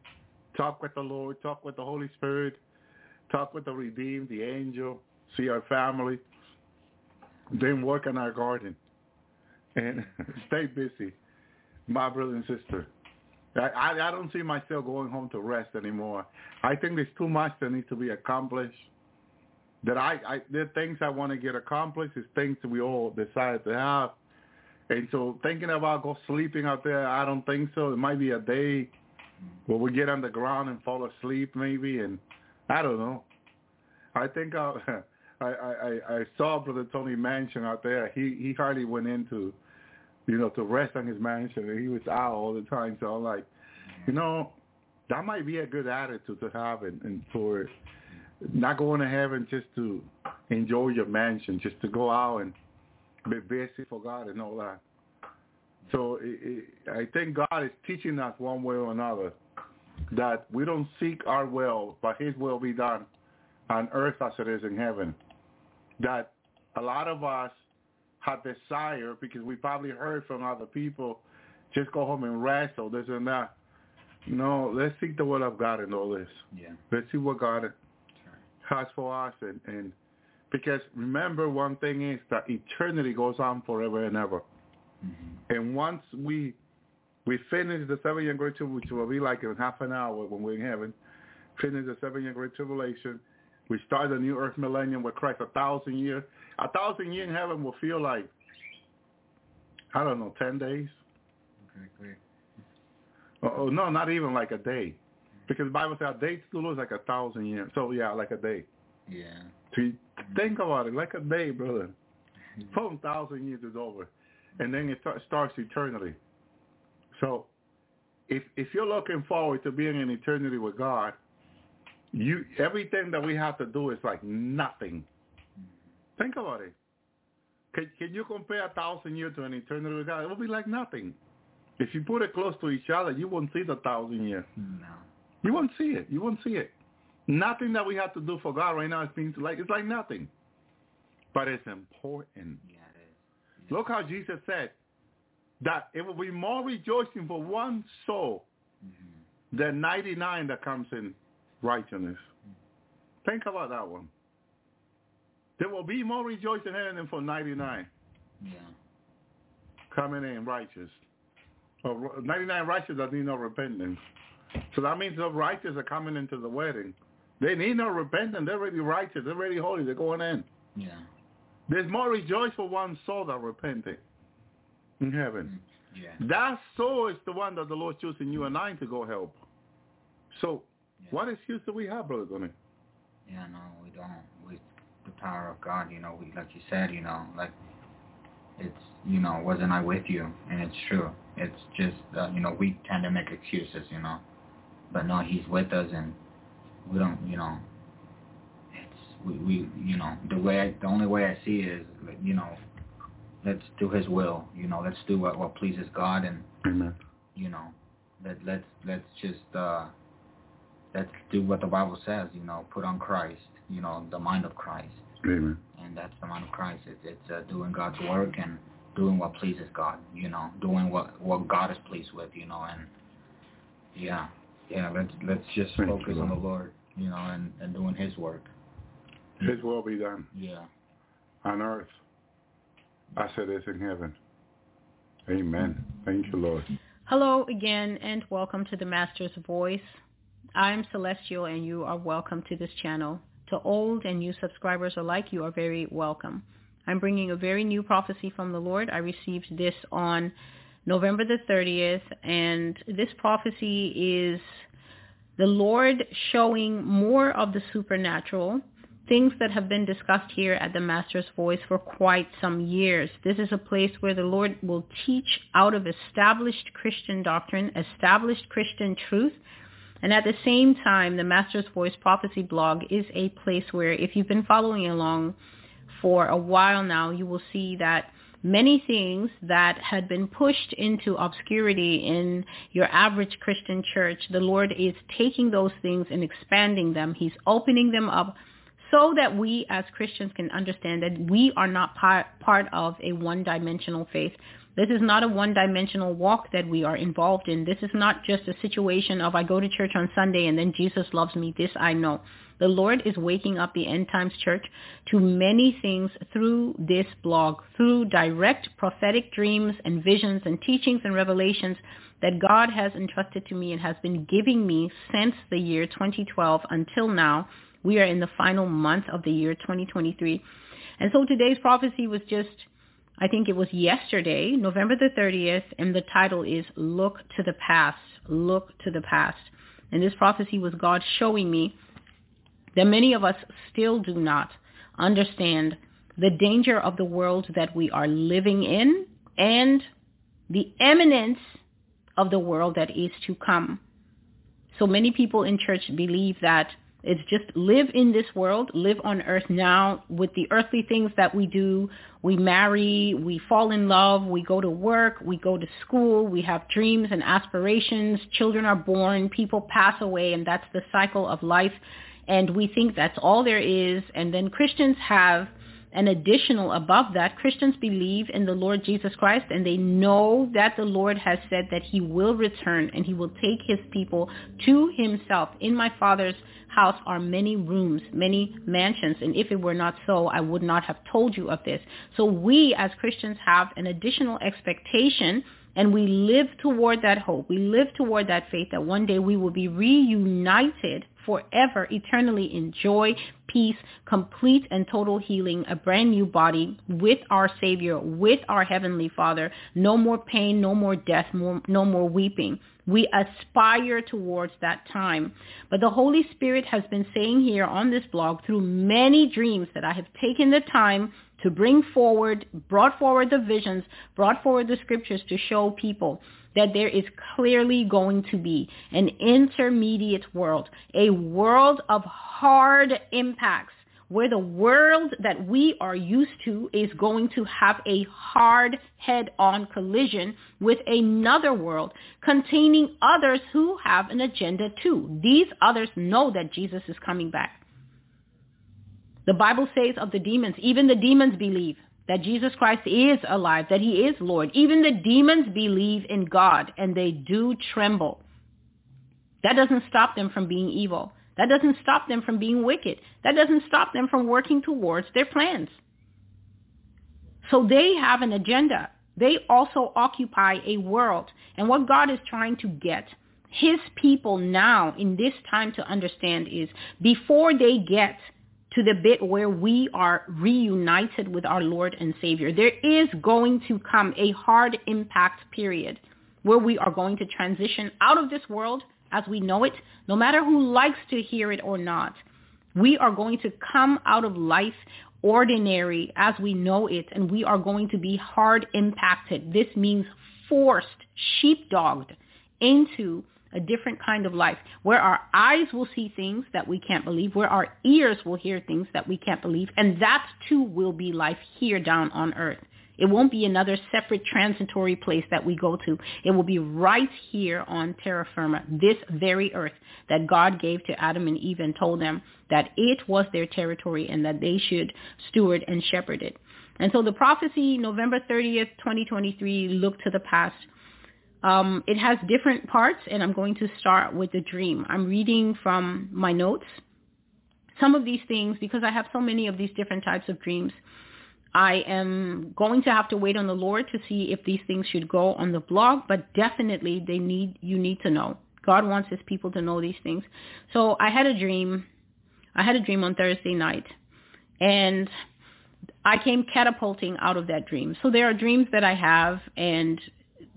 Talk with the Lord, talk with the Holy Spirit, talk with the redeemed, the angel, see our family, then work in our garden, and stay busy, my brother and sister. I, I don't see myself going home to rest anymore. I think there's too much that needs to be accomplished. That I, I there are things I want to get accomplished. Is things that we all decided to have. And so thinking about go sleeping out there, I don't think so. It might be a day where we get on the ground and fall asleep maybe, and I don't know. I think uh, I I I, I saw Brother Tony Mansion out there. He he hardly went into you know, to rest on his mansion. And he was out all the time. So I'm like, you know, that might be a good attitude to have and, and for not going to heaven just to enjoy your mansion, just to go out and be busy for God and all that. So it, it, I think God is teaching us one way or another that we don't seek our will, but his will be done on earth as it is in heaven. That a lot of us have desire because we probably heard from other people, just go home and rest or this and that. No, let's seek the will of God in all this. Yeah. Let's see what God has for us and, and because remember one thing is that eternity goes on forever and ever. Mm-hmm. And once we we finish the seven year great tribulation, which will be like in half an hour when we're in heaven, finish the seven year great tribulation, we start the new earth millennium with Christ, a thousand years. A thousand years in heaven will feel like, I don't know, 10 days? Okay, great. Oh, no, not even like a day. Because the Bible says a day to the Lord is like a thousand years. So, yeah, like a day. Yeah. So you think about it, like a day, brother. Boom, thousand years is over. And then it start, starts eternity. So if if you're looking forward to being in eternity with God, you everything that we have to do is like nothing Think about it. Can, can you compare a thousand years to an eternity with God? It will be like nothing. If you put it close to each other, you won't see the thousand years. No. You won't see it. You won't see it. Nothing that we have to do for God right now is being like it's like nothing. But it's important. Yeah, it is. Look how Jesus said that it will be more rejoicing for one soul hmm than 99 that comes in righteousness. Think about that one. There will be more rejoicing in heaven than for 99 Yeah. coming in righteous. Or 99 righteous that need no repentance. So that means the righteous are coming into the wedding. They need no repentance. They're already righteous. They're already holy. They're going in. Yeah. There's more rejoice for one soul that repented in heaven. Mm-hmm. Yeah. That soul is the one that the Lord choosing you and I to go help. So Yeah. what excuse do we have, Brother Tony? Yeah, no, we don't. The power of God, you know, we, like you said, you know, like, it's, you know, wasn't I with you? And it's true. It's just, uh, you know, we tend to make excuses, you know. But no, he's with us and we don't, you know, it's, we, we you know, the way, I, the only way I see it is, you know, let's do his will, you know, let's do what, what pleases God and, Amen. you know, let let's let's just uh let's do what the Bible says, you know, put on Christ, you know, the mind of Christ, Amen. and that's the mind of Christ. It's it's uh, doing God's work and doing what pleases God, you know, doing what what God is pleased with, you know, and yeah, yeah, let's let's just Thank you, focus on the Lord. Lord, you know, and and doing His work. His will be done Yeah, on earth as it is in heaven. Amen. Thank you, Lord. Hello again and welcome to the Master's Voice. I'm Celestial and you are welcome to this channel. To old and new subscribers alike, you are very welcome. I'm bringing a very new prophecy from the Lord. I received this on November the 30th and this prophecy is the Lord showing more of the supernatural, things that have been discussed here at the Master's Voice for quite some years. This is a place where the Lord will teach out of established Christian doctrine, established Christian truth, and at the same time, the Master's Voice Prophecy blog is a place where if you've been following along for a while now, you will see that many things that had been pushed into obscurity in your average Christian church, the Lord is taking those things and expanding them. He's opening them up so that we as Christians can understand that we are not part, of a one-dimensional faith. This is not a one-dimensional walk that we are involved in. This is not just a situation of I go to church on Sunday and then Jesus loves me. This I know. The Lord is waking up the end times church to many things through this blog, through direct prophetic dreams and visions and teachings and revelations that God has entrusted to me and has been giving me since the year 2012 until now. We are in the final month of the year 2023. And so today's prophecy was just, I think it was yesterday, November the 30th, and the title is Look to the Past. Look to the Past. And this prophecy was God showing me that many of us still do not understand the danger of the world that we are living in and the eminence of the world that is to come. So many people in church believe that it's just live in this world, live on earth now with the earthly things that we do. We marry, we fall in love, we go to work, we go to school, we have dreams and aspirations, children are born, people pass away, and that's the cycle of life. And we think that's all there is. And then Christians have an additional above that. Christians believe in the Lord Jesus Christ and they know that the Lord has said that he will return and he will take his people to himself. In my Father's house are many rooms, many mansions. And if it were not so, I would not have told you of this. So we as Christians have an additional expectation and we live toward that hope. We live toward that faith that one day we will be reunited forever, eternally enjoy peace, complete and total healing, a brand new body with our Savior, with our Heavenly Father. No more pain, no more death, more, no more weeping. We aspire towards that time. But the Holy Spirit has been saying here on this blog through many dreams that I have taken the time to bring forward, brought forward the visions, brought forward the scriptures to show people that there is clearly going to be an intermediate world, a world of hard impacts where the world that we are used to is going to have a hard head-on collision with another world containing others who have an agenda too. These others know that Jesus is coming back. The Bible says of the demons, even the demons believe that Jesus Christ is alive, that he is Lord. Even the demons believe in God and they do tremble. That doesn't stop them from being evil. That doesn't stop them from being wicked. That doesn't stop them from working towards their plans. So they have an agenda. They also occupy a world. And what God is trying to get his people now in this time to understand is before they get to the bit where we are reunited with our Lord and Savior, there is going to come a hard impact period where we are going to transition out of this world as we know it, no matter who likes to hear it or not. We are going to come out of life ordinary as we know it, and we are going to be hard impacted. This means forced, sheepdogged into a different kind of life where our eyes will see things that we can't believe, where our ears will hear things that we can't believe, and that too will be life here down on earth. It won't be another separate transitory place that we go to. It will be right here on terra firma, this very earth that God gave to Adam and Eve and told them that it was their territory and that they should steward and shepherd it. And so the prophecy, November 30th, 2023, looked to the past. Um, it has different parts, and I'm going to start with the dream. I'm reading from my notes. Some of these things, because I have so many of these different types of dreams, I am going to have to wait on the Lord to see if these things should go on the blog, but definitely they need you need to know. God wants his people to know these things. So I had a dream. I had a dream on Thursday night and I came catapulting out of that dream. So there are dreams that I have and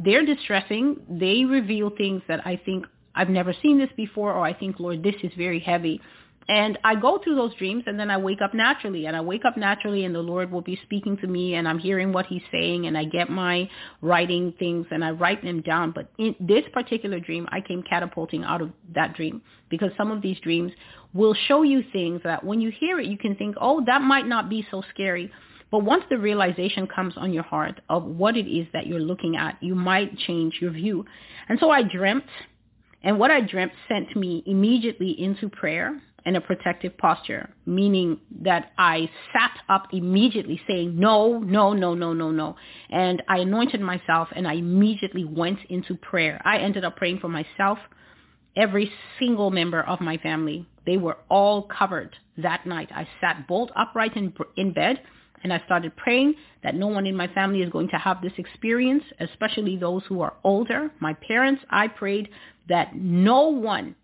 they're distressing. They reveal things that I think I've never seen this before or I think, Lord, this is very heavy. And I go through those dreams and then I wake up naturally and I wake up naturally and the Lord will be speaking to me and I'm hearing what he's saying and I get my writing things and I write them down. But in this particular dream, I came catapulting out of that dream because some of these dreams will show you things that when you hear it, you can think, oh, that might not be so scary. But once the realization comes on your heart of what it is that you're looking at, you might change your view. And so I dreamt and what I dreamt sent me immediately into prayer and a protective posture, meaning that I sat up immediately saying, no, no, no, no, no, no. And I anointed myself and I immediately went into prayer. I ended up praying for myself, every single member of my family. They were all covered that night. I sat bolt upright in, in bed and I started praying that no one in my family is going to have this experience, especially those who are older. My parents, I prayed that no one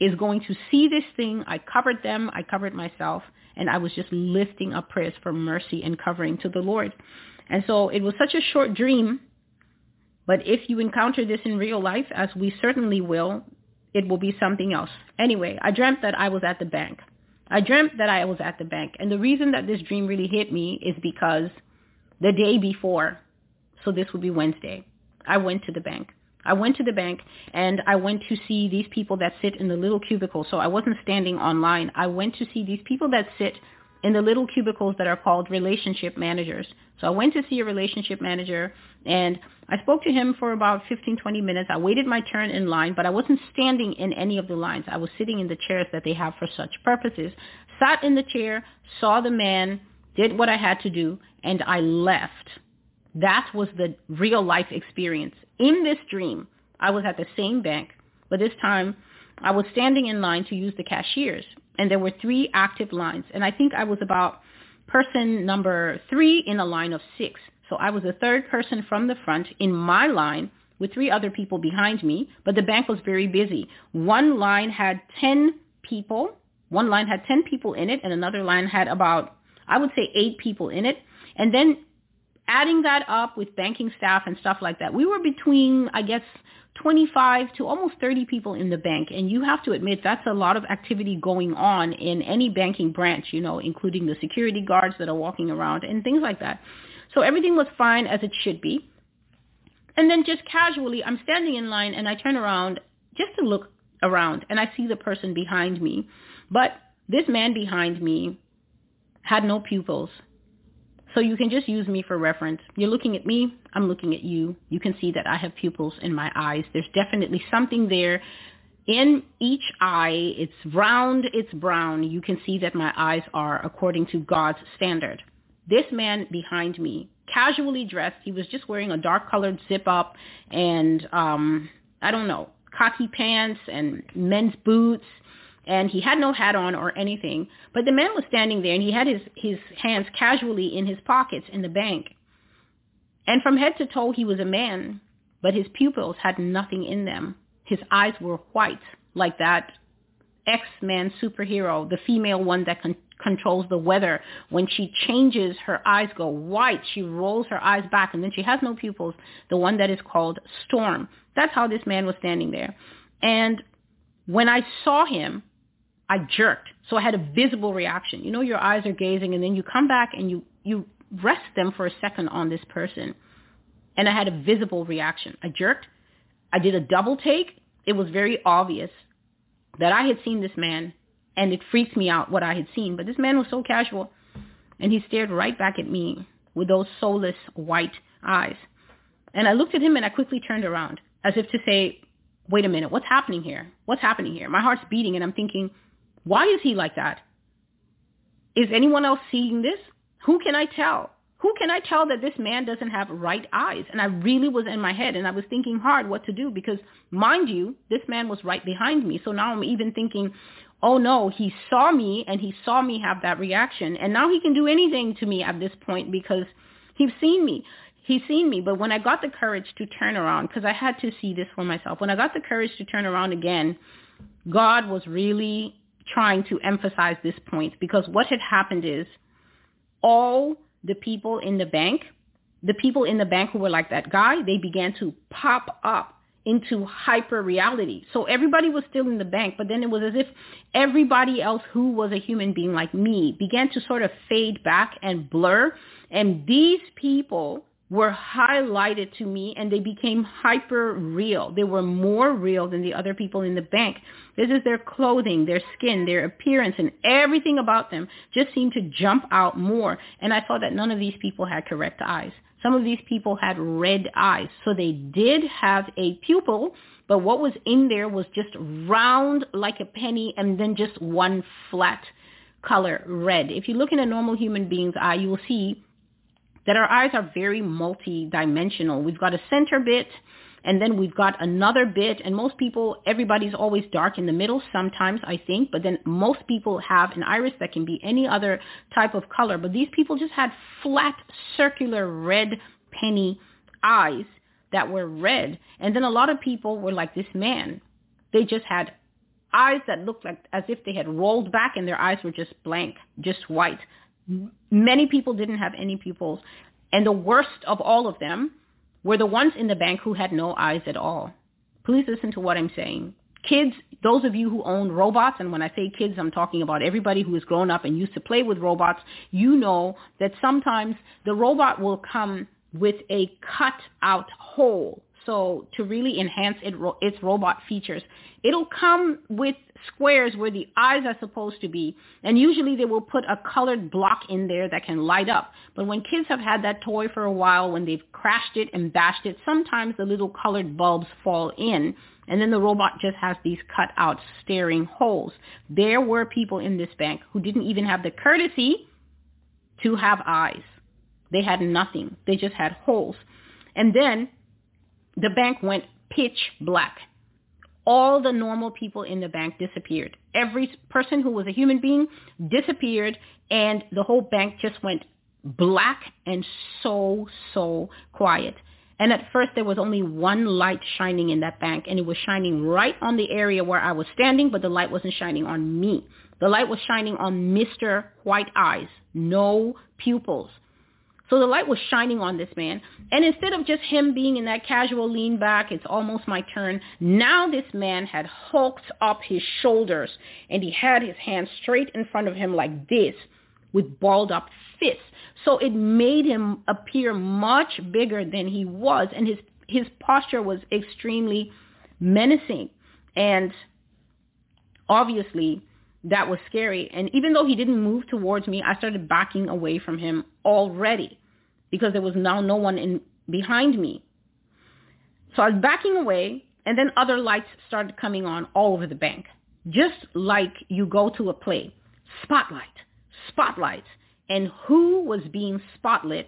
is going to see this thing. I covered them. I covered myself. And I was just lifting up prayers for mercy and covering to the Lord. And so it was such a short dream. But if you encounter this in real life, as we certainly will, it will be something else. Anyway, I dreamt that I was at the bank. I dreamt that I was at the bank. And the reason that this dream really hit me is because the day before, so this would be Wednesday, I went to the bank. I went to the bank and I went to see these people that sit in the little cubicles. So I wasn't standing online. I went to see these people that sit in the little cubicles that are called relationship managers. So I went to see a relationship manager and I spoke to him for about 15, 20 minutes. I waited my turn in line, but I wasn't standing in any of the lines. I was sitting in the chairs that they have for such purposes. Sat in the chair, saw the man, did what I had to do, and I left. That was the real life experience. In this dream, I was at the same bank, but this time I was standing in line to use the cashiers, and there were three active lines, and I think I was about person number three in a line of six. So I was the third person from the front in my line with three other people behind me, but the bank was very busy. One line had 10 people. One line had 10 people in it, and another line had about, I would say, eight people in it. And then adding that up with banking staff and stuff like that, we were between, I guess, 25 to almost 30 people in the bank. And you have to admit that's a lot of activity going on in any banking branch, you know, including the security guards that are walking around and things like that. So everything was fine as it should be. And then just casually, I'm standing in line and I turn around just to look around and I see the person behind me. But This man behind me had no pupils. So you can just use me for reference. You're looking at me, I'm looking at you. You can see that I have pupils in my eyes. There's definitely something there in each eye. It's round, it's brown. You can see that my eyes are according to God's standard. This man behind me, casually dressed, he was just wearing a dark colored zip up and um I don't know, khaki pants and men's boots and he had no hat on or anything. But the man was standing there and he had his, his hands casually in his pockets in the bank. And from head to toe he was a man, but his pupils had nothing in them. His eyes were white, like that X-Men superhero, the female one that con- controls the weather. When she changes, her eyes go white. She rolls her eyes back, and then she has no pupils, the one that is called Storm. That's how this man was standing there. And when I saw him, I jerked. So I had a visible reaction. You know, your eyes are gazing and then you come back and you, you rest them for a second on this person. And I had a visible reaction. I jerked. I did a double take. It was very obvious that I had seen this man and it freaked me out what I had seen. But this man was so casual and he stared right back at me with those soulless white eyes. And I looked at him and I quickly turned around as if to say, wait a minute, what's happening here? What's happening here? My heart's beating and I'm thinking, why is he like that? Is anyone else seeing this? Who can I tell? Who can I tell that this man doesn't have right eyes? And I really was in my head and I was thinking hard what to do because mind you, this man was right behind me. So now I'm even thinking, oh no, he saw me and he saw me have that reaction. And now he can do anything to me at this point because he's seen me. He's seen me. But when I got the courage to turn around, because I had to see this for myself, when I got the courage to turn around again, God was really trying to emphasize this point because what had happened is all the people in the bank, the people in the bank who were like that guy, they began to pop up into hyper reality. So everybody was still in the bank, but then it was as if everybody else who was a human being like me began to sort of fade back and blur. And these people were highlighted to me and they became hyper real. They were more real than the other people in the bank. This is their clothing, their skin, their appearance, and everything about them just seemed to jump out more. And I saw that none of these people had correct eyes. Some of these people had red eyes. So they did have a pupil, but what was in there was just round like a penny and then just one flat color red. If you look in a normal human being's eye, you will see that our eyes are very multi-dimensional. We've got a center bit, and then we've got another bit, and most people, everybody's always dark in the middle sometimes, I think, but then most people have an iris that can be any other type of color. But these people just had flat, circular, red, penny eyes that were red. And then a lot of people were like this man. They just had eyes that looked like as if they had rolled back and their eyes were just blank, just white. Many people didn't have any pupils. And the worst of all of them were the ones in the bank who had no eyes at all. Please listen to what I'm saying. Kids, those of you who own robots, and when I say kids, I'm talking about everybody who has grown up and used to play with robots, you know that sometimes the robot will come with a cut out hole so to really enhance it, its robot features, it'll come with squares where the eyes are supposed to be. And usually they will put a colored block in there that can light up. But when kids have had that toy for a while, when they've crashed it and bashed it, sometimes the little colored bulbs fall in. And then the robot just has these cut out staring holes. There were people in this bank who didn't even have the courtesy to have eyes. They had nothing. They just had holes. And then the bank went pitch black. All the normal people in the bank disappeared. Every person who was a human being disappeared and the whole bank just went black and so, so quiet. And at first there was only one light shining in that bank and it was shining right on the area where I was standing, but the light wasn't shining on me. The light was shining on Mr. White Eyes, no pupils. So the light was shining on this man. And instead of just him being in that casual lean back, it's almost my turn. Now this man had hulked up his shoulders and he had his hands straight in front of him like this with balled up fists. So it made him appear much bigger than he was and his his posture was extremely menacing. And obviously that was scary. And even though he didn't move towards me, I started backing away from him already because there was now no one in behind me. So I was backing away and then other lights started coming on all over the bank. Just like you go to a play. Spotlight, spotlight. And who was being spotlit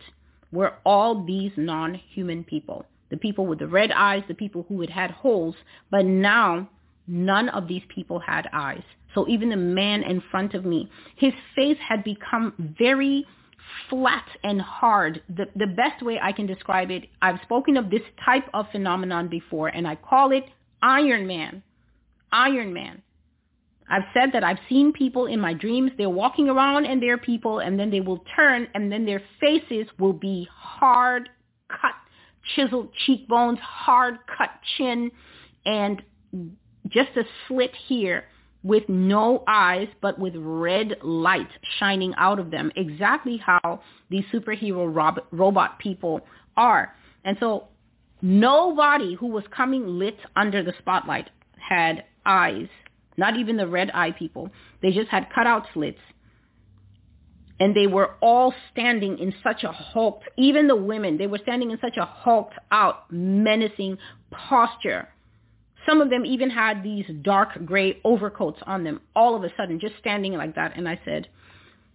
were all these non-human people. The people with the red eyes, the people who had had holes. But now none of these people had eyes. So even the man in front of me, his face had become very flat and hard. The, the best way I can describe it, I've spoken of this type of phenomenon before, and I call it Iron Man. Iron Man. I've said that I've seen people in my dreams. They're walking around and they're people, and then they will turn, and then their faces will be hard cut, chiseled cheekbones, hard cut chin, and just a slit here with no eyes but with red light shining out of them, exactly how these superhero rob- robot people are. And so nobody who was coming lit under the spotlight had eyes, not even the red eye people. They just had cutout slits. And they were all standing in such a hulked, even the women, they were standing in such a hulked out, menacing posture some of them even had these dark gray overcoats on them all of a sudden, just standing like that. And I said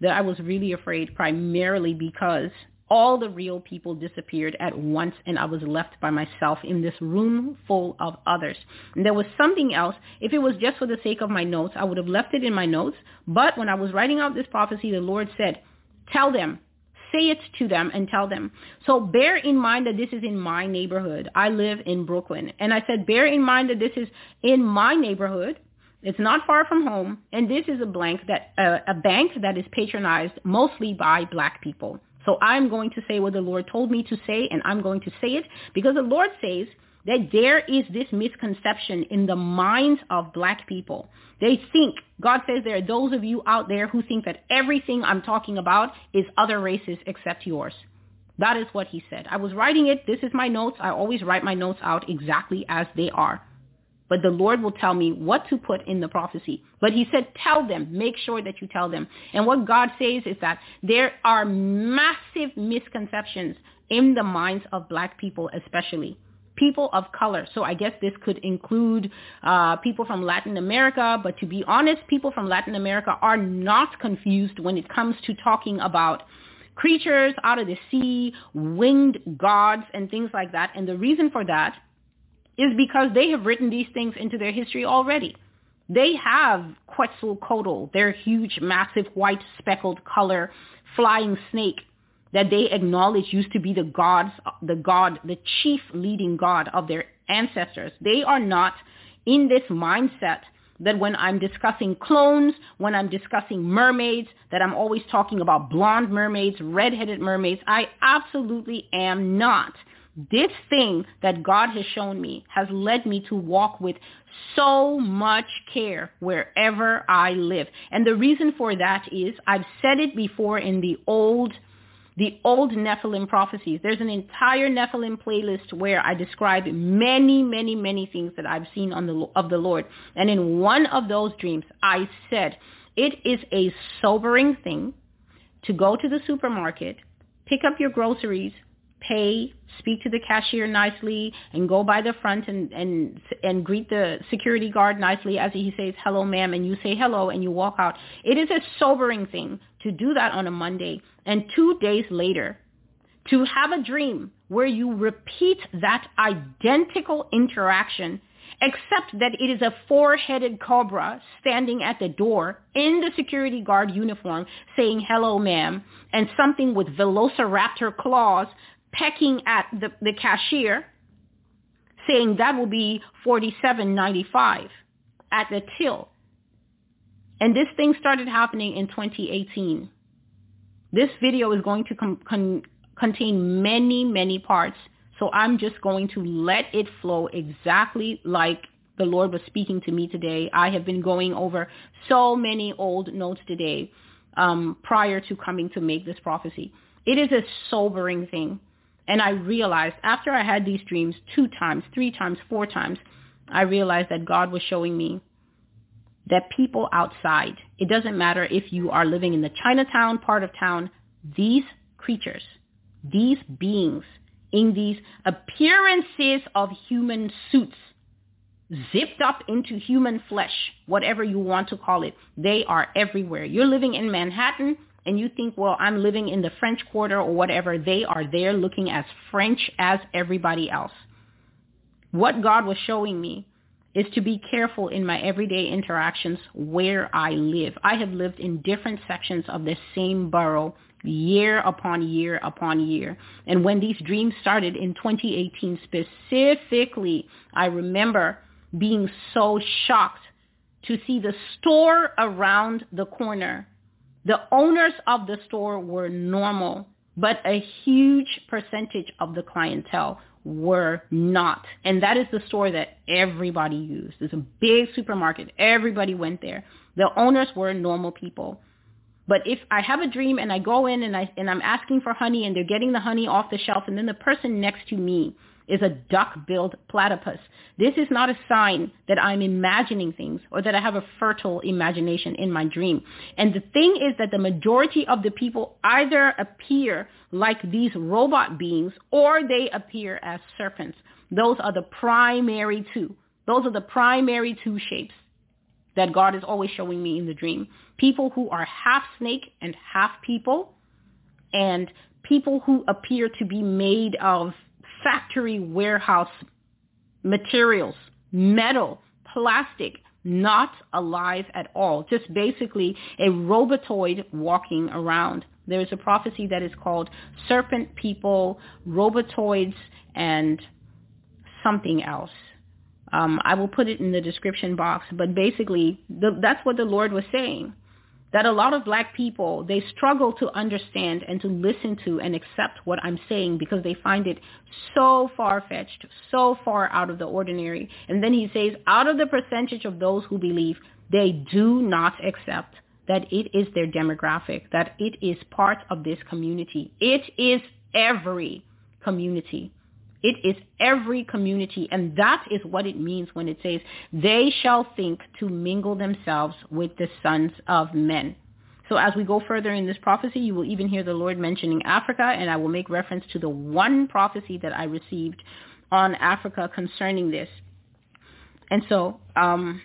that I was really afraid primarily because all the real people disappeared at once and I was left by myself in this room full of others. And there was something else. If it was just for the sake of my notes, I would have left it in my notes. But when I was writing out this prophecy, the Lord said, tell them say it to them and tell them. So bear in mind that this is in my neighborhood. I live in Brooklyn. And I said, bear in mind that this is in my neighborhood. It's not far from home. And this is a blank that, uh, a bank that is patronized mostly by black people. So I'm going to say what the Lord told me to say, and I'm going to say it because the Lord says that there is this misconception in the minds of black people. They think, God says there are those of you out there who think that everything I'm talking about is other races except yours. That is what he said. I was writing it. This is my notes. I always write my notes out exactly as they are. But the Lord will tell me what to put in the prophecy. But he said, tell them, make sure that you tell them. And what God says is that there are massive misconceptions in the minds of black people especially people of color. So I guess this could include uh, people from Latin America, but to be honest, people from Latin America are not confused when it comes to talking about creatures out of the sea, winged gods, and things like that. And the reason for that is because they have written these things into their history already. They have Quetzalcoatl, their huge, massive, white, speckled color flying snake that they acknowledge used to be the gods, the god, the chief leading god of their ancestors. They are not in this mindset that when I'm discussing clones, when I'm discussing mermaids, that I'm always talking about blonde mermaids, red-headed mermaids. I absolutely am not. This thing that God has shown me has led me to walk with so much care wherever I live. And the reason for that is I've said it before in the old the old Nephilim prophecies. There's an entire Nephilim playlist where I describe many, many, many things that I've seen on the, of the Lord. And in one of those dreams, I said, it is a sobering thing to go to the supermarket, pick up your groceries, pay, speak to the cashier nicely, and go by the front and, and, and greet the security guard nicely as he says, hello, ma'am, and you say hello and you walk out. It is a sobering thing to do that on a Monday. And two days later, to have a dream where you repeat that identical interaction except that it is a four-headed cobra standing at the door in the security guard uniform saying hello ma'am and something with velociraptor claws pecking at the, the cashier, saying that will be 47.95 at the till. And this thing started happening in 2018. This video is going to com- con- contain many, many parts. So I'm just going to let it flow exactly like the Lord was speaking to me today. I have been going over so many old notes today um, prior to coming to make this prophecy. It is a sobering thing. And I realized after I had these dreams two times, three times, four times, I realized that God was showing me that people outside, it doesn't matter if you are living in the Chinatown part of town, these creatures, these beings in these appearances of human suits, zipped up into human flesh, whatever you want to call it, they are everywhere. You're living in Manhattan and you think, well, I'm living in the French Quarter or whatever. They are there looking as French as everybody else. What God was showing me is to be careful in my everyday interactions where I live. I have lived in different sections of the same borough year upon year upon year. And when these dreams started in 2018 specifically, I remember being so shocked to see the store around the corner. The owners of the store were normal, but a huge percentage of the clientele were not. And that is the store that everybody used. It's a big supermarket. Everybody went there. The owners were normal people. But if I have a dream and I go in and I and I'm asking for honey and they're getting the honey off the shelf and then the person next to me is a duck-billed platypus. This is not a sign that I'm imagining things or that I have a fertile imagination in my dream. And the thing is that the majority of the people either appear like these robot beings or they appear as serpents. Those are the primary two. Those are the primary two shapes that God is always showing me in the dream. People who are half snake and half people and people who appear to be made of factory warehouse materials, metal, plastic, not alive at all, just basically a robotoid walking around. There is a prophecy that is called serpent people, robotoids, and something else. Um, I will put it in the description box, but basically the, that's what the Lord was saying that a lot of black people, they struggle to understand and to listen to and accept what I'm saying because they find it so far-fetched, so far out of the ordinary. And then he says, out of the percentage of those who believe, they do not accept that it is their demographic, that it is part of this community. It is every community. It is every community. And that is what it means when it says, they shall think to mingle themselves with the sons of men. So as we go further in this prophecy, you will even hear the Lord mentioning Africa, and I will make reference to the one prophecy that I received on Africa concerning this. And so um,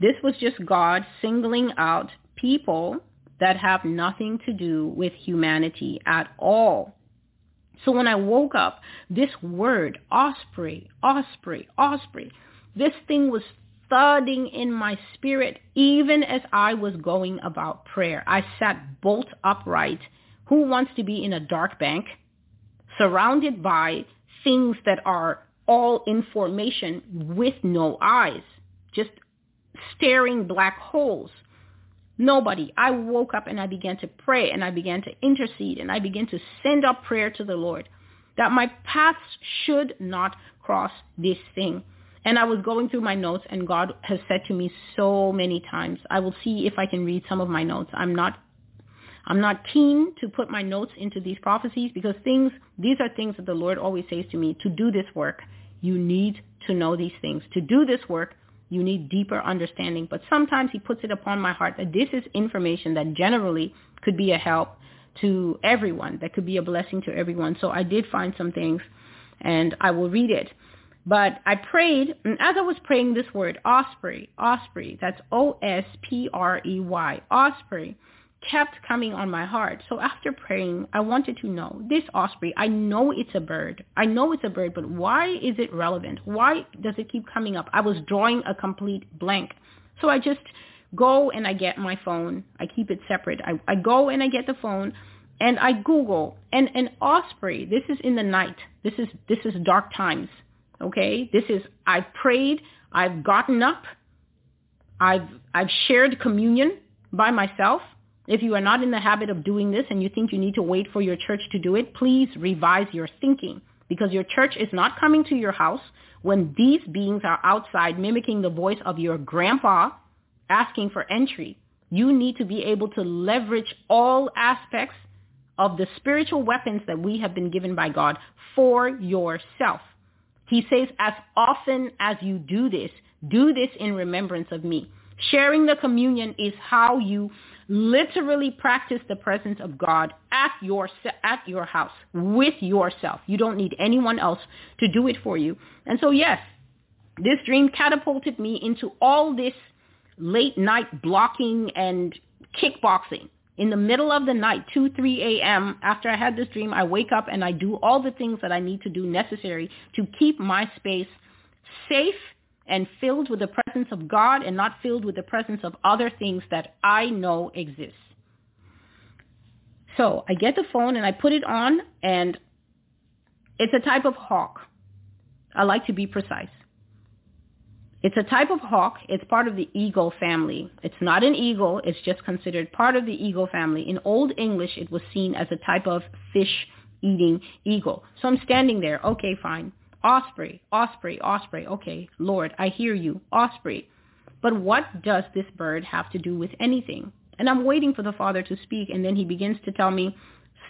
this was just God singling out people that have nothing to do with humanity at all. So when I woke up, this word, osprey, osprey, osprey, this thing was thudding in my spirit even as I was going about prayer. I sat bolt upright. Who wants to be in a dark bank surrounded by things that are all information with no eyes, just staring black holes? Nobody. I woke up and I began to pray and I began to intercede and I began to send up prayer to the Lord that my paths should not cross this thing. And I was going through my notes and God has said to me so many times, I will see if I can read some of my notes. I'm not I'm not keen to put my notes into these prophecies because things these are things that the Lord always says to me, to do this work, you need to know these things. To do this work, you need deeper understanding. But sometimes he puts it upon my heart that this is information that generally could be a help to everyone, that could be a blessing to everyone. So I did find some things and I will read it. But I prayed, and as I was praying this word, osprey, osprey, that's O-S-P-R-E-Y, osprey, kept coming on my heart. So after praying, I wanted to know, this osprey, I know it's a bird. I know it's a bird, but why is it relevant? Why does it keep coming up? I was drawing a complete blank. So I just go and I get my phone. I keep it separate. I, I go and I get the phone and I Google and an osprey. This is in the night. This is this is dark times. Okay? This is I've prayed, I've gotten up, I've I've shared communion by myself if you are not in the habit of doing this and you think you need to wait for your church to do it, please revise your thinking because your church is not coming to your house when these beings are outside mimicking the voice of your grandpa asking for entry. You need to be able to leverage all aspects of the spiritual weapons that we have been given by God for yourself. He says, as often as you do this, Do this in remembrance of me. Sharing the communion is how you literally practice the presence of God at your at your house with yourself. You don't need anyone else to do it for you. And so yes, this dream catapulted me into all this late night blocking and kickboxing. In the middle of the night, 2, 3 a.m., after I had this dream, I wake up and I do all the things that I need to do necessary to keep my space safe and filled with the presence of God and not filled with the presence of other things that I know exist. So I get the phone and I put it on and it's a type of hawk. I like to be precise. It's a type of hawk. It's part of the eagle family. It's not an eagle. It's just considered part of the eagle family. In Old English, it was seen as a type of fish-eating eagle. So I'm standing there. Okay, fine. Osprey, osprey, osprey. Okay, Lord, I hear you. Osprey. But what does this bird have to do with anything? And I'm waiting for the father to speak, and then he begins to tell me,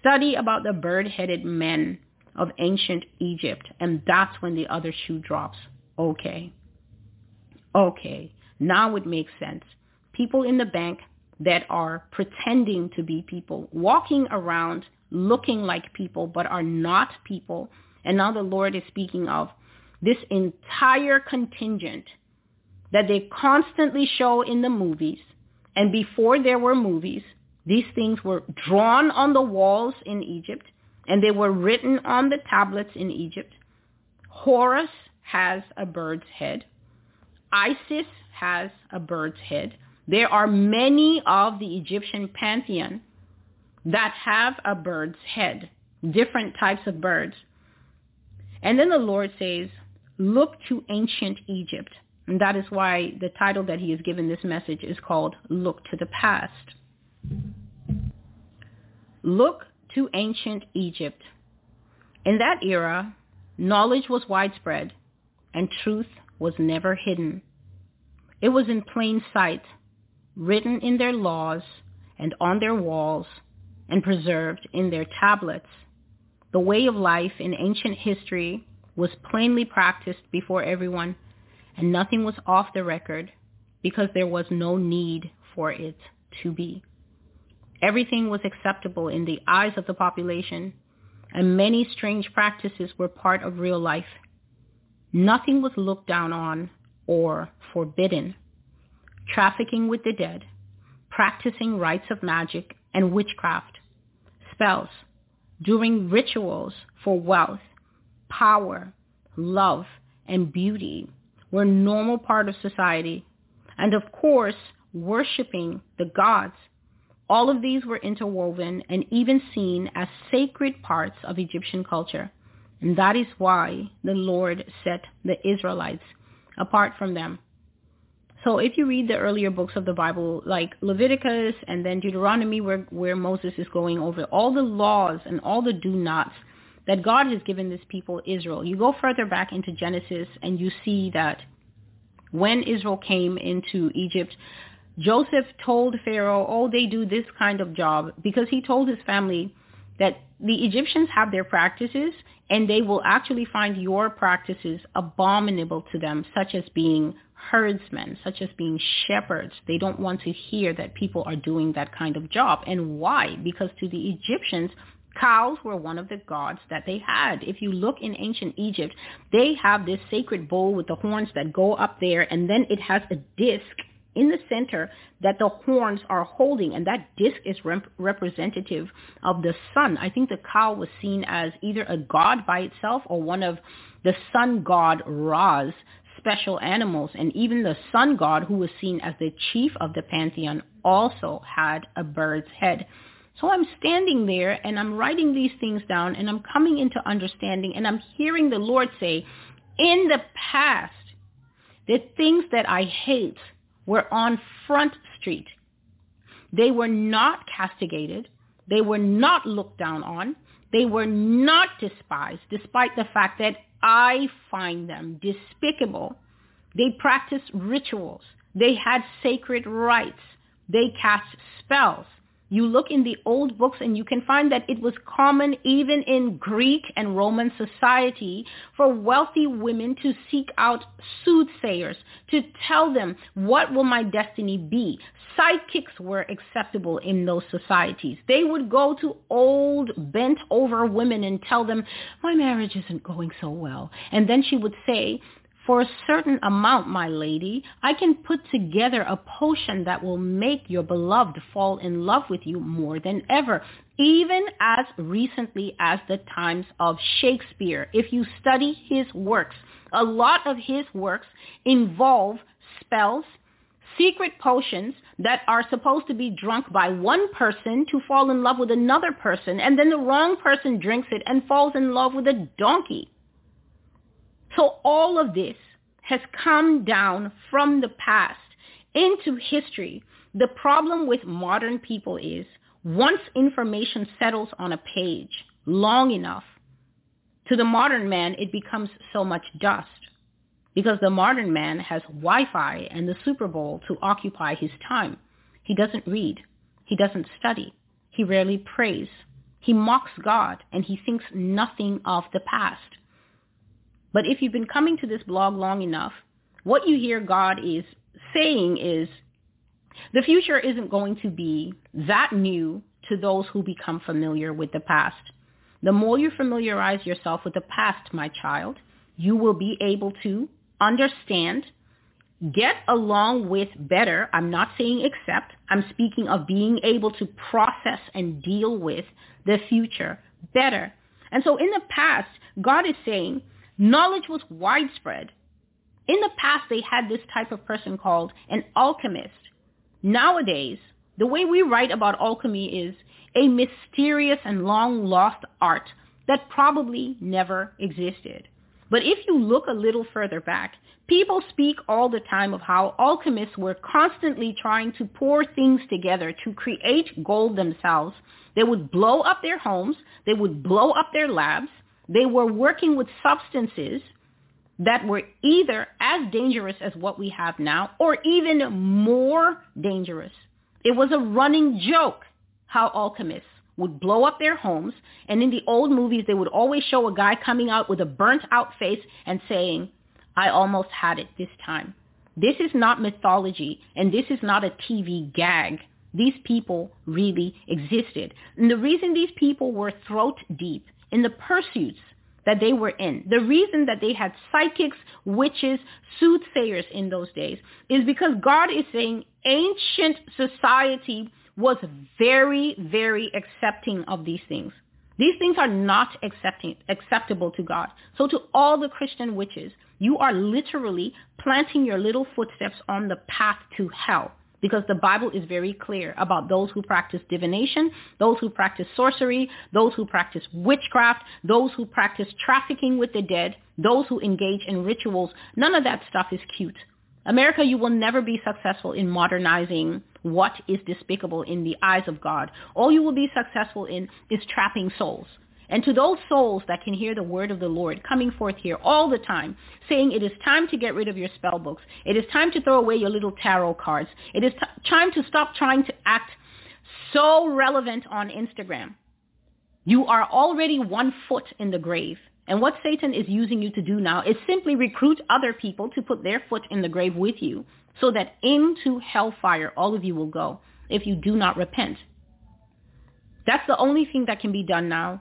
study about the bird-headed men of ancient Egypt. And that's when the other shoe drops. Okay. Okay. Now it makes sense. People in the bank that are pretending to be people, walking around looking like people, but are not people, and now the Lord is speaking of this entire contingent that they constantly show in the movies. And before there were movies, these things were drawn on the walls in Egypt and they were written on the tablets in Egypt. Horus has a bird's head. Isis has a bird's head. There are many of the Egyptian pantheon that have a bird's head, different types of birds. And then the Lord says, look to ancient Egypt. And that is why the title that he has given this message is called Look to the Past. Look to ancient Egypt. In that era, knowledge was widespread and truth was never hidden. It was in plain sight, written in their laws and on their walls and preserved in their tablets. The way of life in ancient history was plainly practiced before everyone, and nothing was off the record because there was no need for it to be. Everything was acceptable in the eyes of the population, and many strange practices were part of real life. Nothing was looked down on or forbidden. Trafficking with the dead, practicing rites of magic and witchcraft, spells, doing rituals for wealth, power, love, and beauty were normal part of society. And of course, worshiping the gods. All of these were interwoven and even seen as sacred parts of Egyptian culture. And that is why the Lord set the Israelites apart from them. So if you read the earlier books of the Bible, like Leviticus and then Deuteronomy, where, where Moses is going over all the laws and all the do-nots that God has given this people, Israel, you go further back into Genesis and you see that when Israel came into Egypt, Joseph told Pharaoh, oh, they do this kind of job because he told his family that the Egyptians have their practices and they will actually find your practices abominable to them, such as being herdsmen, such as being shepherds. They don't want to hear that people are doing that kind of job. And why? Because to the Egyptians, cows were one of the gods that they had. If you look in ancient Egypt, they have this sacred bull with the horns that go up there, and then it has a disc in the center that the horns are holding, and that disc is rep- representative of the sun. I think the cow was seen as either a god by itself or one of the sun god Ra's special animals. And even the sun god, who was seen as the chief of the pantheon, also had a bird's head. So I'm standing there and I'm writing these things down and I'm coming into understanding and I'm hearing the Lord say, in the past, the things that I hate were on Front Street. They were not castigated. They were not looked down on. They were not despised, despite the fact that I find them despicable. They practiced rituals. They had sacred rites. They cast spells. You look in the old books and you can find that it was common even in Greek and Roman society for wealthy women to seek out soothsayers to tell them what will my destiny be. Psychics were acceptable in those societies. They would go to old bent over women and tell them, my marriage isn't going so well. And then she would say, for a certain amount, my lady, I can put together a potion that will make your beloved fall in love with you more than ever, even as recently as the times of Shakespeare. If you study his works, a lot of his works involve spells, secret potions that are supposed to be drunk by one person to fall in love with another person, and then the wrong person drinks it and falls in love with a donkey. So all of this has come down from the past into history. The problem with modern people is once information settles on a page long enough, to the modern man, it becomes so much dust because the modern man has Wi-Fi and the Super Bowl to occupy his time. He doesn't read. He doesn't study. He rarely prays. He mocks God and he thinks nothing of the past. But if you've been coming to this blog long enough, what you hear God is saying is the future isn't going to be that new to those who become familiar with the past. The more you familiarize yourself with the past, my child, you will be able to understand, get along with better. I'm not saying accept. I'm speaking of being able to process and deal with the future better. And so in the past, God is saying, Knowledge was widespread. In the past, they had this type of person called an alchemist. Nowadays, the way we write about alchemy is a mysterious and long lost art that probably never existed. But if you look a little further back, people speak all the time of how alchemists were constantly trying to pour things together to create gold themselves. They would blow up their homes. They would blow up their labs. They were working with substances that were either as dangerous as what we have now or even more dangerous. It was a running joke how alchemists would blow up their homes. And in the old movies, they would always show a guy coming out with a burnt out face and saying, I almost had it this time. This is not mythology and this is not a TV gag. These people really existed. And the reason these people were throat deep in the pursuits that they were in. The reason that they had psychics, witches, soothsayers in those days is because God is saying ancient society was very, very accepting of these things. These things are not accepting, acceptable to God. So to all the Christian witches, you are literally planting your little footsteps on the path to hell because the Bible is very clear about those who practice divination, those who practice sorcery, those who practice witchcraft, those who practice trafficking with the dead, those who engage in rituals. None of that stuff is cute. America, you will never be successful in modernizing what is despicable in the eyes of God. All you will be successful in is trapping souls. And to those souls that can hear the word of the Lord coming forth here all the time, saying it is time to get rid of your spell books. It is time to throw away your little tarot cards. It is t- time to stop trying to act so relevant on Instagram. You are already one foot in the grave. And what Satan is using you to do now is simply recruit other people to put their foot in the grave with you so that into hellfire all of you will go if you do not repent. That's the only thing that can be done now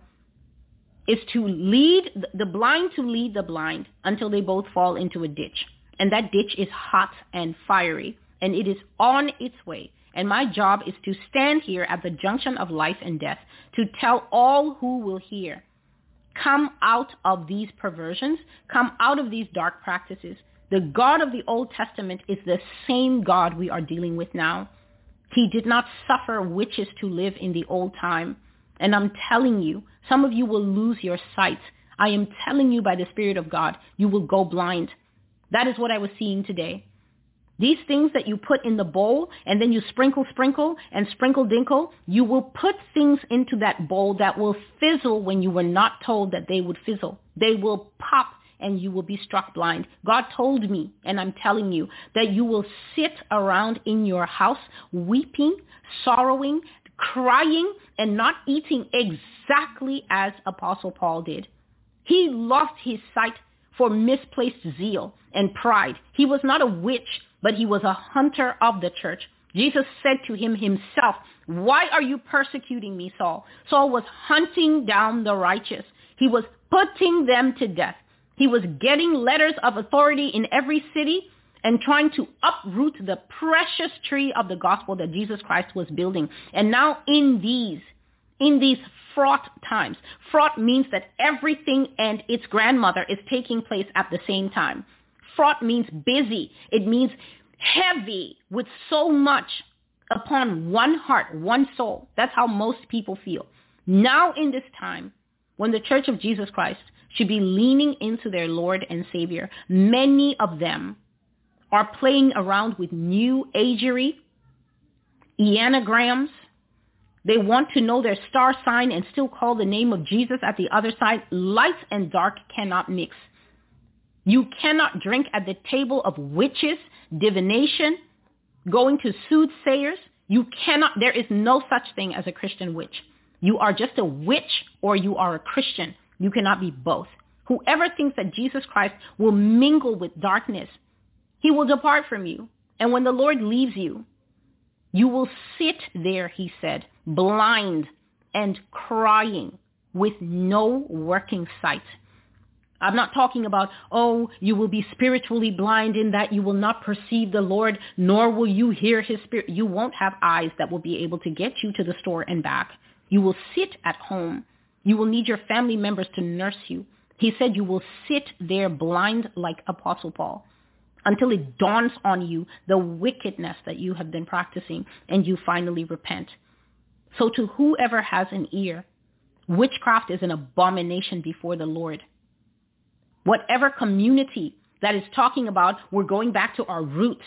is to lead the blind to lead the blind until they both fall into a ditch. And that ditch is hot and fiery and it is on its way. And my job is to stand here at the junction of life and death to tell all who will hear, come out of these perversions, come out of these dark practices. The God of the Old Testament is the same God we are dealing with now. He did not suffer witches to live in the old time. And I'm telling you, some of you will lose your sight. I am telling you by the Spirit of God, you will go blind. That is what I was seeing today. These things that you put in the bowl and then you sprinkle, sprinkle, and sprinkle, dinkle, you will put things into that bowl that will fizzle when you were not told that they would fizzle. They will pop and you will be struck blind. God told me, and I'm telling you, that you will sit around in your house weeping, sorrowing, crying and not eating exactly as Apostle Paul did. He lost his sight for misplaced zeal and pride. He was not a witch, but he was a hunter of the church. Jesus said to him himself, why are you persecuting me, Saul? Saul was hunting down the righteous. He was putting them to death. He was getting letters of authority in every city and trying to uproot the precious tree of the gospel that Jesus Christ was building. And now in these, in these fraught times, fraught means that everything and its grandmother is taking place at the same time. Fraught means busy. It means heavy with so much upon one heart, one soul. That's how most people feel. Now in this time, when the Church of Jesus Christ should be leaning into their Lord and Savior, many of them are playing around with new agery, anagrams. They want to know their star sign and still call the name of Jesus at the other side. Light and dark cannot mix. You cannot drink at the table of witches, divination, going to soothsayers. You cannot, there is no such thing as a Christian witch. You are just a witch or you are a Christian. You cannot be both. Whoever thinks that Jesus Christ will mingle with darkness, he will depart from you. And when the Lord leaves you, you will sit there, he said, blind and crying with no working sight. I'm not talking about, oh, you will be spiritually blind in that you will not perceive the Lord, nor will you hear his spirit. You won't have eyes that will be able to get you to the store and back. You will sit at home. You will need your family members to nurse you. He said you will sit there blind like Apostle Paul until it dawns on you the wickedness that you have been practicing and you finally repent. So to whoever has an ear, witchcraft is an abomination before the Lord. Whatever community that is talking about, we're going back to our roots.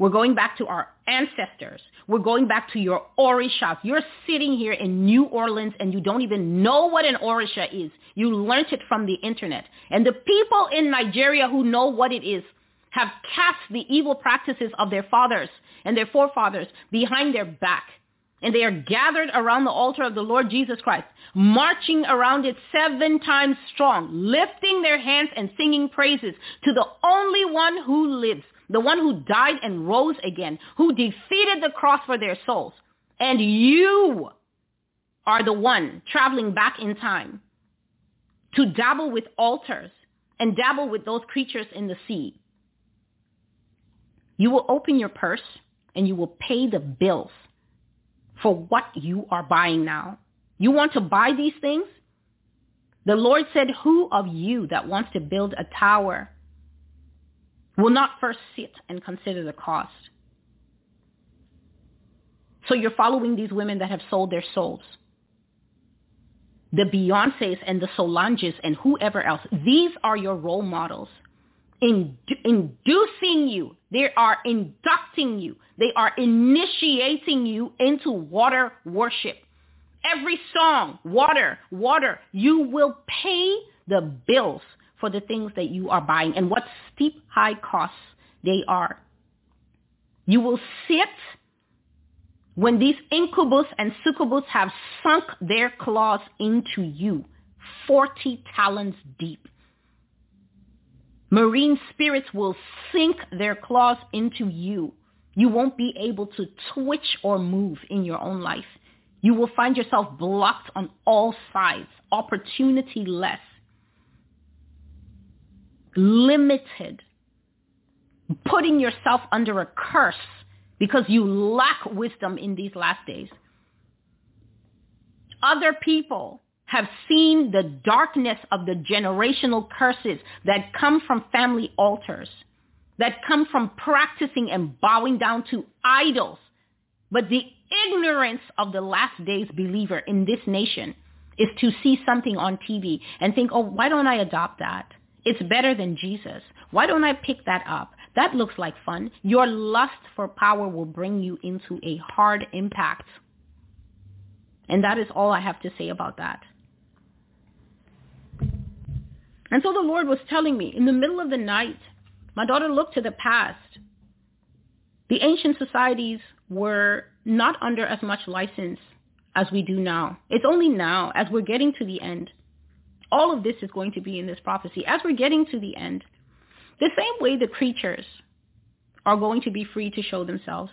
We're going back to our ancestors. We're going back to your Orisha. You're sitting here in New Orleans and you don't even know what an orisha is. You learned it from the internet. And the people in Nigeria who know what it is have cast the evil practices of their fathers and their forefathers behind their back and they are gathered around the altar of the Lord Jesus Christ, marching around it seven times strong, lifting their hands and singing praises to the only one who lives, the one who died and rose again, who defeated the cross for their souls. And you are the one traveling back in time to dabble with altars and dabble with those creatures in the sea. You will open your purse and you will pay the bills for what you are buying now. You want to buy these things? The Lord said, who of you that wants to build a tower will not first sit and consider the cost? So you're following these women that have sold their souls. The Beyoncés and the Solanges and whoever else. These are your role models inducing you. They are inducting you. They are initiating you into water worship. Every song, water, water, you will pay the bills for the things that you are buying and what steep high costs they are. You will sit when these incubus and succubus have sunk their claws into you 40 talents deep. Marine spirits will sink their claws into you. You won't be able to twitch or move in your own life. You will find yourself blocked on all sides, opportunity less, limited, putting yourself under a curse because you lack wisdom in these last days. Other people have seen the darkness of the generational curses that come from family altars, that come from practicing and bowing down to idols. But the ignorance of the last days believer in this nation is to see something on TV and think, oh, why don't I adopt that? It's better than Jesus. Why don't I pick that up? That looks like fun. Your lust for power will bring you into a hard impact. And that is all I have to say about that. And so the Lord was telling me in the middle of the night, my daughter looked to the past. The ancient societies were not under as much license as we do now. It's only now, as we're getting to the end. All of this is going to be in this prophecy. As we're getting to the end, the same way the creatures are going to be free to show themselves,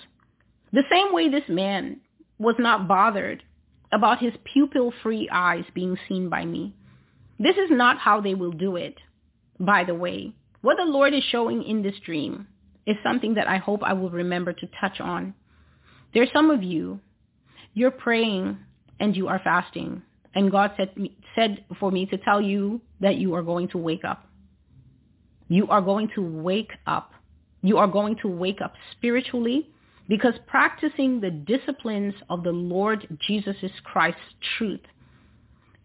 the same way this man was not bothered about his pupil-free eyes being seen by me. This is not how they will do it, by the way. What the Lord is showing in this dream is something that I hope I will remember to touch on. There's some of you, you're praying and you are fasting, and God said, said for me to tell you that you are going to wake up. You are going to wake up. You are going to wake up spiritually because practicing the disciplines of the Lord Jesus Christ's truth,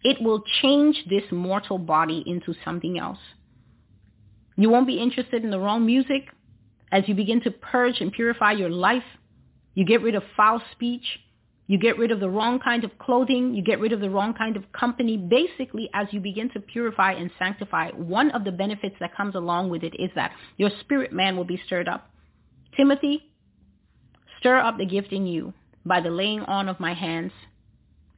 it will change this mortal body into something else. You won't be interested in the wrong music. As you begin to purge and purify your life, you get rid of foul speech. You get rid of the wrong kind of clothing. You get rid of the wrong kind of company. Basically, as you begin to purify and sanctify, one of the benefits that comes along with it is that your spirit man will be stirred up. Timothy, stir up the gift in you by the laying on of my hands.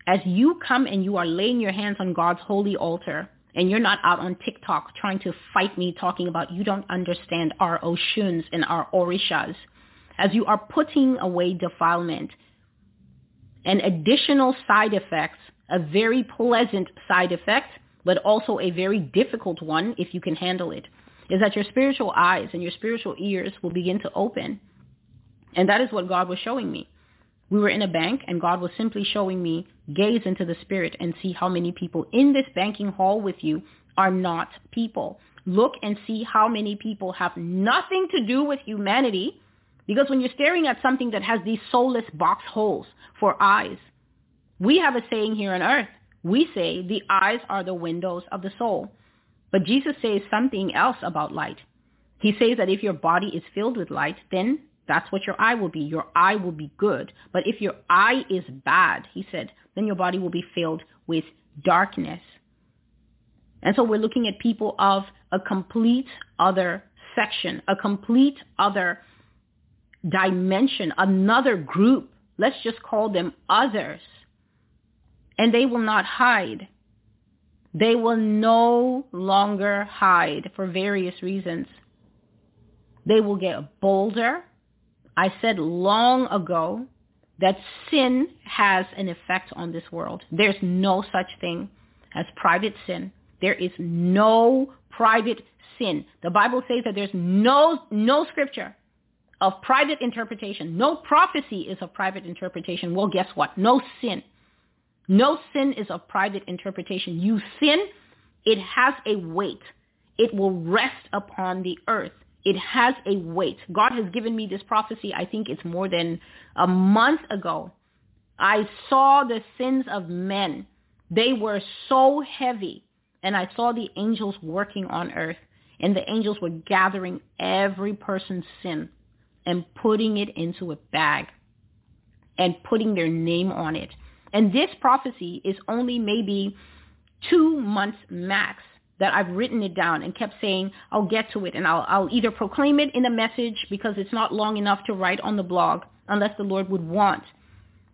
As you come and you are laying your hands on God's holy altar, and you're not out on TikTok trying to fight me talking about you don't understand our Oshuns and our Orishas, as you are putting away defilement, an additional side effect, a very pleasant side effect, but also a very difficult one if you can handle it, is that your spiritual eyes and your spiritual ears will begin to open. And that is what God was showing me. We were in a bank and God was simply showing me gaze into the spirit and see how many people in this banking hall with you are not people. Look and see how many people have nothing to do with humanity because when you're staring at something that has these soulless box holes for eyes, we have a saying here on earth. We say the eyes are the windows of the soul. But Jesus says something else about light. He says that if your body is filled with light, then that's what your eye will be. Your eye will be good. But if your eye is bad, he said, then your body will be filled with darkness. And so we're looking at people of a complete other section, a complete other dimension, another group. Let's just call them others. And they will not hide. They will no longer hide for various reasons. They will get bolder. I said long ago that sin has an effect on this world. There's no such thing as private sin. There is no private sin. The Bible says that there's no no scripture of private interpretation. No prophecy is of private interpretation. Well, guess what? No sin. No sin is of private interpretation. You sin, it has a weight. It will rest upon the earth. It has a weight. God has given me this prophecy. I think it's more than a month ago. I saw the sins of men. They were so heavy. And I saw the angels working on earth. And the angels were gathering every person's sin and putting it into a bag and putting their name on it. And this prophecy is only maybe two months max that I've written it down and kept saying I'll get to it and I'll, I'll either proclaim it in a message because it's not long enough to write on the blog unless the Lord would want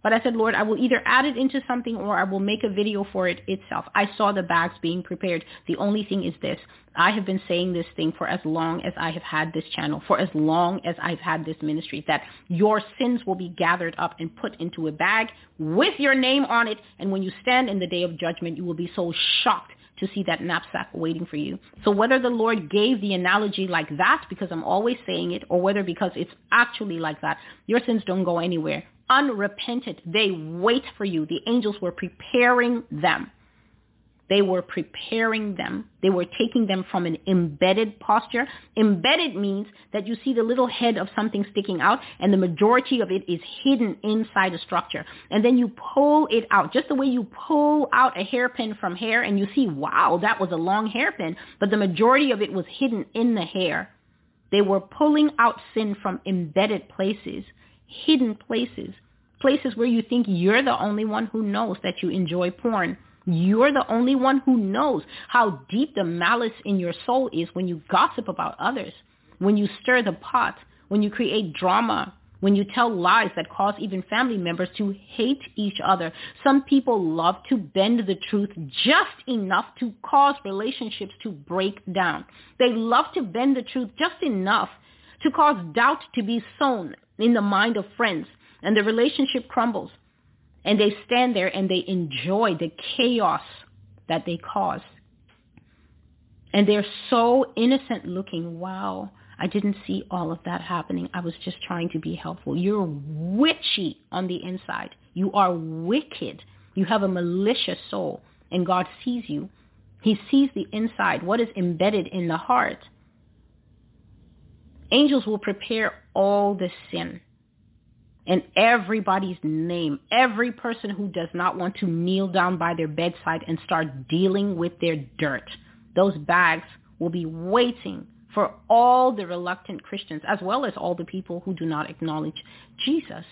but I said, Lord, I will either add it into something or I will make a video for it itself. I saw the bags being prepared. The only thing is this. I have been saying this thing for as long as I have had this channel, for as long as I've had this ministry, that your sins will be gathered up and put into a bag with your name on it. And when you stand in the day of judgment, you will be so shocked to see that knapsack waiting for you. So whether the Lord gave the analogy like that because I'm always saying it or whether because it's actually like that, your sins don't go anywhere unrepentant. They wait for you. The angels were preparing them. They were preparing them. They were taking them from an embedded posture. Embedded means that you see the little head of something sticking out and the majority of it is hidden inside a structure. And then you pull it out, just the way you pull out a hairpin from hair and you see, wow, that was a long hairpin, but the majority of it was hidden in the hair. They were pulling out sin from embedded places hidden places, places where you think you're the only one who knows that you enjoy porn. You're the only one who knows how deep the malice in your soul is when you gossip about others, when you stir the pot, when you create drama, when you tell lies that cause even family members to hate each other. Some people love to bend the truth just enough to cause relationships to break down. They love to bend the truth just enough to cause doubt to be sown in the mind of friends and the relationship crumbles. And they stand there and they enjoy the chaos that they cause. And they're so innocent looking. Wow. I didn't see all of that happening. I was just trying to be helpful. You're witchy on the inside. You are wicked. You have a malicious soul, and God sees you. He sees the inside, what is embedded in the heart. Angels will prepare all the sin and everybody's name. Every person who does not want to kneel down by their bedside and start dealing with their dirt. Those bags will be waiting for all the reluctant Christians as well as all the people who do not acknowledge Jesus.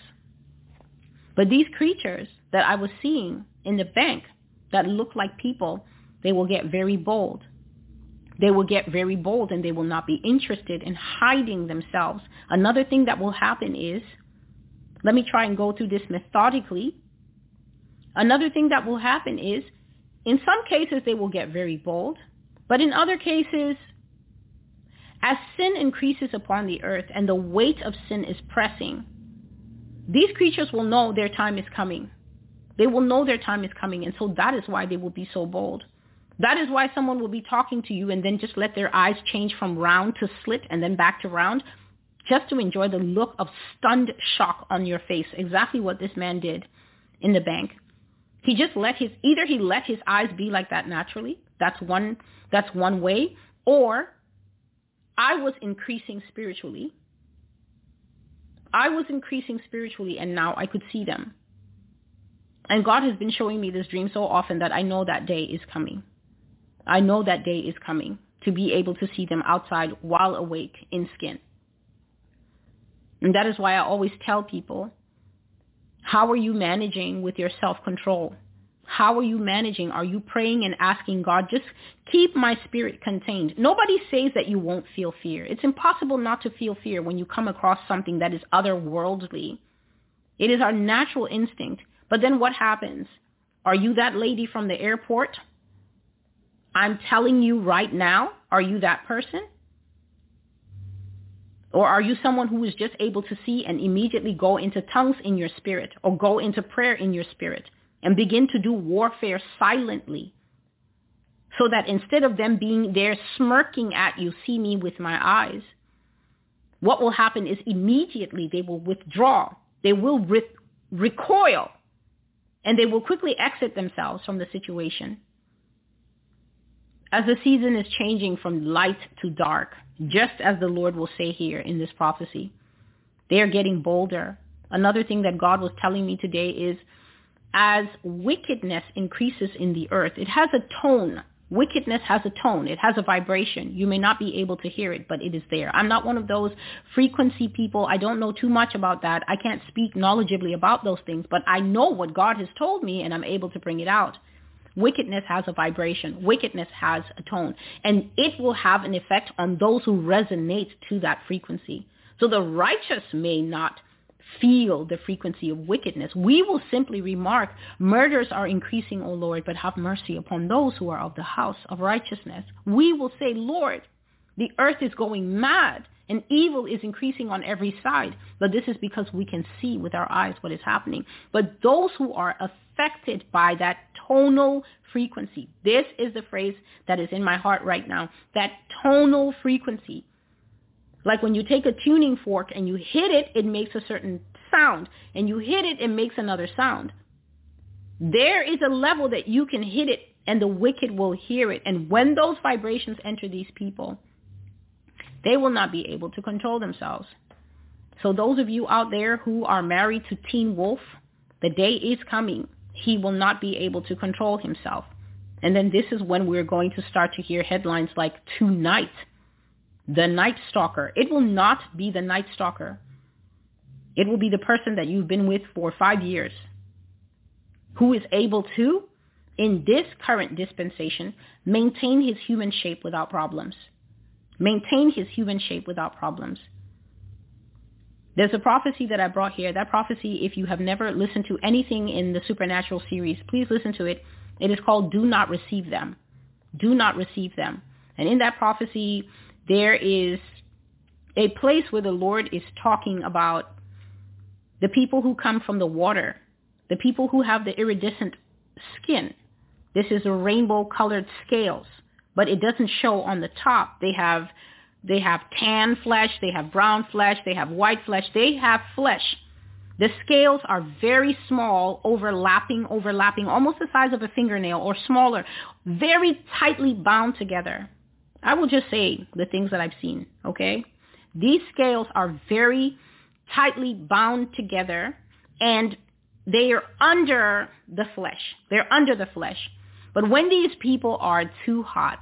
But these creatures that I was seeing in the bank that look like people, they will get very bold. They will get very bold and they will not be interested in hiding themselves. Another thing that will happen is, let me try and go through this methodically. Another thing that will happen is, in some cases they will get very bold, but in other cases as sin increases upon the earth and the weight of sin is pressing, these creatures will know their time is coming. They will know their time is coming, and so that is why they will be so bold. That is why someone will be talking to you and then just let their eyes change from round to slit and then back to round just to enjoy the look of stunned shock on your face. Exactly what this man did in the bank. He just let his, either he let his eyes be like that naturally. That's one, that's one way. Or I was increasing spiritually. I was increasing spiritually and now I could see them. And God has been showing me this dream so often that I know that day is coming. I know that day is coming to be able to see them outside while awake in skin. And that is why I always tell people, how are you managing with your self-control? How are you managing? Are you praying and asking God, just keep my spirit contained? Nobody says that you won't feel fear. It's impossible not to feel fear when you come across something that is otherworldly. It is our natural instinct. But then what happens? Are you that lady from the airport? I'm telling you right now, are you that person? Or are you someone who is just able to see and immediately go into tongues in your spirit or go into prayer in your spirit? and begin to do warfare silently so that instead of them being there smirking at you, see me with my eyes, what will happen is immediately they will withdraw. They will re- recoil and they will quickly exit themselves from the situation. As the season is changing from light to dark, just as the Lord will say here in this prophecy, they are getting bolder. Another thing that God was telling me today is as wickedness increases in the earth, it has a tone. Wickedness has a tone. It has a vibration. You may not be able to hear it, but it is there. I'm not one of those frequency people. I don't know too much about that. I can't speak knowledgeably about those things, but I know what God has told me and I'm able to bring it out. Wickedness has a vibration. Wickedness has a tone. And it will have an effect on those who resonate to that frequency. So the righteous may not feel the frequency of wickedness. We will simply remark, murders are increasing, O Lord, but have mercy upon those who are of the house of righteousness. We will say, Lord, the earth is going mad and evil is increasing on every side. But this is because we can see with our eyes what is happening. But those who are affected by that tonal frequency, this is the phrase that is in my heart right now, that tonal frequency like when you take a tuning fork and you hit it, it makes a certain sound. And you hit it, it makes another sound. There is a level that you can hit it and the wicked will hear it. And when those vibrations enter these people, they will not be able to control themselves. So those of you out there who are married to Teen Wolf, the day is coming. He will not be able to control himself. And then this is when we're going to start to hear headlines like tonight the night stalker. It will not be the night stalker. It will be the person that you've been with for five years who is able to, in this current dispensation, maintain his human shape without problems. Maintain his human shape without problems. There's a prophecy that I brought here. That prophecy, if you have never listened to anything in the Supernatural series, please listen to it. It is called Do Not Receive Them. Do Not Receive Them. And in that prophecy, there is a place where the Lord is talking about the people who come from the water, the people who have the iridescent skin. This is a rainbow colored scales, but it doesn't show on the top. They have they have tan flesh, they have brown flesh, they have white flesh, they have flesh. The scales are very small, overlapping, overlapping, almost the size of a fingernail or smaller, very tightly bound together. I will just say the things that I've seen, okay? These scales are very tightly bound together and they are under the flesh. They're under the flesh. But when these people are too hot,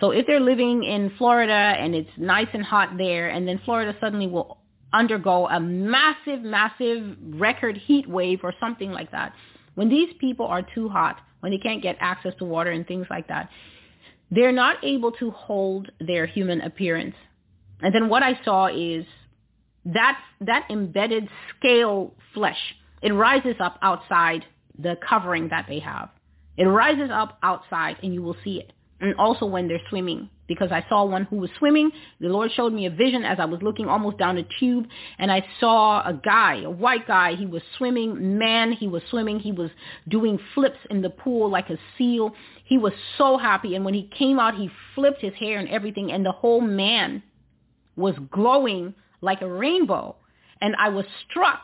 so if they're living in Florida and it's nice and hot there, and then Florida suddenly will undergo a massive, massive record heat wave or something like that, when these people are too hot, when they can't get access to water and things like that, they're not able to hold their human appearance. And then what I saw is that that embedded scale flesh, it rises up outside the covering that they have. It rises up outside and you will see it. And also when they're swimming, because I saw one who was swimming. The Lord showed me a vision as I was looking almost down a tube and I saw a guy, a white guy. He was swimming. Man, he was swimming. He was doing flips in the pool like a seal. He was so happy. And when he came out, he flipped his hair and everything and the whole man was glowing like a rainbow. And I was struck.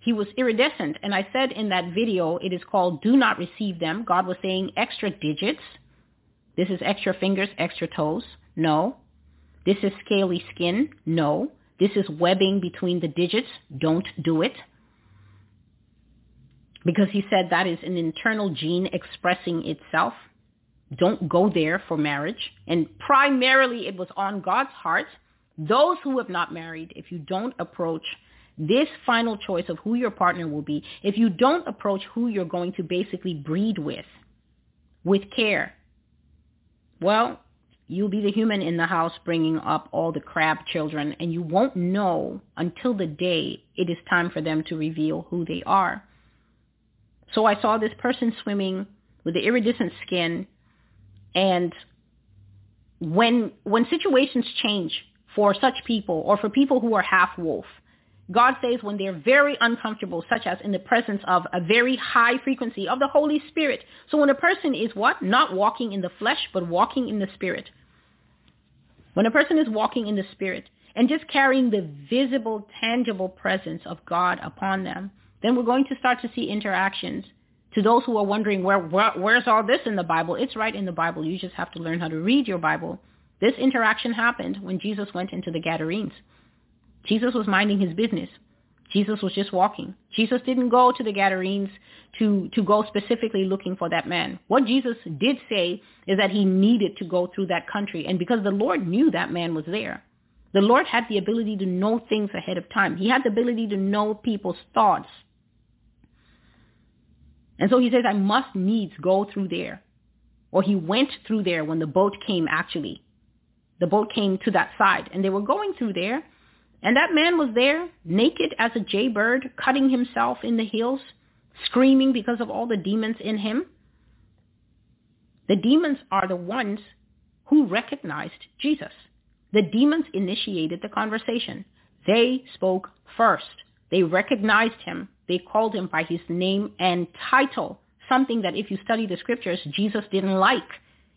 He was iridescent. And I said in that video, it is called Do Not Receive Them. God was saying extra digits. This is extra fingers, extra toes. No. This is scaly skin. No. This is webbing between the digits. Don't do it. Because he said that is an internal gene expressing itself. Don't go there for marriage. And primarily it was on God's heart those who have not married, if you don't approach this final choice of who your partner will be, if you don't approach who you're going to basically breed with, with care, well, you'll be the human in the house bringing up all the crab children, and you won't know until the day it is time for them to reveal who they are. So I saw this person swimming with the iridescent skin, and when when situations change, for such people or for people who are half wolf. God says when they're very uncomfortable, such as in the presence of a very high frequency of the Holy Spirit. So when a person is what? Not walking in the flesh, but walking in the Spirit. When a person is walking in the Spirit and just carrying the visible, tangible presence of God upon them, then we're going to start to see interactions. To those who are wondering, where, where where's all this in the Bible? It's right in the Bible. You just have to learn how to read your Bible this interaction happened when Jesus went into the Gadarenes. Jesus was minding his business. Jesus was just walking. Jesus didn't go to the Gadarenes to, to go specifically looking for that man. What Jesus did say is that he needed to go through that country. And because the Lord knew that man was there, the Lord had the ability to know things ahead of time. He had the ability to know people's thoughts. And so he says, I must needs go through there. Or he went through there when the boat came actually the boat came to that side and they were going through there and that man was there naked as a jaybird cutting himself in the heels screaming because of all the demons in him. The demons are the ones who recognized jesus. The demons initiated the conversation. They spoke first. They recognized him. They called him by his name and title something that if you study the scriptures jesus didn't like.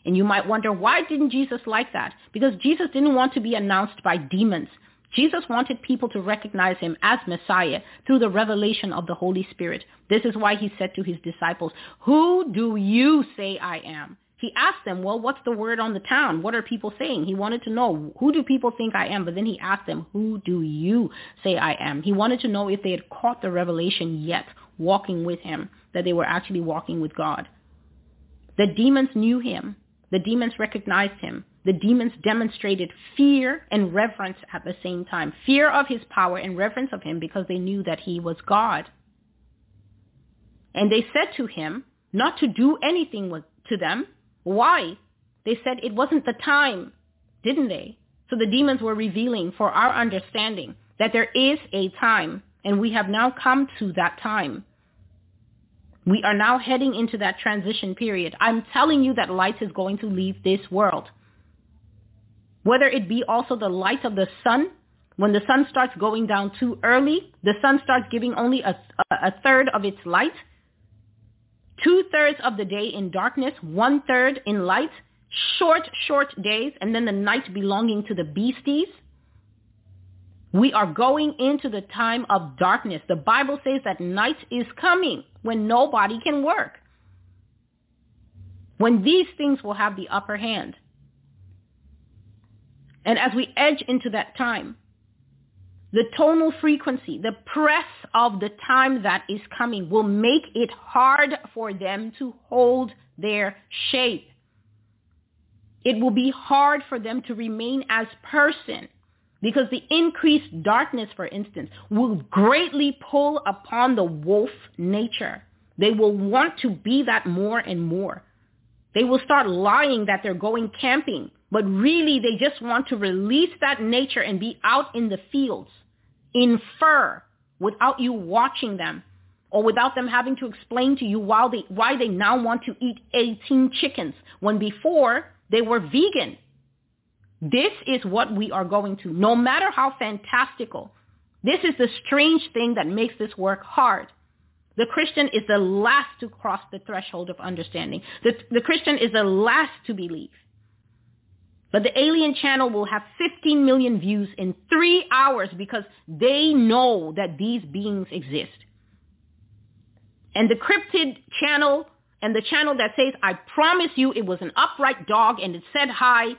And you might wonder, why didn't Jesus like that? Because Jesus didn't want to be announced by demons. Jesus wanted people to recognize him as Messiah through the revelation of the Holy Spirit. This is why he said to his disciples, who do you say I am? He asked them, well, what's the word on the town? What are people saying? He wanted to know, who do people think I am? But then he asked them, who do you say I am? He wanted to know if they had caught the revelation yet, walking with him, that they were actually walking with God. The demons knew him. The demons recognized him. The demons demonstrated fear and reverence at the same time. Fear of his power and reverence of him because they knew that he was God. And they said to him not to do anything with, to them. Why? They said it wasn't the time, didn't they? So the demons were revealing for our understanding that there is a time, and we have now come to that time. We are now heading into that transition period. I'm telling you that light is going to leave this world. Whether it be also the light of the sun, when the sun starts going down too early, the sun starts giving only a, a third of its light, two-thirds of the day in darkness, one-third in light, short, short days, and then the night belonging to the beasties. We are going into the time of darkness. The Bible says that night is coming when nobody can work. When these things will have the upper hand. And as we edge into that time, the tonal frequency, the press of the time that is coming will make it hard for them to hold their shape. It will be hard for them to remain as person because the increased darkness, for instance, will greatly pull upon the wolf nature. They will want to be that more and more. They will start lying that they're going camping, but really they just want to release that nature and be out in the fields in fur without you watching them or without them having to explain to you why they, why they now want to eat 18 chickens when before they were vegan. This is what we are going to, no matter how fantastical. This is the strange thing that makes this work hard. The Christian is the last to cross the threshold of understanding. The, the Christian is the last to believe. But the Alien channel will have 15 million views in three hours because they know that these beings exist. And the cryptid channel and the channel that says, I promise you it was an upright dog and it said hi,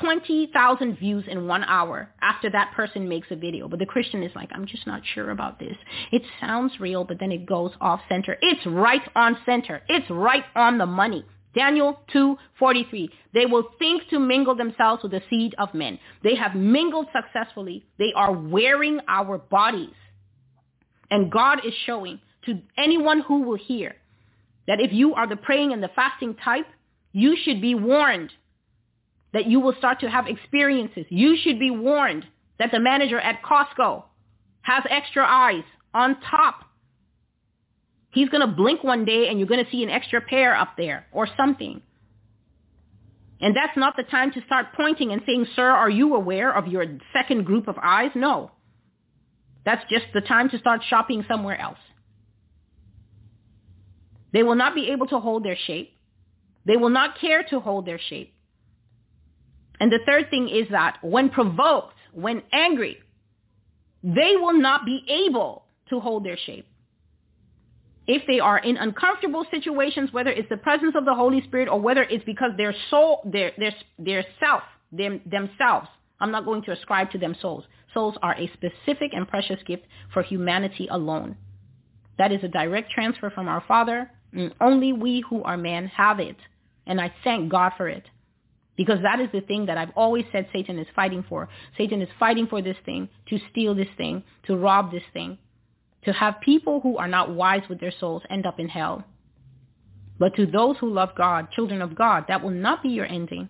20,000 views in one hour after that person makes a video. But the Christian is like, I'm just not sure about this. It sounds real, but then it goes off center. It's right on center. It's right on the money. Daniel 2:43. They will think to mingle themselves with the seed of men. They have mingled successfully. They are wearing our bodies. And God is showing to anyone who will hear that if you are the praying and the fasting type, you should be warned that you will start to have experiences. You should be warned that the manager at Costco has extra eyes on top He's going to blink one day and you're going to see an extra pair up there or something. And that's not the time to start pointing and saying, sir, are you aware of your second group of eyes? No. That's just the time to start shopping somewhere else. They will not be able to hold their shape. They will not care to hold their shape. And the third thing is that when provoked, when angry, they will not be able to hold their shape if they are in uncomfortable situations, whether it's the presence of the Holy Spirit or whether it's because their soul, their, their, their self, them, themselves, I'm not going to ascribe to them souls. Souls are a specific and precious gift for humanity alone. That is a direct transfer from our Father, and only we who are man have it. And I thank God for it. Because that is the thing that I've always said Satan is fighting for. Satan is fighting for this thing, to steal this thing, to rob this thing to have people who are not wise with their souls end up in hell. But to those who love God, children of God, that will not be your ending.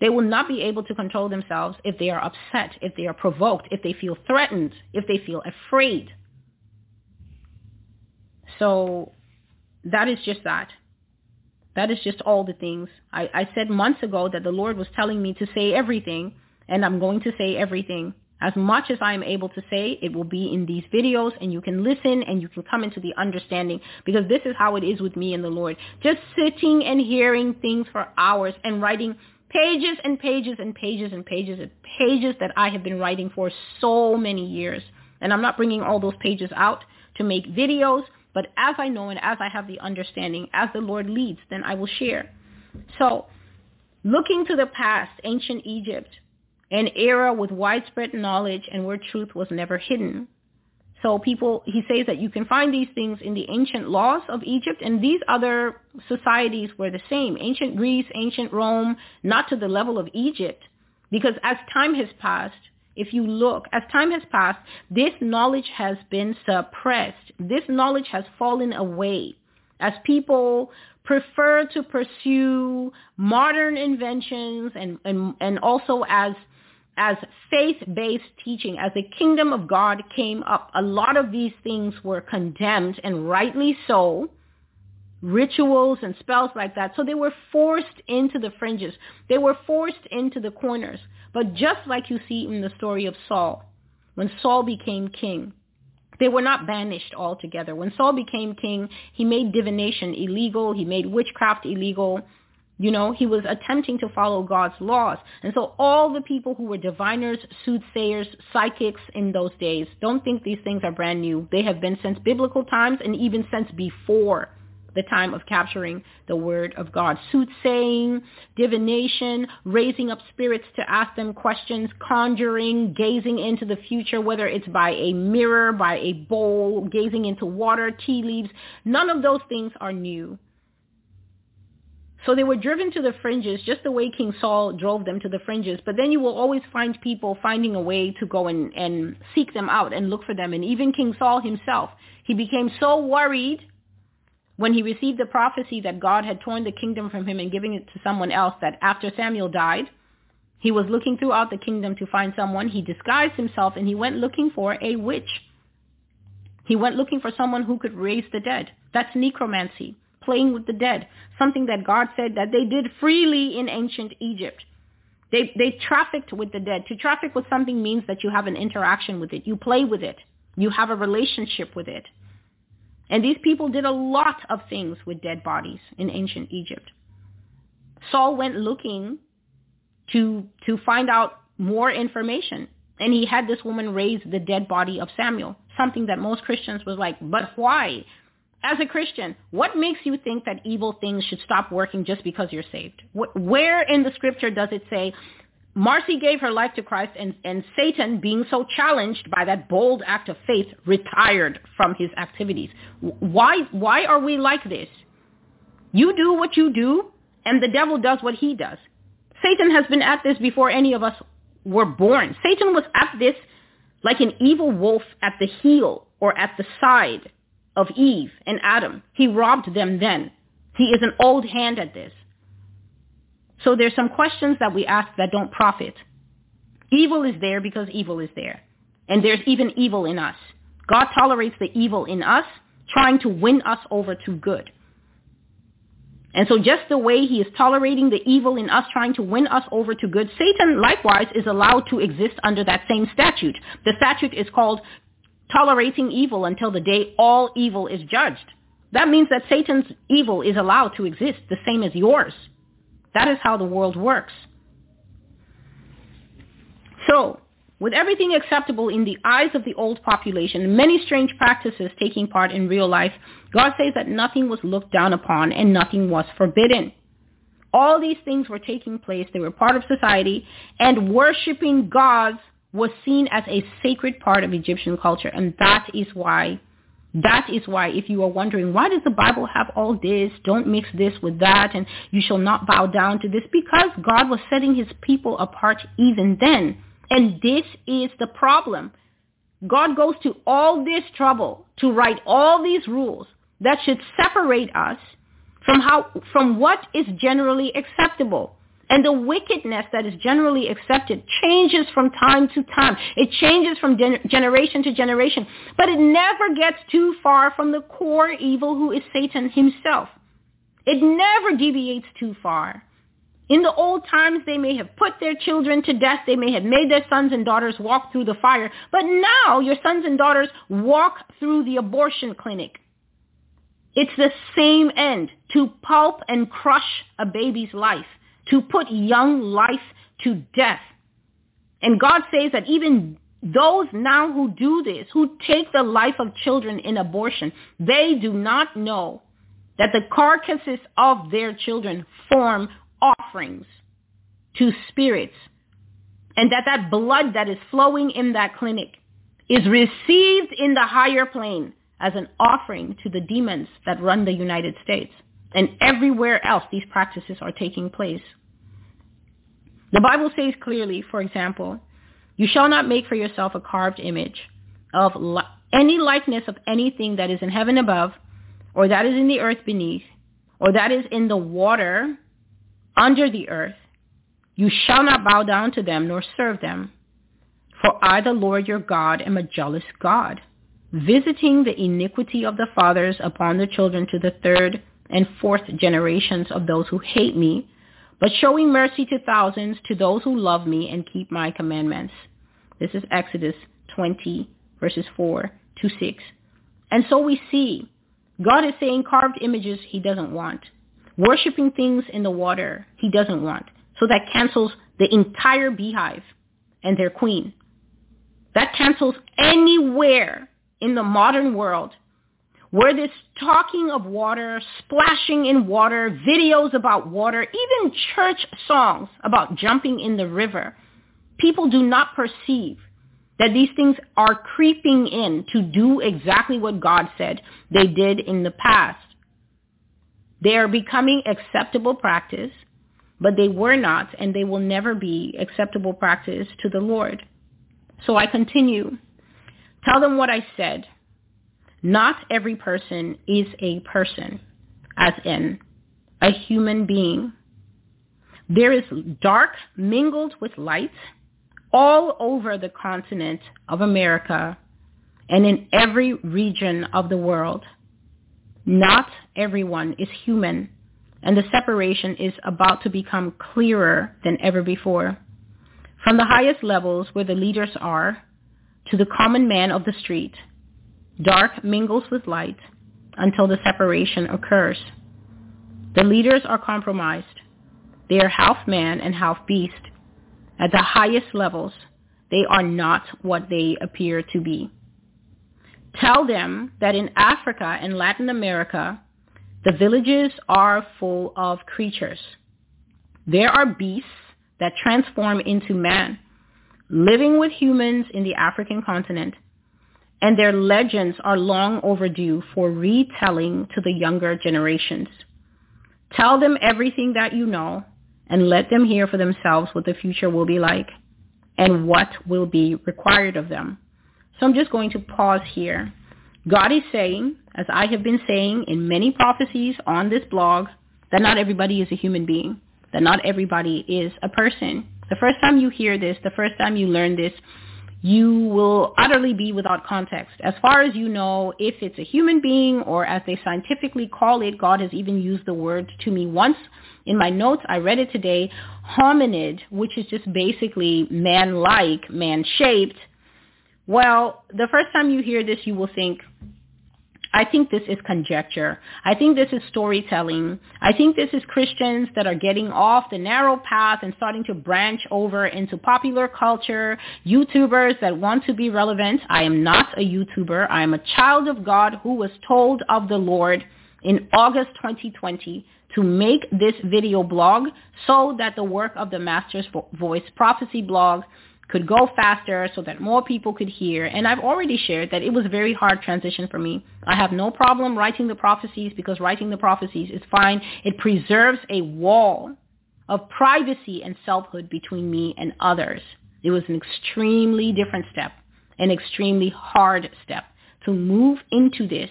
They will not be able to control themselves if they are upset, if they are provoked, if they feel threatened, if they feel afraid. So that is just that. That is just all the things. I, I said months ago that the Lord was telling me to say everything, and I'm going to say everything. As much as I am able to say, it will be in these videos and you can listen and you can come into the understanding because this is how it is with me and the Lord. Just sitting and hearing things for hours and writing pages and pages and pages and pages and pages that I have been writing for so many years. And I'm not bringing all those pages out to make videos, but as I know and as I have the understanding, as the Lord leads, then I will share. So looking to the past, ancient Egypt, an era with widespread knowledge and where truth was never hidden. So people, he says that you can find these things in the ancient laws of Egypt and these other societies were the same. Ancient Greece, ancient Rome, not to the level of Egypt. Because as time has passed, if you look, as time has passed, this knowledge has been suppressed. This knowledge has fallen away as people prefer to pursue modern inventions and, and, and also as as faith-based teaching, as the kingdom of God came up, a lot of these things were condemned, and rightly so, rituals and spells like that. So they were forced into the fringes. They were forced into the corners. But just like you see in the story of Saul, when Saul became king, they were not banished altogether. When Saul became king, he made divination illegal. He made witchcraft illegal. You know, he was attempting to follow God's laws. And so all the people who were diviners, soothsayers, psychics in those days, don't think these things are brand new. They have been since biblical times and even since before the time of capturing the word of God. Soothsaying, divination, raising up spirits to ask them questions, conjuring, gazing into the future, whether it's by a mirror, by a bowl, gazing into water, tea leaves. None of those things are new. So they were driven to the fringes just the way King Saul drove them to the fringes. But then you will always find people finding a way to go and, and seek them out and look for them. And even King Saul himself, he became so worried when he received the prophecy that God had torn the kingdom from him and given it to someone else, that after Samuel died, he was looking throughout the kingdom to find someone. He disguised himself and he went looking for a witch. He went looking for someone who could raise the dead. That's necromancy, playing with the dead, something that God said that they did freely in ancient Egypt. They, they trafficked with the dead. To traffic with something means that you have an interaction with it. You play with it. You have a relationship with it. And these people did a lot of things with dead bodies in ancient Egypt. Saul went looking to, to find out more information. And he had this woman raise the dead body of Samuel, something that most Christians was like, but why? As a Christian, what makes you think that evil things should stop working just because you're saved? Where in the scripture does it say Marcy gave her life to Christ, and, and Satan, being so challenged by that bold act of faith, retired from his activities. Why, why are we like this? You do what you do, and the devil does what he does. Satan has been at this before any of us were born. Satan was at this like an evil wolf at the heel or at the side of Eve and Adam. He robbed them then. He is an old hand at this. So there's some questions that we ask that don't profit. Evil is there because evil is there. And there's even evil in us. God tolerates the evil in us, trying to win us over to good. And so just the way he is tolerating the evil in us, trying to win us over to good, Satan likewise is allowed to exist under that same statute. The statute is called tolerating evil until the day all evil is judged. That means that Satan's evil is allowed to exist the same as yours. That is how the world works. So, with everything acceptable in the eyes of the old population, many strange practices taking part in real life, God says that nothing was looked down upon and nothing was forbidden. All these things were taking place. They were part of society, and worshiping gods was seen as a sacred part of Egyptian culture, and that is why that is why if you are wondering, why does the Bible have all this? Don't mix this with that and you shall not bow down to this. Because God was setting his people apart even then. And this is the problem. God goes to all this trouble to write all these rules that should separate us from how, from what is generally acceptable. And the wickedness that is generally accepted changes from time to time. It changes from gen- generation to generation. But it never gets too far from the core evil who is Satan himself. It never deviates too far. In the old times, they may have put their children to death. They may have made their sons and daughters walk through the fire. But now your sons and daughters walk through the abortion clinic. It's the same end, to pulp and crush a baby's life to put young life to death. And God says that even those now who do this, who take the life of children in abortion, they do not know that the carcasses of their children form offerings to spirits and that that blood that is flowing in that clinic is received in the higher plane as an offering to the demons that run the United States. And everywhere else these practices are taking place. The Bible says clearly, for example, you shall not make for yourself a carved image of li- any likeness of anything that is in heaven above, or that is in the earth beneath, or that is in the water under the earth. You shall not bow down to them nor serve them. For I, the Lord your God, am a jealous God, visiting the iniquity of the fathers upon the children to the third and fourth generations of those who hate me, but showing mercy to thousands to those who love me and keep my commandments. This is Exodus 20, verses 4 to 6. And so we see God is saying carved images he doesn't want. Worshipping things in the water he doesn't want. So that cancels the entire beehive and their queen. That cancels anywhere in the modern world where this talking of water, splashing in water, videos about water, even church songs about jumping in the river, people do not perceive that these things are creeping in to do exactly what God said they did in the past. They are becoming acceptable practice, but they were not and they will never be acceptable practice to the Lord. So I continue. Tell them what I said. Not every person is a person, as in a human being. There is dark mingled with light all over the continent of America and in every region of the world. Not everyone is human, and the separation is about to become clearer than ever before. From the highest levels where the leaders are to the common man of the street, dark mingles with light until the separation occurs. The leaders are compromised. They are half man and half beast, at the highest levels, they are not what they appear to be. Tell them that in Africa and Latin America, the villages are full of creatures. There are beasts that transform into man, living with humans in the African continent, and their legends are long overdue for retelling to the younger generations. Tell them everything that you know and let them hear for themselves what the future will be like and what will be required of them. So I'm just going to pause here. God is saying, as I have been saying in many prophecies on this blog, that not everybody is a human being, that not everybody is a person. The first time you hear this, the first time you learn this, you will utterly be without context. As far as you know, if it's a human being or as they scientifically call it, God has even used the word to me once in my notes. I read it today, hominid, which is just basically man-like, man-shaped. Well, the first time you hear this, you will think, I think this is conjecture. I think this is storytelling. I think this is Christians that are getting off the narrow path and starting to branch over into popular culture, YouTubers that want to be relevant. I am not a YouTuber. I am a child of God who was told of the Lord in August 2020 to make this video blog so that the work of the Master's Voice Prophecy blog could go faster so that more people could hear. And I've already shared that it was a very hard transition for me. I have no problem writing the prophecies because writing the prophecies is fine. It preserves a wall of privacy and selfhood between me and others. It was an extremely different step, an extremely hard step to move into this.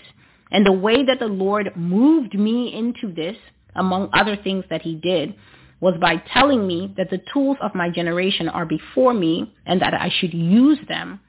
And the way that the Lord moved me into this, among other things that he did, was by telling me that the tools of my generation are before me and that I should use them